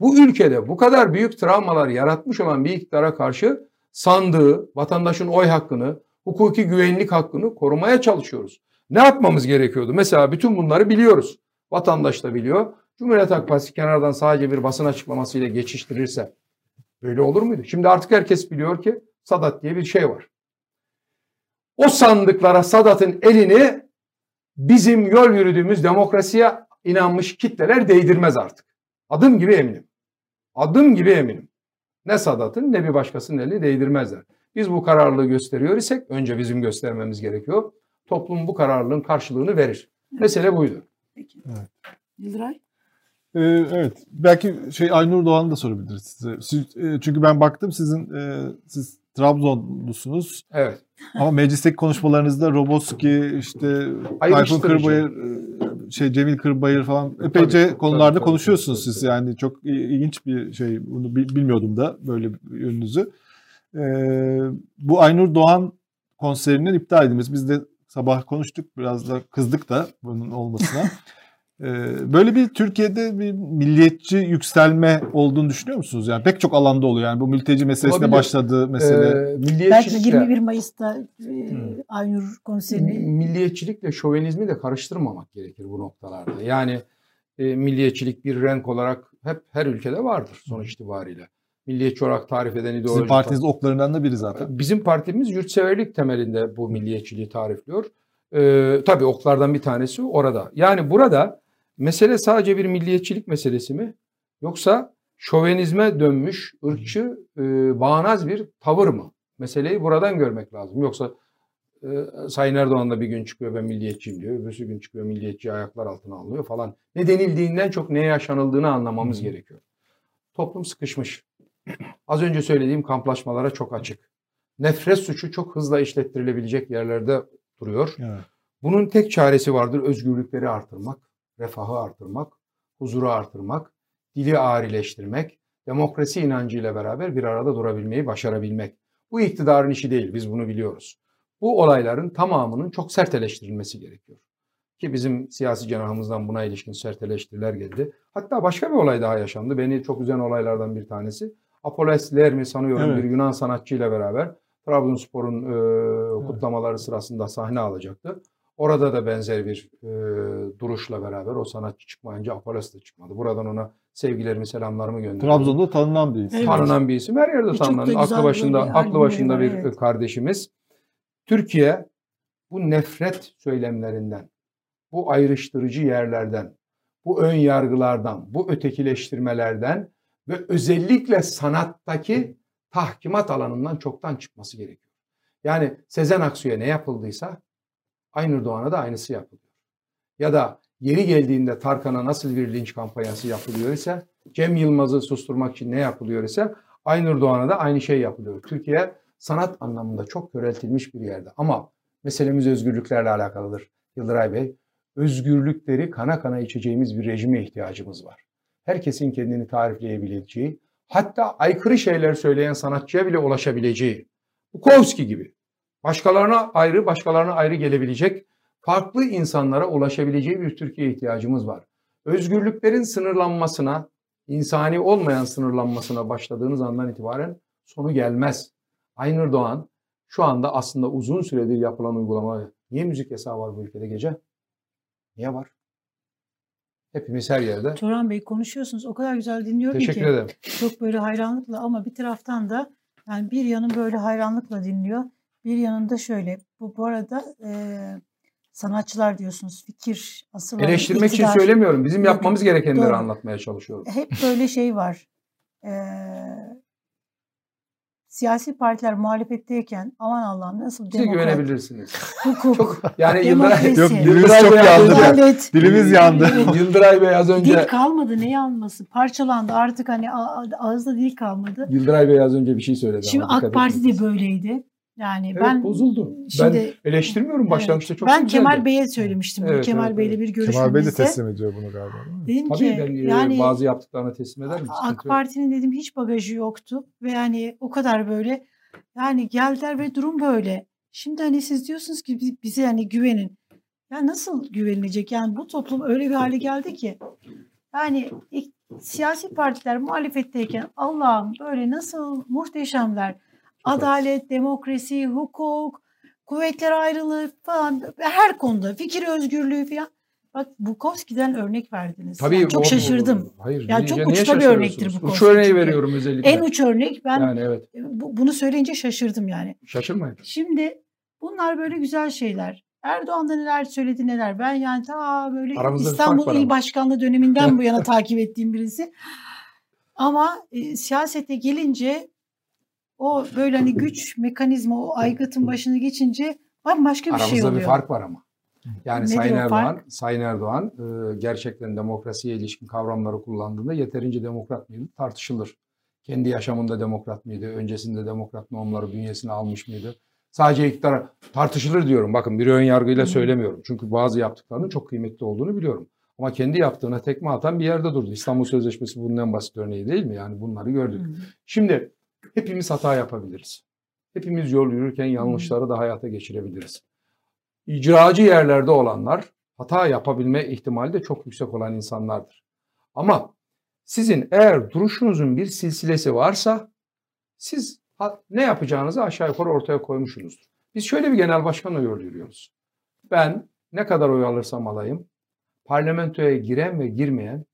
Bu ülkede bu kadar büyük travmalar yaratmış olan bir iktidara karşı sandığı, vatandaşın oy hakkını, hukuki güvenlik hakkını korumaya çalışıyoruz. Ne yapmamız gerekiyordu? Mesela bütün bunları biliyoruz. Vatandaş da biliyor. Cumhuriyet Halk Partisi kenardan sadece bir basın açıklamasıyla geçiştirirse böyle olur muydu? Şimdi artık herkes biliyor ki Sadat diye bir şey var. O sandıklara Sadat'ın elini bizim yol yürüdüğümüz demokrasiye inanmış kitleler değdirmez artık. Adım gibi eminim. Adım gibi eminim. Ne Sadat'ın ne bir başkasının elini değdirmezler. Biz bu kararlılığı gösteriyor isek önce bizim göstermemiz gerekiyor. Toplum bu kararlılığın karşılığını verir. Mesele buydu. Peki. Evet. Yıldıray? Ee, evet. Belki şey Aynur Doğan'ı da sorabiliriz size. Siz, e, çünkü ben baktım sizin e, siz Trabzonlusunuz Evet. ama meclisteki konuşmalarınızda Roboski işte Tayfun. Kırbayır e, şey Cemil Kırbayır falan epeyce tabii, konularda tabii, konuşuyorsunuz tabii, siz tabii. yani çok ilginç bir şey bunu bil- bilmiyordum da böyle yönünüzü. Ee, bu Aynur Doğan konserinin iptal edilmesi biz de sabah konuştuk biraz da kızdık da bunun olmasına. [laughs] Ee, Böyle bir Türkiye'de bir milliyetçi yükselme olduğunu düşünüyor musunuz? Yani pek çok alanda oluyor. Yani bu mülteci meselesine Olabilir. başladığı mesele. Ee, Belki milliyetçilikle, 21 Mayıs'ta e, Aynur konserini milliyetçilikle şovenizmi de karıştırmamak gerekir bu noktalarda. Yani e, milliyetçilik bir renk olarak hep her ülkede vardır sonuç itibariyle. Milliyetçi olarak tarif eden ideoloji. Sizin partiniz oklarından da biri zaten. Bizim partimiz yurtseverlik temelinde bu milliyetçiliği tarifliyor. Ee, tabii oklardan bir tanesi orada. Yani burada mesele sadece bir milliyetçilik meselesi mi? Yoksa şovenizme dönmüş, ırkçı, e, bağnaz bir tavır mı? Meseleyi buradan görmek lazım. Yoksa e, Sayın Erdoğan da bir gün çıkıyor ben milliyetçiyim diyor. Öbürsü gün çıkıyor milliyetçi ayaklar altına alıyor falan. Ne denildiğinden çok neye yaşanıldığını anlamamız gerekiyor. Toplum sıkışmış. [clears throat] Az önce söylediğim kamplaşmalara çok açık. Nefret suçu çok hızla işlettirilebilecek yerlerde duruyor. Evet. Bunun tek çaresi vardır özgürlükleri artırmak, refahı artırmak, huzuru artırmak, dili ağrileştirmek, demokrasi inancıyla beraber bir arada durabilmeyi başarabilmek. Bu iktidarın işi değil, biz bunu biliyoruz. Bu olayların tamamının çok sert eleştirilmesi gerekiyor. Ki bizim siyasi cenahımızdan buna ilişkin sert eleştiriler geldi. Hatta başka bir olay daha yaşandı. Beni çok üzen olaylardan bir tanesi. Apollos Lermi sanıyorum Evet. bir Yunan sanatçıyla beraber Trabzonspor'un e, kutlamaları sırasında sahne alacaktı. Orada da benzer bir e, duruşla beraber o sanatçı çıkmayınca Apollos da çıkmadı. Buradan ona sevgilerimi, selamlarımı gönderiyorum. Trabzon'da tanınan bir isim. Evet. Tanınan bir isim. Her yerde da tanınan. Aklı başında, böyle aklı başında bir var, evet. kardeşimiz. Türkiye bu nefret söylemlerinden, bu ayrıştırıcı yerlerden, bu ön yargılardan, bu ötekileştirmelerden ve özellikle sanattaki tahkimat alanından çoktan çıkması gerekiyor. Yani Sezen Aksu'ya ne yapıldıysa Aynur Doğan'a da aynısı yapılıyor. Ya da yeri geldiğinde Tarkan'a nasıl bir linç kampanyası yapılıyor ise Cem Yılmaz'ı susturmak için ne yapılıyor ise Aynur Doğan'a da aynı şey yapılıyor. Türkiye sanat anlamında çok köreltilmiş bir yerde ama meselemiz özgürlüklerle alakalıdır. Yıldıray Bey, özgürlükleri kana kana içeceğimiz bir rejime ihtiyacımız var. Herkesin kendini tarifleyebileceği, hatta aykırı şeyler söyleyen sanatçıya bile ulaşabileceği, Bukowski gibi başkalarına ayrı, başkalarına ayrı gelebilecek, farklı insanlara ulaşabileceği bir Türkiye ihtiyacımız var. Özgürlüklerin sınırlanmasına, insani olmayan sınırlanmasına başladığınız andan itibaren sonu gelmez. Aynur Doğan şu anda aslında uzun süredir yapılan uygulama. Niye müzik yasağı var bu ülkede gece? Niye var? Hepimiz her yerde. Turan Bey konuşuyorsunuz. O kadar güzel dinliyorum Teşekkür ki. ederim. Çok böyle hayranlıkla ama bir taraftan da yani bir yanım böyle hayranlıkla dinliyor. Bir yanında şöyle. Bu, bu arada e, sanatçılar diyorsunuz. Fikir asıl Eleştirmek için iktidar. söylemiyorum. Bizim yapmamız gerekenleri doğru. anlatmaya çalışıyorum. Hep böyle şey var. E, siyasi partiler muhalefetteyken aman Allah'ım nasıl demokrat, güvenebilirsiniz. hukuk, Çok yani Yıldıray, Yok, dilimiz çok yandı. adalet. Dilimiz yandı. Yıldıray Bey az önce Dil kalmadı ne yanması? Parçalandı artık hani ağızda dil kalmadı. Yıldıray Bey az önce bir şey söyledi. Şimdi AK Parti de böyleydi. Yani Evet, ben bozuldu. Şimdi, ben eleştirmiyorum başlangıçta Evet, çok Ben güzeldi. Kemal Bey'e söylemiştim. Evet, Kemal evet, Bey'le evet. bir Kemal Bey de görüşmemizde. teslim ediyor bunu galiba. değil mi? Dedim Tabii ki ben e, yani bazı yaptıklarını teslim ederim. sıkıntı AK. Parti'nin dedim hiç bagajı yoktu ve yani o kadar böyle yani geldiler ve durum böyle. Şimdi hani siz diyorsunuz ki bi- bize hani güvenin. Ya nasıl güvenilecek? Yani bu toplum öyle bir hale geldi ki yani siyasi partiler muhalefetteyken Allah'ım böyle nasıl muhteşemler. Adalet, demokrasi, hukuk, kuvvetler ayrılığı falan her konuda fikir özgürlüğü falan. Bak Bukowski'den örnek verdiniz. Tabii Yani çok o- şaşırdım. Hayır. Ya niye- çok uçta bir örnektir bu Uç örneği çünkü. veriyorum özellikle. En uç örnek ben Yani evet. bu- bunu söyleyince şaşırdım yani. Şaşırmayın. Şimdi bunlar böyle güzel şeyler. Erdoğan da neler söyledi neler. Ben yani ta böyle Aramızda İstanbul İl. Başkanlığı döneminden bu [laughs] yana takip ettiğim birisi. Ama e, siyasete gelince o böyle hani güç mekanizma o aygıtın başına geçince bambaşka bir şey Aramızda oluyor. bir fark var ama. Yani Nedir Sayın Erdoğan, fark? Sayın Erdoğan e, gerçekten demokrasiye ilişkin kavramları kullandığında yeterince demokrat mıydı tartışılır. Kendi yaşamında demokrat mıydı? Öncesinde demokrat normları bünyesine almış mıydı? Sadece iktidar tartışılır diyorum. Bakın bir ön yargıyla söylemiyorum. Çünkü bazı yaptıklarının çok kıymetli olduğunu biliyorum. Ama kendi yaptığına tekme atan bir yerde durdu. İstanbul Sözleşmesi bunun en basit örneği değil mi? Yani bunları gördük. Şimdi hepimiz hata yapabiliriz. Hepimiz yol yürürken yanlışları da hayata geçirebiliriz. İcracı yerlerde olanlar hata yapabilme ihtimali de çok yüksek olan insanlardır. Ama sizin eğer duruşunuzun bir silsilesi varsa siz ne yapacağınızı aşağı yukarı ortaya koymuşsunuzdur. Biz şöyle bir genel başkanla yol yürüyoruz. Ben ne kadar oy alırsam alayım parlamentoya giren ve girmeyen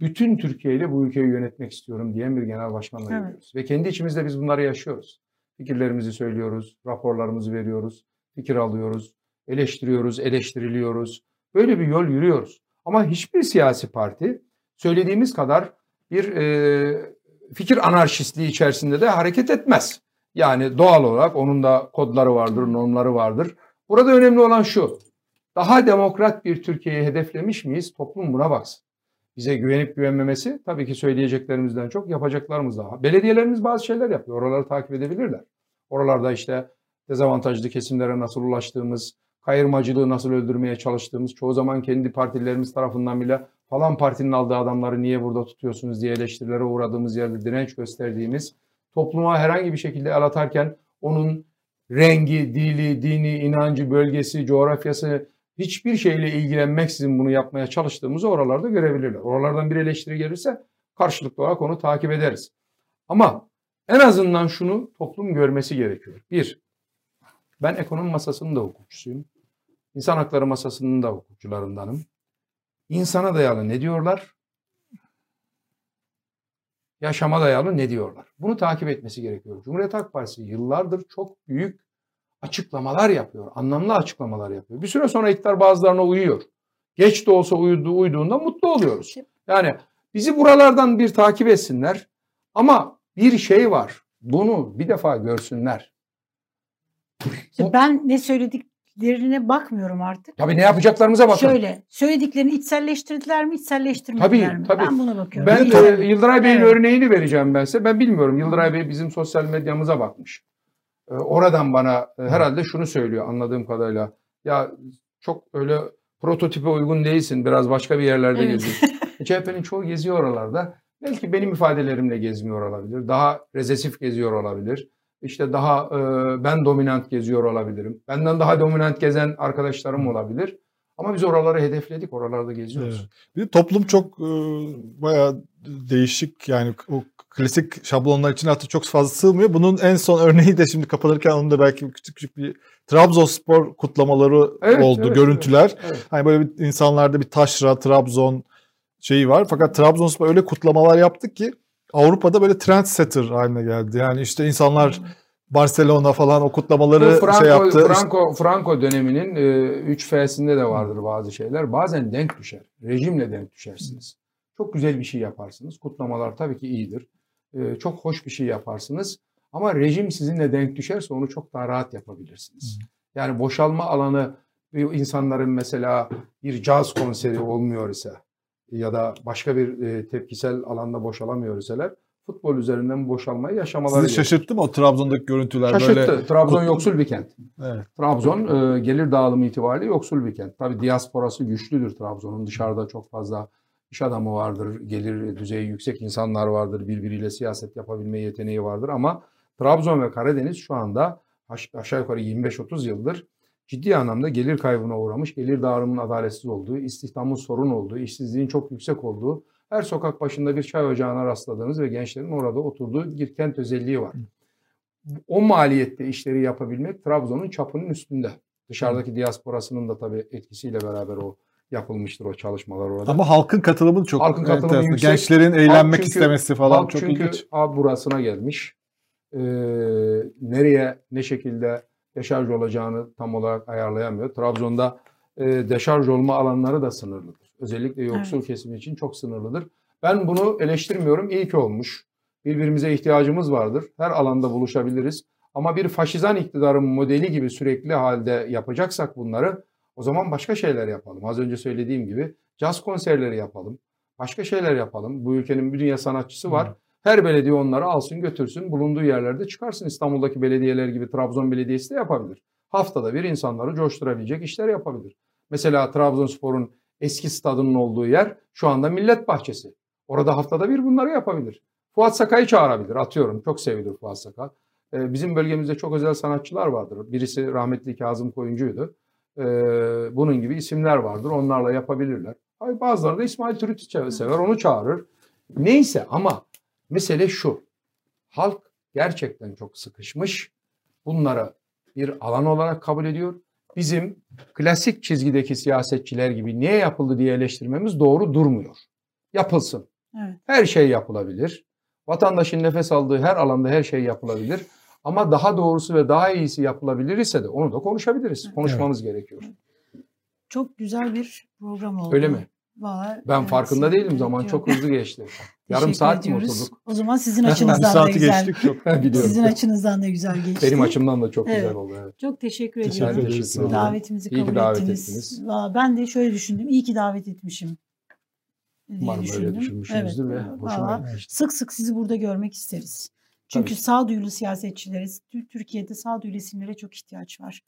bütün Türkiye ile bu ülkeyi yönetmek istiyorum diyen bir genel başkanla Evet. yürüyoruz. Ve kendi içimizde biz bunları yaşıyoruz. Fikirlerimizi söylüyoruz, raporlarımızı veriyoruz, fikir alıyoruz, eleştiriyoruz, eleştiriliyoruz. Böyle bir yol yürüyoruz. Ama hiçbir siyasi parti söylediğimiz kadar bir e, fikir anarşistliği içerisinde de hareket etmez. Yani doğal olarak onun da kodları vardır, normları vardır. Burada önemli olan şu. Daha demokrat bir Türkiye'yi hedeflemiş miyiz? Toplum buna baksın. Bize güvenip güvenmemesi tabii ki söyleyeceklerimizden çok yapacaklarımız daha. Belediyelerimiz bazı şeyler yapıyor. Oraları takip edebilirler. Oralarda işte dezavantajlı kesimlere nasıl ulaştığımız, kayırmacılığı nasıl öldürmeye çalıştığımız, çoğu zaman kendi partilerimiz tarafından bile falan partinin aldığı adamları niye burada tutuyorsunuz diye eleştirilere uğradığımız yerde direnç gösterdiğimiz, topluma herhangi bir şekilde el atarken onun rengi, dili, dini, inancı, bölgesi, coğrafyası hiçbir şeyle ilgilenmeksizin bunu yapmaya çalıştığımızı oralarda görebilirler. Oralardan bir eleştiri gelirse karşılıklı olarak onu takip ederiz. Ama en azından şunu toplum görmesi gerekiyor. Bir, ben ekonomi masasının da hukukçusuyum. İnsan hakları masasının da hukukçularındanım. İnsana dayalı ne diyorlar? Yaşama dayalı ne diyorlar? Bunu takip etmesi gerekiyor. Cumhuriyet Halk Partisi yıllardır çok büyük açıklamalar yapıyor. Anlamlı açıklamalar yapıyor. Bir süre sonra iktidar bazılarına uyuyor. Geç de olsa uyuduğu, uyduğunda mutlu oluyoruz. Yani bizi buralardan bir takip etsinler. Ama bir şey var. Bunu bir defa görsünler. Ben ne söylediklerine bakmıyorum artık. Tabii ne yapacaklarımıza bakın. Şöyle söylediklerini içselleştirdiler mi içselleştirmediler Tabii, mi? tabii. Ben buna bakıyorum. Ben e, Yıldıray Bey'in Evet. örneğini vereceğim ben size. Ben bilmiyorum. Yıldıray Bey bizim sosyal medyamıza bakmış. E, oradan bana e, herhalde şunu söylüyor anladığım kadarıyla. Ya çok öyle prototipe uygun değilsin. Biraz başka bir yerlerde Evet. geziyorsun. [laughs] CHP'nin çoğu geziyor oralarda. Belki benim ifadelerimle gezmiyor olabilir. Daha rezesif geziyor olabilir. İşte daha e, ben dominant geziyor olabilirim. Benden daha dominant gezen arkadaşlarım olabilir. Ama biz oraları hedefledik. Oralarda geziyoruz. Evet. Bir de toplum çok e, bayağı değişik yani o klasik şablonlar için artık çok fazla sığmıyor. Bunun en son örneği de şimdi kapanırken onun da belki küçük küçük bir Trabzonspor kutlamaları Evet, oldu, evet, görüntüler. evet, evet. Hani böyle bir insanlarda bir taşra, Trabzon şeyi var. Fakat Trabzonspor öyle kutlamalar yaptı ki Avrupa'da böyle trendsetter haline geldi. Yani işte insanlar Barcelona falan o kutlamaları Bu Franco, şey yaptı. Franco, Franco döneminin 3 F'sinde de vardır bazı şeyler. Bazen denk düşer. Rejimle denk düşersiniz. Çok güzel bir şey yaparsınız. Kutlamalar tabii ki iyidir. E, çok hoş bir şey yaparsınız. Ama rejim sizinle denk düşerse onu çok daha rahat yapabilirsiniz. Yani boşalma alanı insanların mesela bir caz konseri olmuyor ise ya da başka bir e, tepkisel alanda boşalamıyor iseler futbol üzerinden boşalmayı yaşamaları Sizi şaşırttı mı o Trabzon'daki görüntüler Şaşırttı. böyle? Trabzon yoksul bir kent. Evet. Trabzon e, gelir dağılımı itibariyle yoksul bir kent. Tabii diasporası güçlüdür Trabzon'un. Dışarıda çok fazla iş adamı vardır, gelir düzeyi yüksek insanlar vardır, birbiriyle siyaset yapabilme yeteneği vardır ama Trabzon ve Karadeniz şu anda aş- aşağı yukarı 25-30 yıldır ciddi anlamda gelir kaybına uğramış, gelir dağılımının adaletsiz olduğu, istihdamın sorun olduğu, işsizliğin çok yüksek olduğu, her sokak başında bir çay ocağına rastladığınız ve gençlerin orada oturduğu bir kent özelliği var. O maliyette işleri yapabilmek Trabzon'un çapının üstünde. Dışarıdaki diasporasının da tabii etkisiyle beraber o yapılmıştır o çalışmalar orada. Ama halkın katılımı çok Halkın katılımı enteresan. yüksek. Gençlerin Halk eğlenmek çünkü- istemesi falan Halk çok çünkü ilginç. abi burasına gelmiş. Ee, nereye ne şekilde deşarj olacağını tam olarak ayarlayamıyor. Trabzon'da e, deşarj olma alanları da sınırlıdır. Özellikle yoksul kesim için çok sınırlıdır. Ben bunu eleştirmiyorum. İyi ki olmuş. Birbirimize ihtiyacımız vardır. Her alanda buluşabiliriz. Ama bir faşizan iktidarın modeli gibi sürekli halde yapacaksak bunları o zaman başka şeyler yapalım. Az önce söylediğim gibi caz konserleri yapalım. Başka şeyler yapalım. Bu ülkenin bir dünya sanatçısı var. Her belediye onları alsın götürsün bulunduğu yerlerde çıkarsın. İstanbul'daki belediyeler gibi Trabzon Belediyesi de yapabilir. Haftada bir insanları coşturabilecek işler yapabilir. Mesela Trabzonspor'un eski stadının olduğu yer şu anda Millet Bahçesi. Orada haftada bir bunları yapabilir. Fuat Sakay'ı çağırabilir. Atıyorum. Çok sevilir Fuat Sakay. Ee, bizim bölgemizde çok özel sanatçılar vardır. Birisi rahmetli Kazım Koyuncu'ydu. Ee, bunun gibi isimler vardır. Onlarla yapabilirler. Ay, Bazıları da İsmail Türüt'ü sever. Onu çağırır. Neyse ama mesele şu. Halk gerçekten çok sıkışmış. Bunları bir alan olarak kabul ediyor. Bizim klasik çizgideki siyasetçiler gibi niye yapıldı diye eleştirmemiz doğru durmuyor. Yapılsın. Evet. Her şey yapılabilir. Vatandaşın nefes aldığı her alanda her şey yapılabilir. Ama daha doğrusu ve daha iyisi yapılabilir ise de onu da konuşabiliriz. Konuşmamız gerekiyor. Çok güzel bir program oldu. Öyle mi? Vallahi, Ben evet, farkında değilim. evet, Zaman yok. çok hızlı geçti. [laughs] Yarım saat mi ediyoruz. oturduk? O zaman sizin [laughs] açınızdan da saati güzel. geçtik çok. [laughs] Biliyorum. Sizin açınızdan da güzel geçti. Benim açımdan da çok Evet. güzel oldu. Evet. Çok teşekkür ediyorum. Teşekkür ederim. Davetimizi İyi ki kabul davet ettiniz. ettiniz. Valla Ben de şöyle düşündüm. İyi ki davet etmişim. diye Umarım öyle düşündüm. düşünmüşsünüzdür ve hoşuma valla gitmiştir. Sık sık sizi burada görmek isteriz. Çünkü Tabii. sağduyulu siyasetçileriz. Tü- Türkiye'de sağduyulu isimlere çok ihtiyaç var.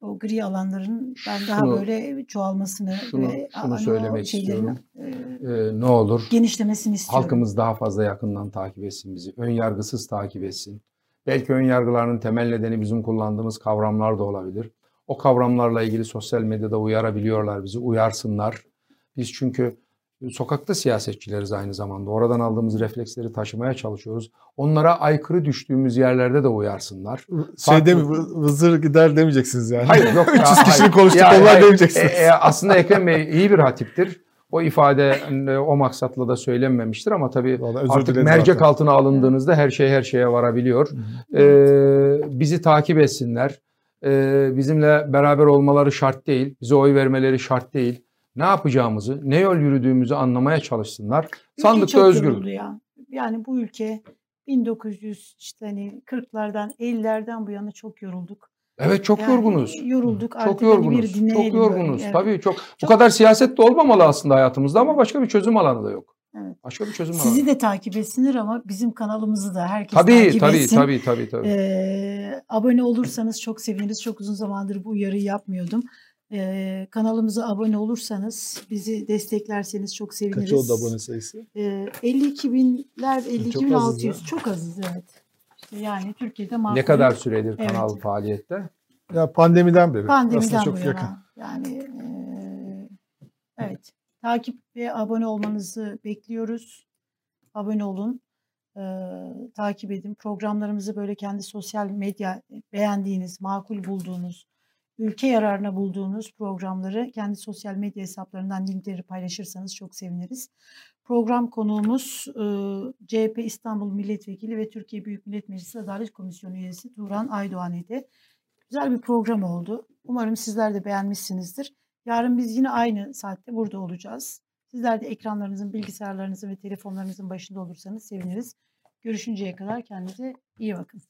O gri alanların ben daha Şunu- böyle çoğalmasını şunu- ve şunu söylemek istiyorum. e, Ee, ne olur genişlemesini istiyorum. halkımız daha fazla yakından takip etsin bizi. Ön yargısız takip etsin. Belki ön yargılarının temel nedeni bizim kullandığımız kavramlar da olabilir. O kavramlarla ilgili sosyal medyada uyarabiliyorlar bizi. Uyarsınlar. Biz çünkü sokakta siyasetçileriz aynı zamanda. Oradan aldığımız refleksleri taşımaya çalışıyoruz. Onlara aykırı düştüğümüz yerlerde de uyarsınlar. Şeyde Farklı- vı- vızır gider demeyeceksiniz yani. Hayır yok. 300 [laughs] ya, hayır. konuştuk Ya, onlar demeyeceksiniz. E, e, aslında Ekrem Bey iyi bir hatiptir. O ifade e, o maksatla da söylenmemiştir ama tabii Vallahi artık mercek zaten. altına alındığınızda her şey her şeye varabiliyor. Ee, bizi takip etsinler. Ee, bizimle beraber olmaları şart değil. Bize oy vermeleri şart değil. Ne yapacağımızı, ne yol yürüdüğümüzü anlamaya çalışsınlar. Ülke Sandıkta çok özgür. ya. Yani bu ülke 1900 işte hani 40'lardan 50'lerden bu yana çok yorulduk. Evet çok Yani yorgunuz. Yorulduk artık Çok hani yorgunuz. bir dinleyelim Çok yorgunuz. Evet. Tabii çok. Bu Çok- kadar siyaset de olmamalı aslında hayatımızda ama başka bir çözüm alanı da yok. Evet. Başka bir çözüm Sizi alanı. de takip etsinler ama bizim kanalımızı da herkes Tabii takip tabii, etsin. tabii tabii tabii. Ee, abone olursanız çok seviniriz. Çok uzun zamandır bu uyarıyı yapmıyordum. Ee, kanalımıza abone olursanız, bizi desteklerseniz çok seviniriz. Kaç oldu abone sayısı? Ee, 52 binler, 52 Çok bin azız 600. ya. Çok azız evet. İşte yani Türkiye'de makul. Ne kadar süredir Evet. kanal faaliyette? Ya pandemiden beri. Aslında Pandemiden çok bu yakın. Yani eee, evet. Takip ve abone olmanızı bekliyoruz. Abone olun. Eee, takip edin. Programlarımızı böyle kendi sosyal medya beğendiğiniz, makul bulduğunuz, ülke yararına bulduğunuz programları kendi sosyal medya hesaplarından linkleri paylaşırsanız çok seviniriz. Program konuğumuz eee, CHP İstanbul Milletvekili ve Türkiye Büyük Millet Meclisi Adalet Komisyonu üyesi Turan Aydoğan idi. Güzel bir program oldu. Umarım sizler de beğenmişsinizdir. Yarın biz yine aynı saatte burada olacağız. Sizler de ekranlarınızın, bilgisayarlarınızın ve telefonlarınızın başında olursanız seviniriz. Görüşünceye kadar kendinize iyi bakın.